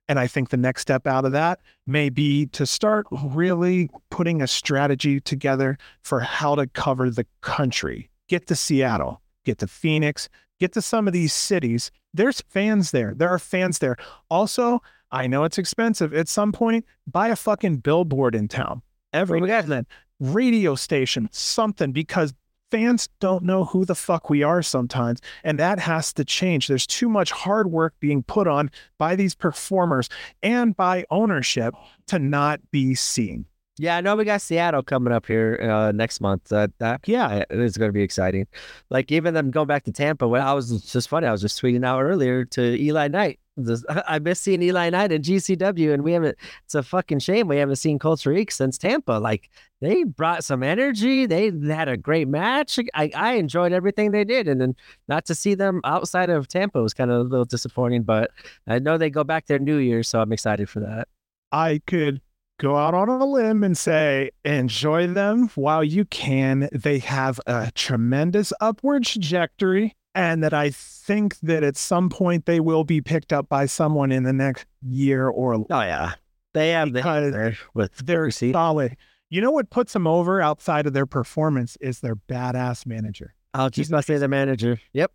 And I think the next step out of that may be to start really putting a strategy together for how to cover the country. Get to Seattle, get to Phoenix, get to some of these cities. There's fans there. There are fans there. Also, I know it's expensive. At some point, buy a fucking billboard in town. Every oh, then radio station, something, because fans don't know who the fuck we are sometimes. And that has to change. There's too much hard work being put on by these performers and by ownership to not be seen. Yeah, I know we got Seattle coming up here uh, next month. Uh, that yeah, it is going to be exciting. Like even them going back to Tampa. When I was just funny, I was just tweeting out earlier to Eli Knight I miss seeing Eli Knight in GCW, and we haven't. It's a fucking shame we haven't seen Culture Eek since Tampa. Like they brought some energy. They had a great match. I, I enjoyed everything they did, and then not to see them outside of Tampa was kind of a little disappointing. But I know they go back there New Year, so I'm excited for that. I could go out on a limb and say enjoy them while you can. They have a tremendous upward trajectory and that I think that at some point they will be picked up by someone in the next year or oh yeah they have the with they're solid. You know what puts them over outside of their performance is their badass manager. I'll just not say the manager. Yep,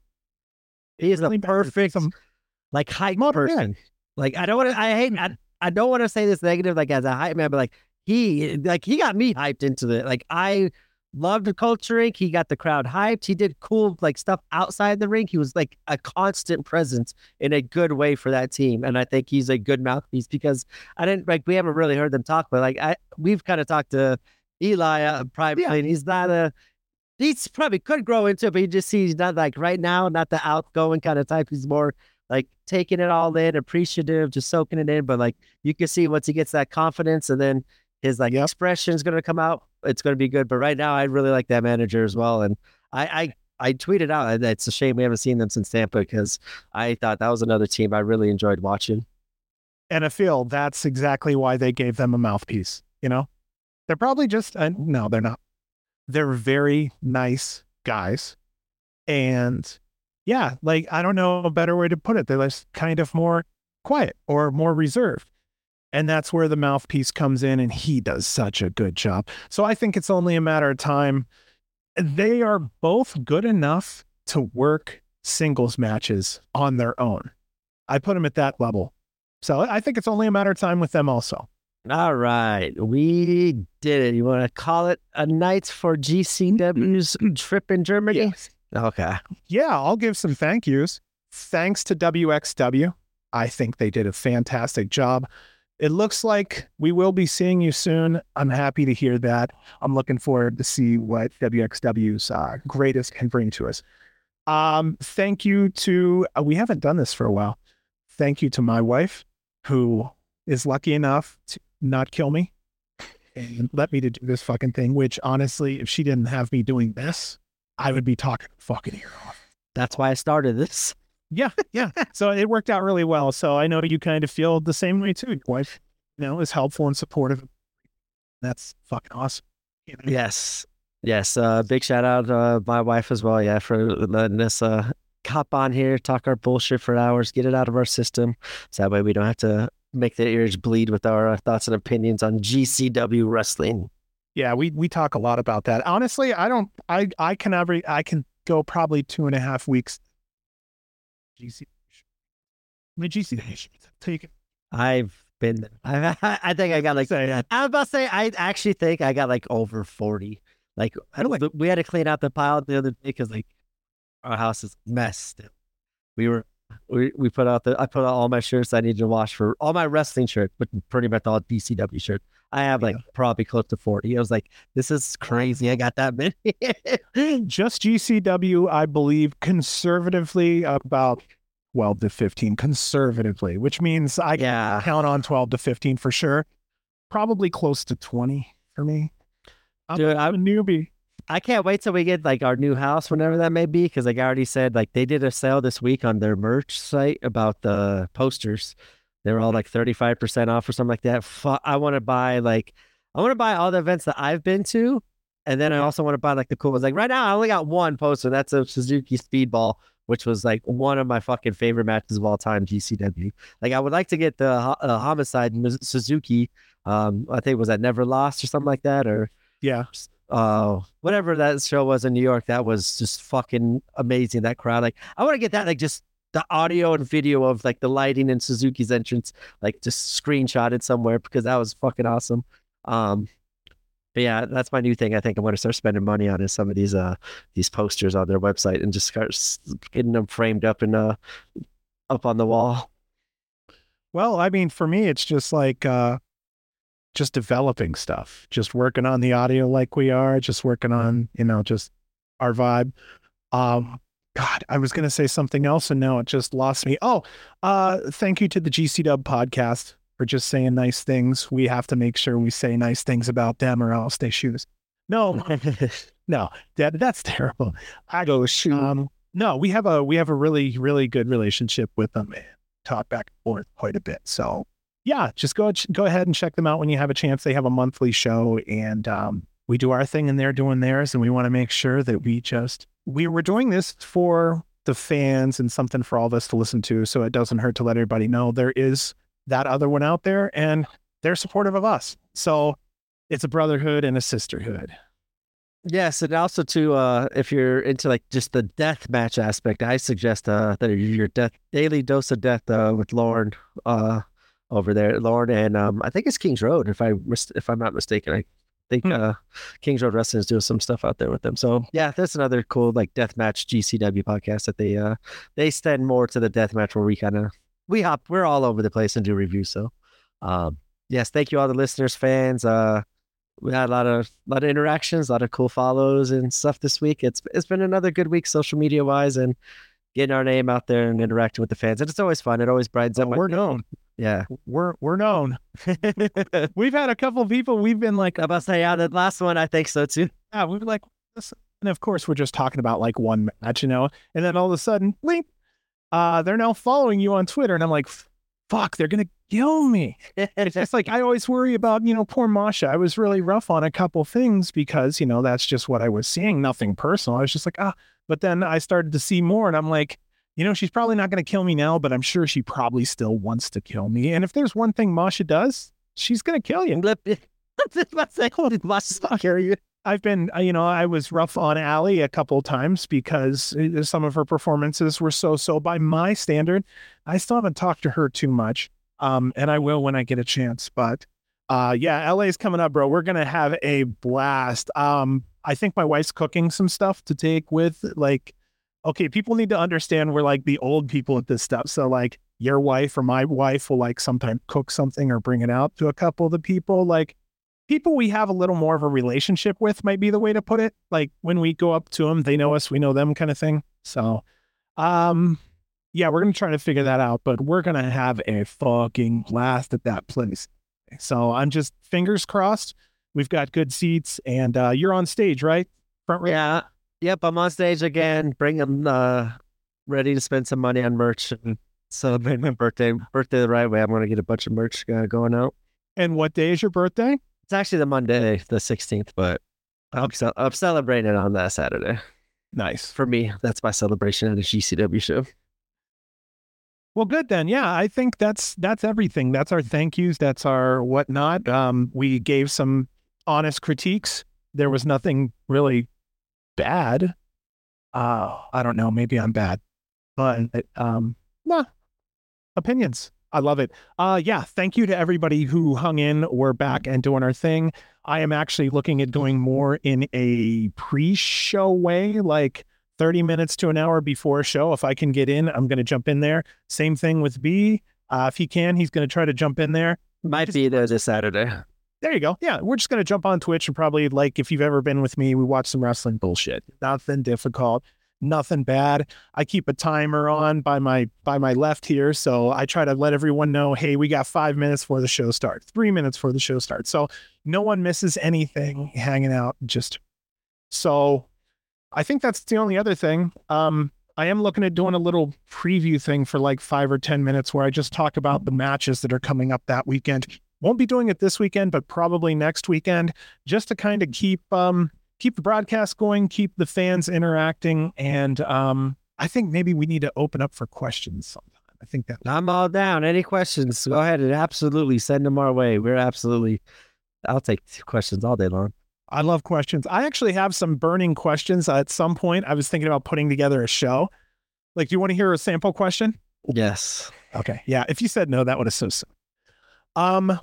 he is really the perfect some, like hype person. Man. Like I don't want to. I hate. I, I don't want to say this negative like as a hype man, but like he like he got me hyped into it. Like I loved the culture Inc. He got the crowd hyped. He did cool like stuff outside the rink. He was like a constant presence in a good way for that team. And I think he's a good mouthpiece because I didn't like we haven't really heard them talk, but like I we've kind of talked to Eli uh, privately, yeah. and he's not a he's probably could grow into it, but you just see he's not like right now, not the outgoing kind of type. He's more like taking it all in, appreciative, just soaking it in. But like you can see once he gets that confidence and then his like yep. expression is going to come out it's going to be good. But right now, I really like that manager as well. And I, I, I tweeted out that it's a shame we haven't seen them since Tampa because I thought that was another team I really enjoyed watching. And I feel that's exactly why they gave them a mouthpiece. You know, they're probably just uh, no, they're not. They're very nice guys, and yeah, like I don't know a better way to put it. They're just kind of more quiet or more reserved. And that's where the mouthpiece comes in, and he does such a good job. So I think it's only a matter of time. They are both good enough to work singles matches on their own. I put them at that level. So I think it's only a matter of time with them also. All right. We did it. You want to call it a night for GCW's mm-hmm. trip in Germany? Yes. Okay. Yeah, I'll give some thank yous. Thanks to WXW. I think they did a fantastic job. It looks like we will be seeing you soon. I'm happy to hear that. I'm looking forward to see what WXW's uh, greatest can bring to us. Um, thank you to, uh, we haven't done this for a while. Thank you to my wife, who is lucky enough to not kill me and let me to do this fucking thing, which honestly, if she didn't have me doing this, I would be talking fucking ear off. That's why I started this. Yeah, yeah. so it worked out really well. So I know you kind of feel the same way too. Your wife, you know, is helpful and supportive. That's fucking awesome. You know? Yes. Yes. Uh, big shout out uh, my wife as well. Yeah, for letting us uh, hop on here, talk our bullshit for hours, get it out of our system. So that way we don't have to make the ears bleed with our uh, thoughts and opinions on GCW wrestling. Yeah, we we talk a lot about that. Honestly, I don't. I I can every I can go probably two and a half weeks GC. My GC Nation. Take it. I've been. I, I think I got like. I was about to say. I actually think I got like over forty. Like I don't like. We had to clean out the pile the other day because like our house is messed. We were. We, we put out the I put out all my shirts I needed to wash for all my wrestling shirts, but pretty much all GCW shirts. I have like yeah. probably close to 40. I was like, this is crazy. I got that many. Just GCW, I believe, conservatively about 12 to 15, conservatively, which means I yeah. count on 12 to 15 for sure. Probably close to 20 for me. I'm, Dude, I'm a newbie. I can't wait till we get like our new house, whenever that may be, because like I already said, like they did a sale this week on their merch site about the posters. They were all like thirty five percent off or something like that. I want to buy like I want to buy all the events that I've been to, and then I also want to buy like the cool ones. Like right now, I only got one poster. That's a Suzuki Speedball, which was like one of my fucking favorite matches of all time. GCW. Like I would like to get the uh, Homicide Suzuki. Um, I think was that Never Lost or something like that, or Yeah. uh whatever that show was in New York, that was just fucking amazing. That crowd, like I want to get that, like just the audio and video of like the lighting in Suzuki's entrance, like just screenshotted somewhere because that was fucking awesome. Um, but yeah, that's my new thing. I think I'm going to start spending money on is some of these uh these posters on their website and just start getting them framed up and uh up on the wall. Well, I mean, for me, it's just like uh, just developing stuff, just working on the audio like we are, just working on, you know, just our vibe. Um, God, I was gonna say something else and now it just lost me. Oh, uh, thank you to the GC Dub podcast for just saying nice things. We have to make sure we say nice things about them or else they shoot us. No, no, that that's terrible. I go. Um, no, we have a we have a really really good relationship with them and talk back and forth quite a bit. So yeah, just go go ahead and check them out when you have a chance. They have a monthly show and um, we do our thing and they're doing theirs, and we want to make sure that we just we were doing this for the fans and something for all of us to listen to. So it doesn't hurt to let everybody know there is that other one out there and they're supportive of us. So it's a brotherhood and a sisterhood. Yes, and also to uh if you're into like just the death match aspect, I suggest uh that your death daily dose of death uh with Lauren uh over there, Lauren and um I think it's Kings Road if I if I'm not mistaken. I think Hmm. uh Kings Road Wrestling is doing some stuff out there with them. So yeah, that's another cool like death match GCW podcast that they uh they extend more to the death match where we kind of we hop we're all over the place and do reviews. So um yes, thank you all the listeners, fans. Uh we had a lot of lot of interactions, a lot of cool follows and stuff this week. It's it's been another good week social media wise and getting our name out there and interacting with the fans. And it's always fun. It always brightens up. Oh, my we're known. Yeah. We're we're known. We've had a couple of people. We've been like, about to say, yeah, the last one, I think so too. yeah, we were like, and of course we're just talking about like one match, you know, and then all of a sudden, link, uh, they're now following you on Twitter, and I'm like, fuck, they're gonna kill me. It's just like I always worry about, you know, poor Masha. I was really rough on a couple things because, you know, that's just what I was seeing. Nothing personal. I was just like, ah. But then I started to see more, and I'm like, you know, she's probably not going to kill me now, but I'm sure she probably still wants to kill me. And if there's one thing Masha does, she's going to kill you. I was just about to say, did Watch carry you? I've been, uh, you know, I was rough on Allie a couple times because uh, some of her performances were so so by my standard. I still haven't talked to her too much, um, and I will when I get a chance. But uh, yeah, LA's coming up, bro. We're gonna have a blast. Um, I think my wife's cooking some stuff to take with. Like, okay, people need to understand we're like the old people at this stuff. So like, your wife or my wife will like sometimes cook something or bring it out to a couple of the people. Like people we have a little more of a relationship with might be the way to put it. Like when we go up to them, they know us, we know them kind of thing. So, um, yeah, we're going to try to figure that out, but we're going to have a fucking blast at that place. So I'm just fingers crossed. We've got good seats and, uh, you're on stage, right? Front row. Yeah. Yep. I'm on stage again. Bring them uh, ready to spend some money on merch and celebrate my birthday. Birthday the right way. I'm going to get a bunch of merch uh, going out. And what day is your birthday? It's actually the Monday, the 16th, but I'm, ce- I'm celebrating it on that Saturday. Nice. For me, that's my celebration at a GCW show. Well, good then. Yeah, I think that's that's everything. That's our thank yous. That's our whatnot. Um, we gave some honest critiques. There was nothing really bad. Uh, I don't know. Maybe I'm bad, but um, nah, opinions. I love it. Uh, yeah. Thank you to everybody who hung in. We're back and doing our thing. I am actually looking at doing more in a pre-show way, like 30 minutes to an hour before a show. If I can get in, I'm going to jump in there. Same thing with B. Uh, if he can, he's going to try to jump in there. Might be there this Saturday. There you go. Yeah, we're just going to jump on Twitch and probably, like, if you've ever been with me, we watch some wrestling bullshit. Nothing difficult. nothing bad. I keep a timer on by my by my left here, so I try to let everyone know, hey, we got five minutes before the show starts, three minutes before the show starts, so no one misses anything hanging out. Just so, I think that's the only other thing. Um, I am looking at doing a little preview thing for like five or 10 minutes where I just talk about the matches that are coming up that weekend. Won't be doing it this weekend, but probably next weekend, just to kind of keep um keep the broadcast going, keep the fans interacting, and um I think maybe we need to open up for questions sometime. I think that I'm all down. Any questions? Go ahead and absolutely send them our way. We're absolutely. I'll take questions all day long. I love questions. I actually have some burning questions. At some point, I was thinking about putting together a show. Like, do you want to hear a sample question? Yes. Okay. Yeah. If you said no, that would have so soon. Um,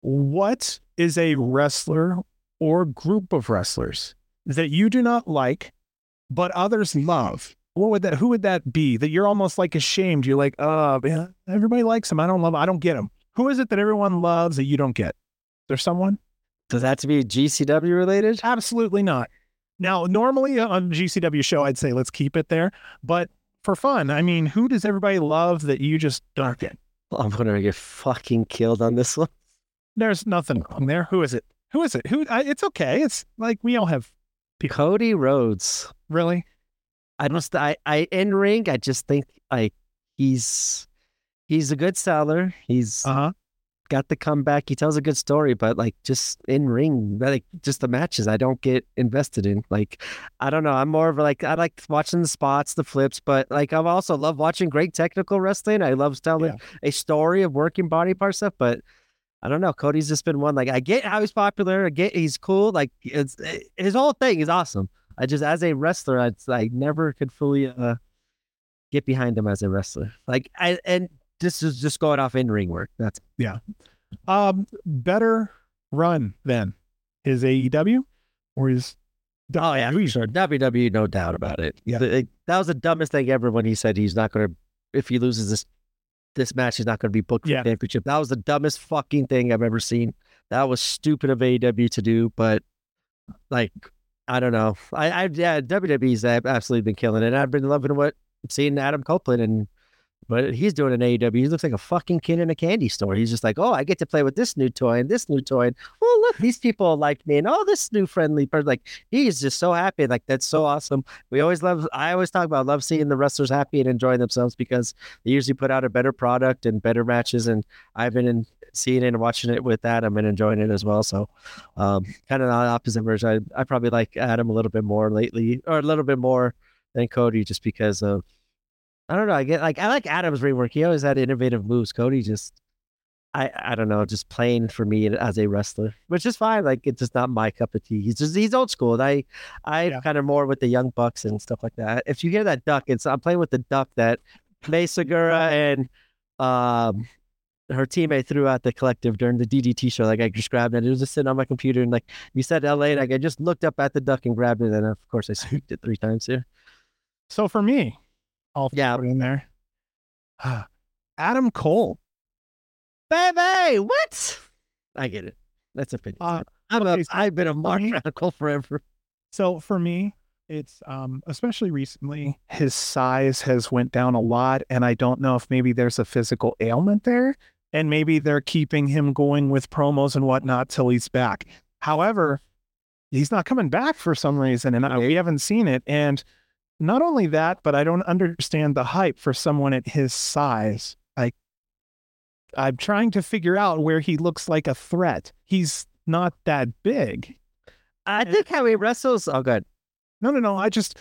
what is a wrestler or group of wrestlers that you do not like, but others love? What would that? Who would that be? That you're almost like ashamed. You're like, oh, man, everybody likes him. I don't love. Him. I don't get him. Who is it that everyone loves that you don't get? There's someone. Does that have to be GCW related? Absolutely not. Now, normally on GCW show, I'd say let's keep it there, but for fun, I mean, who does everybody love that you just don't get? I'm gonna get fucking killed on this one. There's nothing wrong there. Who is it? Who is it? Who? I, it's okay. It's like we all have. Cody Rhodes. Really? I must. I. I in ring. I just think like he's he's a good seller. He's Uh huh. Got the comeback. He tells a good story, but like just in ring, like just the matches, I don't get invested in. Like, I don't know. I'm more of like I like watching the spots, the flips, but like I also love watching great technical wrestling. I love telling a story of working body part stuff, but I don't know. Cody's just been one. Like I get how he's popular. I get he's cool. Like it's his whole thing is awesome. I just as a wrestler, I I never could fully uh get behind him as a wrestler. Like I and this is just going off in ring work. That's yeah. Um, better run then is AEW or is Oh yeah, for sure. WWE, no doubt about it. Yeah. That was the dumbest thing ever when he said he's not going to. If he loses this, this match, he's not going to be booked for Yeah. championship. That was the dumbest fucking thing I've ever seen. That was stupid of AEW to do, but like I don't know. I, I yeah, WWE's ab- absolutely been killing it. I've been loving what seeing Adam Copeland and what he's doing an AEW. He looks like a fucking kid in a candy store. He's just like, oh, I get to play with this new toy and this new toy. And oh, look, these people like me and oh, this new friendly person. Like he's just so happy. Like that's so awesome. We always love. I always talk about love seeing the wrestlers happy and enjoying themselves because they usually put out a better product and better matches. And I've been in, seeing it and watching it with Adam and enjoying it as well. So, um, kind of the opposite version. I, I probably like Adam a little bit more lately, or a little bit more than Cody, just because of I don't know. I get like I like Adam's rework. He always had innovative moves. Cody just I I don't know, just plain for me as a wrestler, which is fine. Like it's just not my cup of tea. He's just he's old school. And I I Yeah. kind of more with the young bucks and stuff like that. If you hear that duck, it's I'm playing with the duck that Mei Suruga and um her teammate threw out the collective during the DDT show. Like I just grabbed it. It was just sitting on my computer and like you said LA, like I just looked up at the duck and grabbed it, and of course I squeaked it three times here. so for me? I'll Yeah. throw it in there. Adam Cole. Baby, what? I get it. That's opinion. Uh, I'm a, okay, so I've been a Mark Radical forever. So for me, it's um especially recently his size has went down a lot and I don't know if maybe there's a physical ailment there and maybe they're keeping him going with promos and whatnot till he's back. However, he's not coming back for some reason and I, we haven't seen it and not only that, but I don't understand the hype for someone at his size. Like I'm trying to figure out where he looks like a threat. He's not that big. I think how he wrestles. Oh, good. No, no, no. I just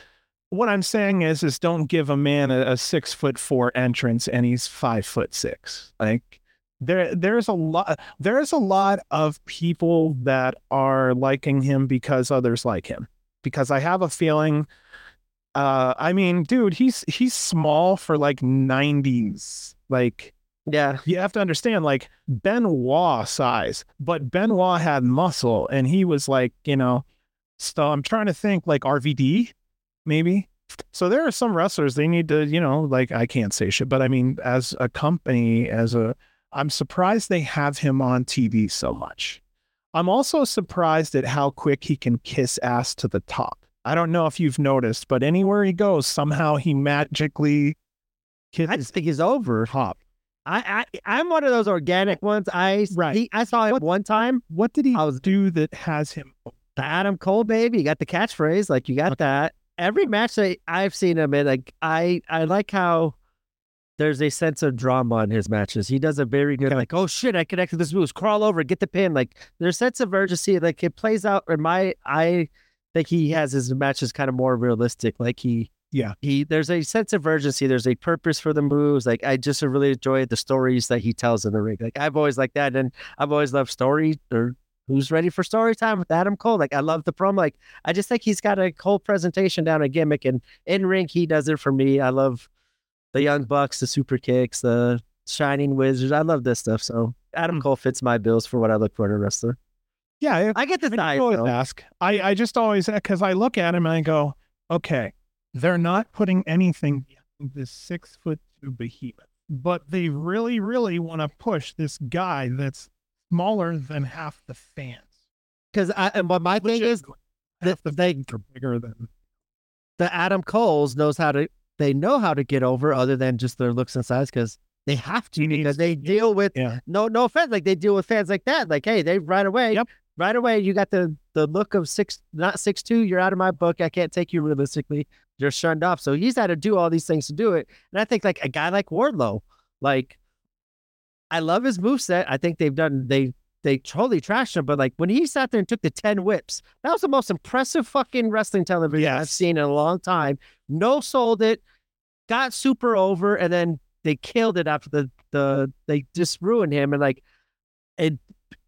what I'm saying is is don't give a man a, a six foot four entrance and he's five foot six. Like there there's a lot there's a lot of people that are liking him because others like him. Because I have a feeling uh I mean, dude, he's he's small for like 90s. Like Yeah, you have to understand like Benoit size, but Benoit had muscle and he was like, you know, so I'm trying to think like RVD, maybe. So there are some wrestlers they need to, you know, like I can't say shit, but I mean, as a company, as a, I'm surprised they have him on TV so much. I'm also surprised at how quick he can kiss ass to the top. I don't know if you've noticed, but anywhere he goes, somehow he magically I just think he's over. top. I, I I'm one of those organic ones. I Right. he- I saw him one time. What did he I was do that has him? the Adam Cole baby. You got the catchphrase, like you got that. Every match that I've seen him in, like I I like how there's a sense of drama in his matches. He does a very good, like oh shit, I connected this move, crawl over, get the pin. Like there's a sense of urgency. Like it plays out. In my I think he has his matches kind of more realistic. Like he Yeah. he there's a sense of urgency. There's a purpose for the moves. Like I just really enjoy the stories that he tells in the ring. Like I've always liked that, and I've always loved story or who's ready for story time with Adam Cole. Like I love the promo. Like I just think he's got a whole presentation down a gimmick, and in ring he does it for me. I love the Young Bucks, the super kicks, the Shining Wizards. I love this stuff. So Adam Hmm. Cole fits my bills for what I look for in a wrestler. Yeah, I- I get the I always though. ask. I, I just always because I look at him and I go, okay, they're not putting anything behind this six foot two behemoth, but they really, really want to push this guy that's smaller than half the fans. Because I and what my thing is that the they are bigger than. the Adam Coles knows how to they know how to get over other than just their looks and size because they have to He needs because they yeah. deal with Yeah, no no offense like they deal with fans like that like hey they right away Yep. Right away you got the the look of six not six two you're out of my book I can't take you realistically you're shunned off. So he's had to do all these things to do it. And I think like a guy like Wardlow like I love his moveset. I think they've done they they totally trashed him. But like when he sat there and took the 10 whips that was the most impressive fucking wrestling television I've seen in a long time. No sold it got super over and then they killed it after the the they just ruined him. And like and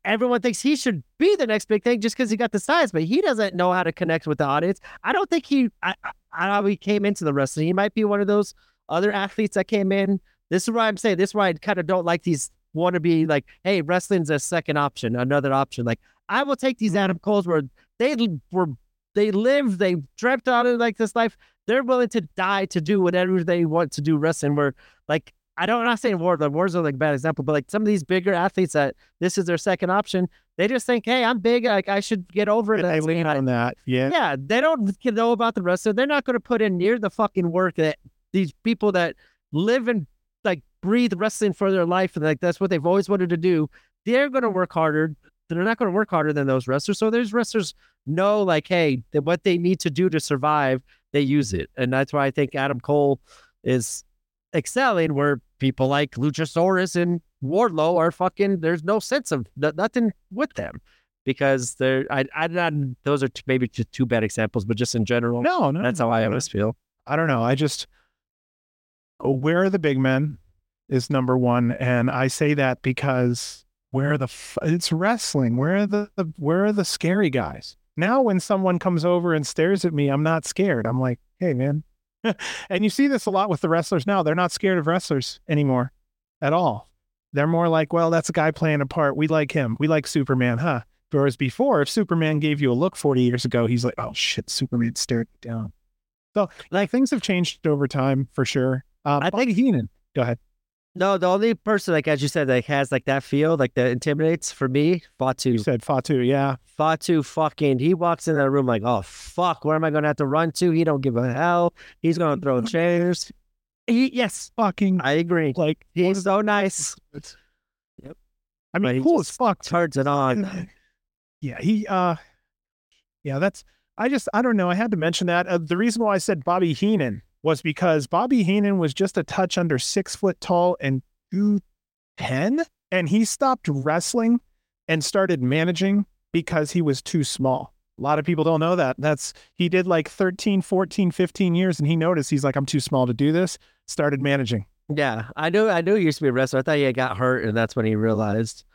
everyone thinks he should be the next big thing just because he got the size but he doesn't know how to connect with the audience. I don't think he i i I he came into the wrestling. He might be one of those other athletes that came in. This is why i'm saying this is why i kind of don't like these want to be like hey wrestling's a second option another option. Like i will take these mm-hmm. adam coles where they were they lived they dreamt on it like this life. They're willing to die to do whatever they want to do wrestling. Where like I don't I'm not saying like Ward's like a bad example, but like some of these bigger athletes that this is their second option, they just think, hey, I'm big, like I should get over it. I lean fine." on that. Yeah, Yeah, they don't know about the wrestler. They're not going to put in near the fucking work that these people that live and like breathe wrestling for their life and like that's what they've always wanted to do. They're going to work harder. They're not going to work harder than those wrestlers. So those wrestlers know like, hey, that what they need to do to survive, they use mm-hmm. it, and that's why I think Adam Cole is excelling. Where people like Luchasaurus and Wardlow are fucking. There's no sense of no- nothing with them because they're. I. I not. Those are t- maybe just two bad examples, but just in general, no, no, that's how I always feel. I don't know. I just where are the big men is number one, and I say that because where are the f- it's wrestling. Where are the, the where are the scary guys? Now, when someone comes over and stares at me, I'm not scared. I'm like, hey, man. and you see this a lot with the wrestlers now. They're not scared of wrestlers anymore at all. They're more like, well, that's a guy playing a part. We like him. We like Superman, huh? Whereas before, if Superman gave you a look 40 years ago, he's like, oh shit, Superman stared down. So like things have changed over time for sure. Uh, I Bobby Heenan. Go ahead. No, the only person, like as you said, like has like that feel, like that intimidates for me, Fatu. You said Fatu, yeah. Fatu fucking he walks in that room like, oh fuck, where am I gonna have to run to? He don't give a hell. He's gonna throw chairs. He yes, Fucking I agree. like He's so nice. Yep. I mean, cool as fuck. Turns it on. Yeah, he uh yeah, that's I just I don't know. I had to mention that. Uh, the reason why I said Bobby Heenan was because Bobby Heenan was just a touch under six foot tall and two ten, and he stopped wrestling and started managing because he was too small. A lot of people don't know that. That's he did like 13, 14, 15 years and he noticed he's like I'm too small to do this, started managing. Yeah, I knew. I knew he used to be a wrestler. I thought he had got hurt, and that's when he realized.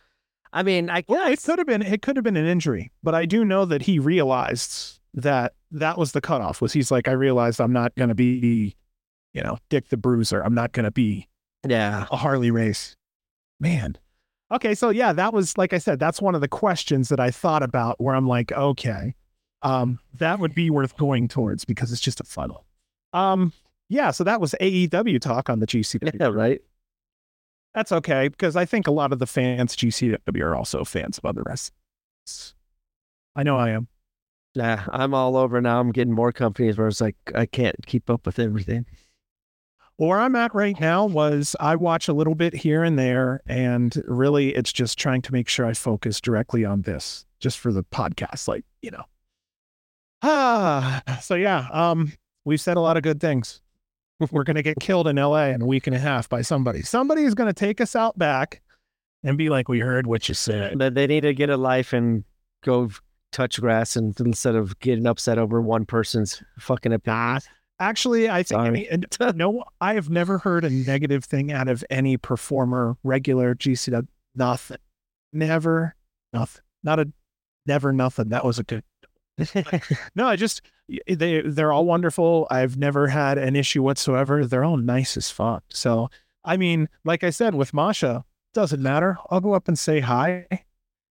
I mean, I Well, it could have been it could have been an injury, but I do know that he realized that that was the cutoff. Was he's like, I realized I'm not going to be, you know, Dick the Bruiser. I'm not going to be yeah. a Harley race, man. Okay, so yeah, that was like I said, that's one of the questions that I thought about where I'm like, okay, um, that would be worth going towards because it's just a funnel. Um, yeah, so that was AEW talk on the GCW. Yeah, right. That's okay because I think a lot of the fans GCW are also fans of other wrestlers. I know I am. Nah, I'm all over now. I'm getting more companies where it's like I can't keep up with everything. Where I'm at right now was I watch a little bit here and there, and really it's just trying to make sure I focus directly on this, just for the podcast, like you know. Ah, so yeah, um, we've said a lot of good things. We're gonna get killed in LA in a week and a half by somebody. Somebody is gonna take us out back and be like, "We heard what you said." But they need to get a life and go touch grass and instead of getting upset over one person's fucking opinion. Ah, actually, I think I mean, no, I have never heard a negative thing out of any performer, regular GCW. Nothing. Never. Nothing. Not a. Never. Nothing. That was a good. No, I just they they're all wonderful. I've never had an issue whatsoever. They're all nice as fuck. So I mean, like I said with Masha, doesn't matter. I'll go up and say hi.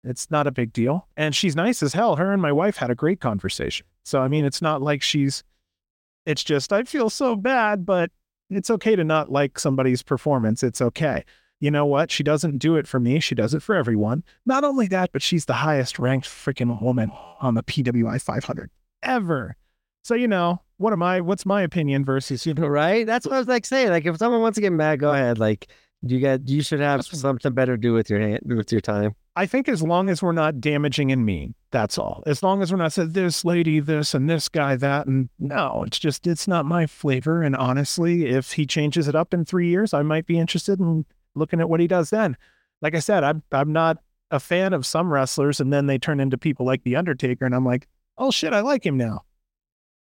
It's not a big deal. And she's nice as hell. Her and my wife had a great conversation. So I mean, it's not like she's it's just I feel so bad, but it's okay to not like somebody's performance. It's okay. You know what? She doesn't do it for me. She does it for everyone. Not only that, but she's the highest ranked freaking woman on the PWI 500 ever. So you know, what am I? What's my opinion versus you know? right? That's what I was like saying. Like if someone wants to get mad, go ahead. Like you got you should have something better to do with your hand with your time. I think as long as we're not damaging and mean, that's all. As long as we're not saying this lady this and this guy that, and no, it's just it's not my flavor. And honestly, if he changes it up in three years, I might be interested in looking at what he does then. Like I said, I'm I'm not a fan of some wrestlers, and then they turn into people like the Undertaker, and I'm like, oh shit, I like him now.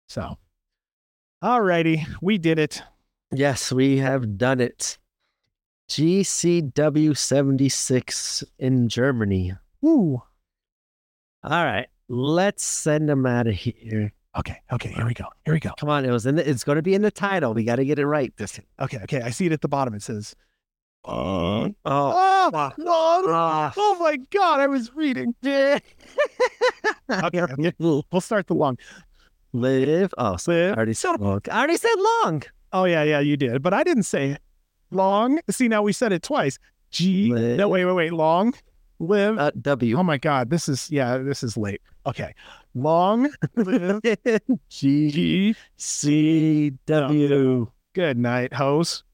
So, alrighty, we did it. Yes, we have done it. GCW 76 in Germany. Woo. All right, let's send them out of here. Okay, okay, here we go. Here we go. Come on, it was in the, it's going to be in the title. We got to get it right. This. Okay, okay. I see it at the bottom. It says, Oh, "Oh, Ah. God. ah. oh my God!" I was reading. Yeah. Okay, okay. We'll start the long. Live. Oh, so I already said long. I already said long. Oh yeah, yeah, you did, but I didn't say it. Long. See, now we said it twice. G. Live. No, wait, wait, wait. Long. Live. Uh, W. oh my God, this is yeah, this is late. Okay. Long. Live. G G. C W. Good night, host.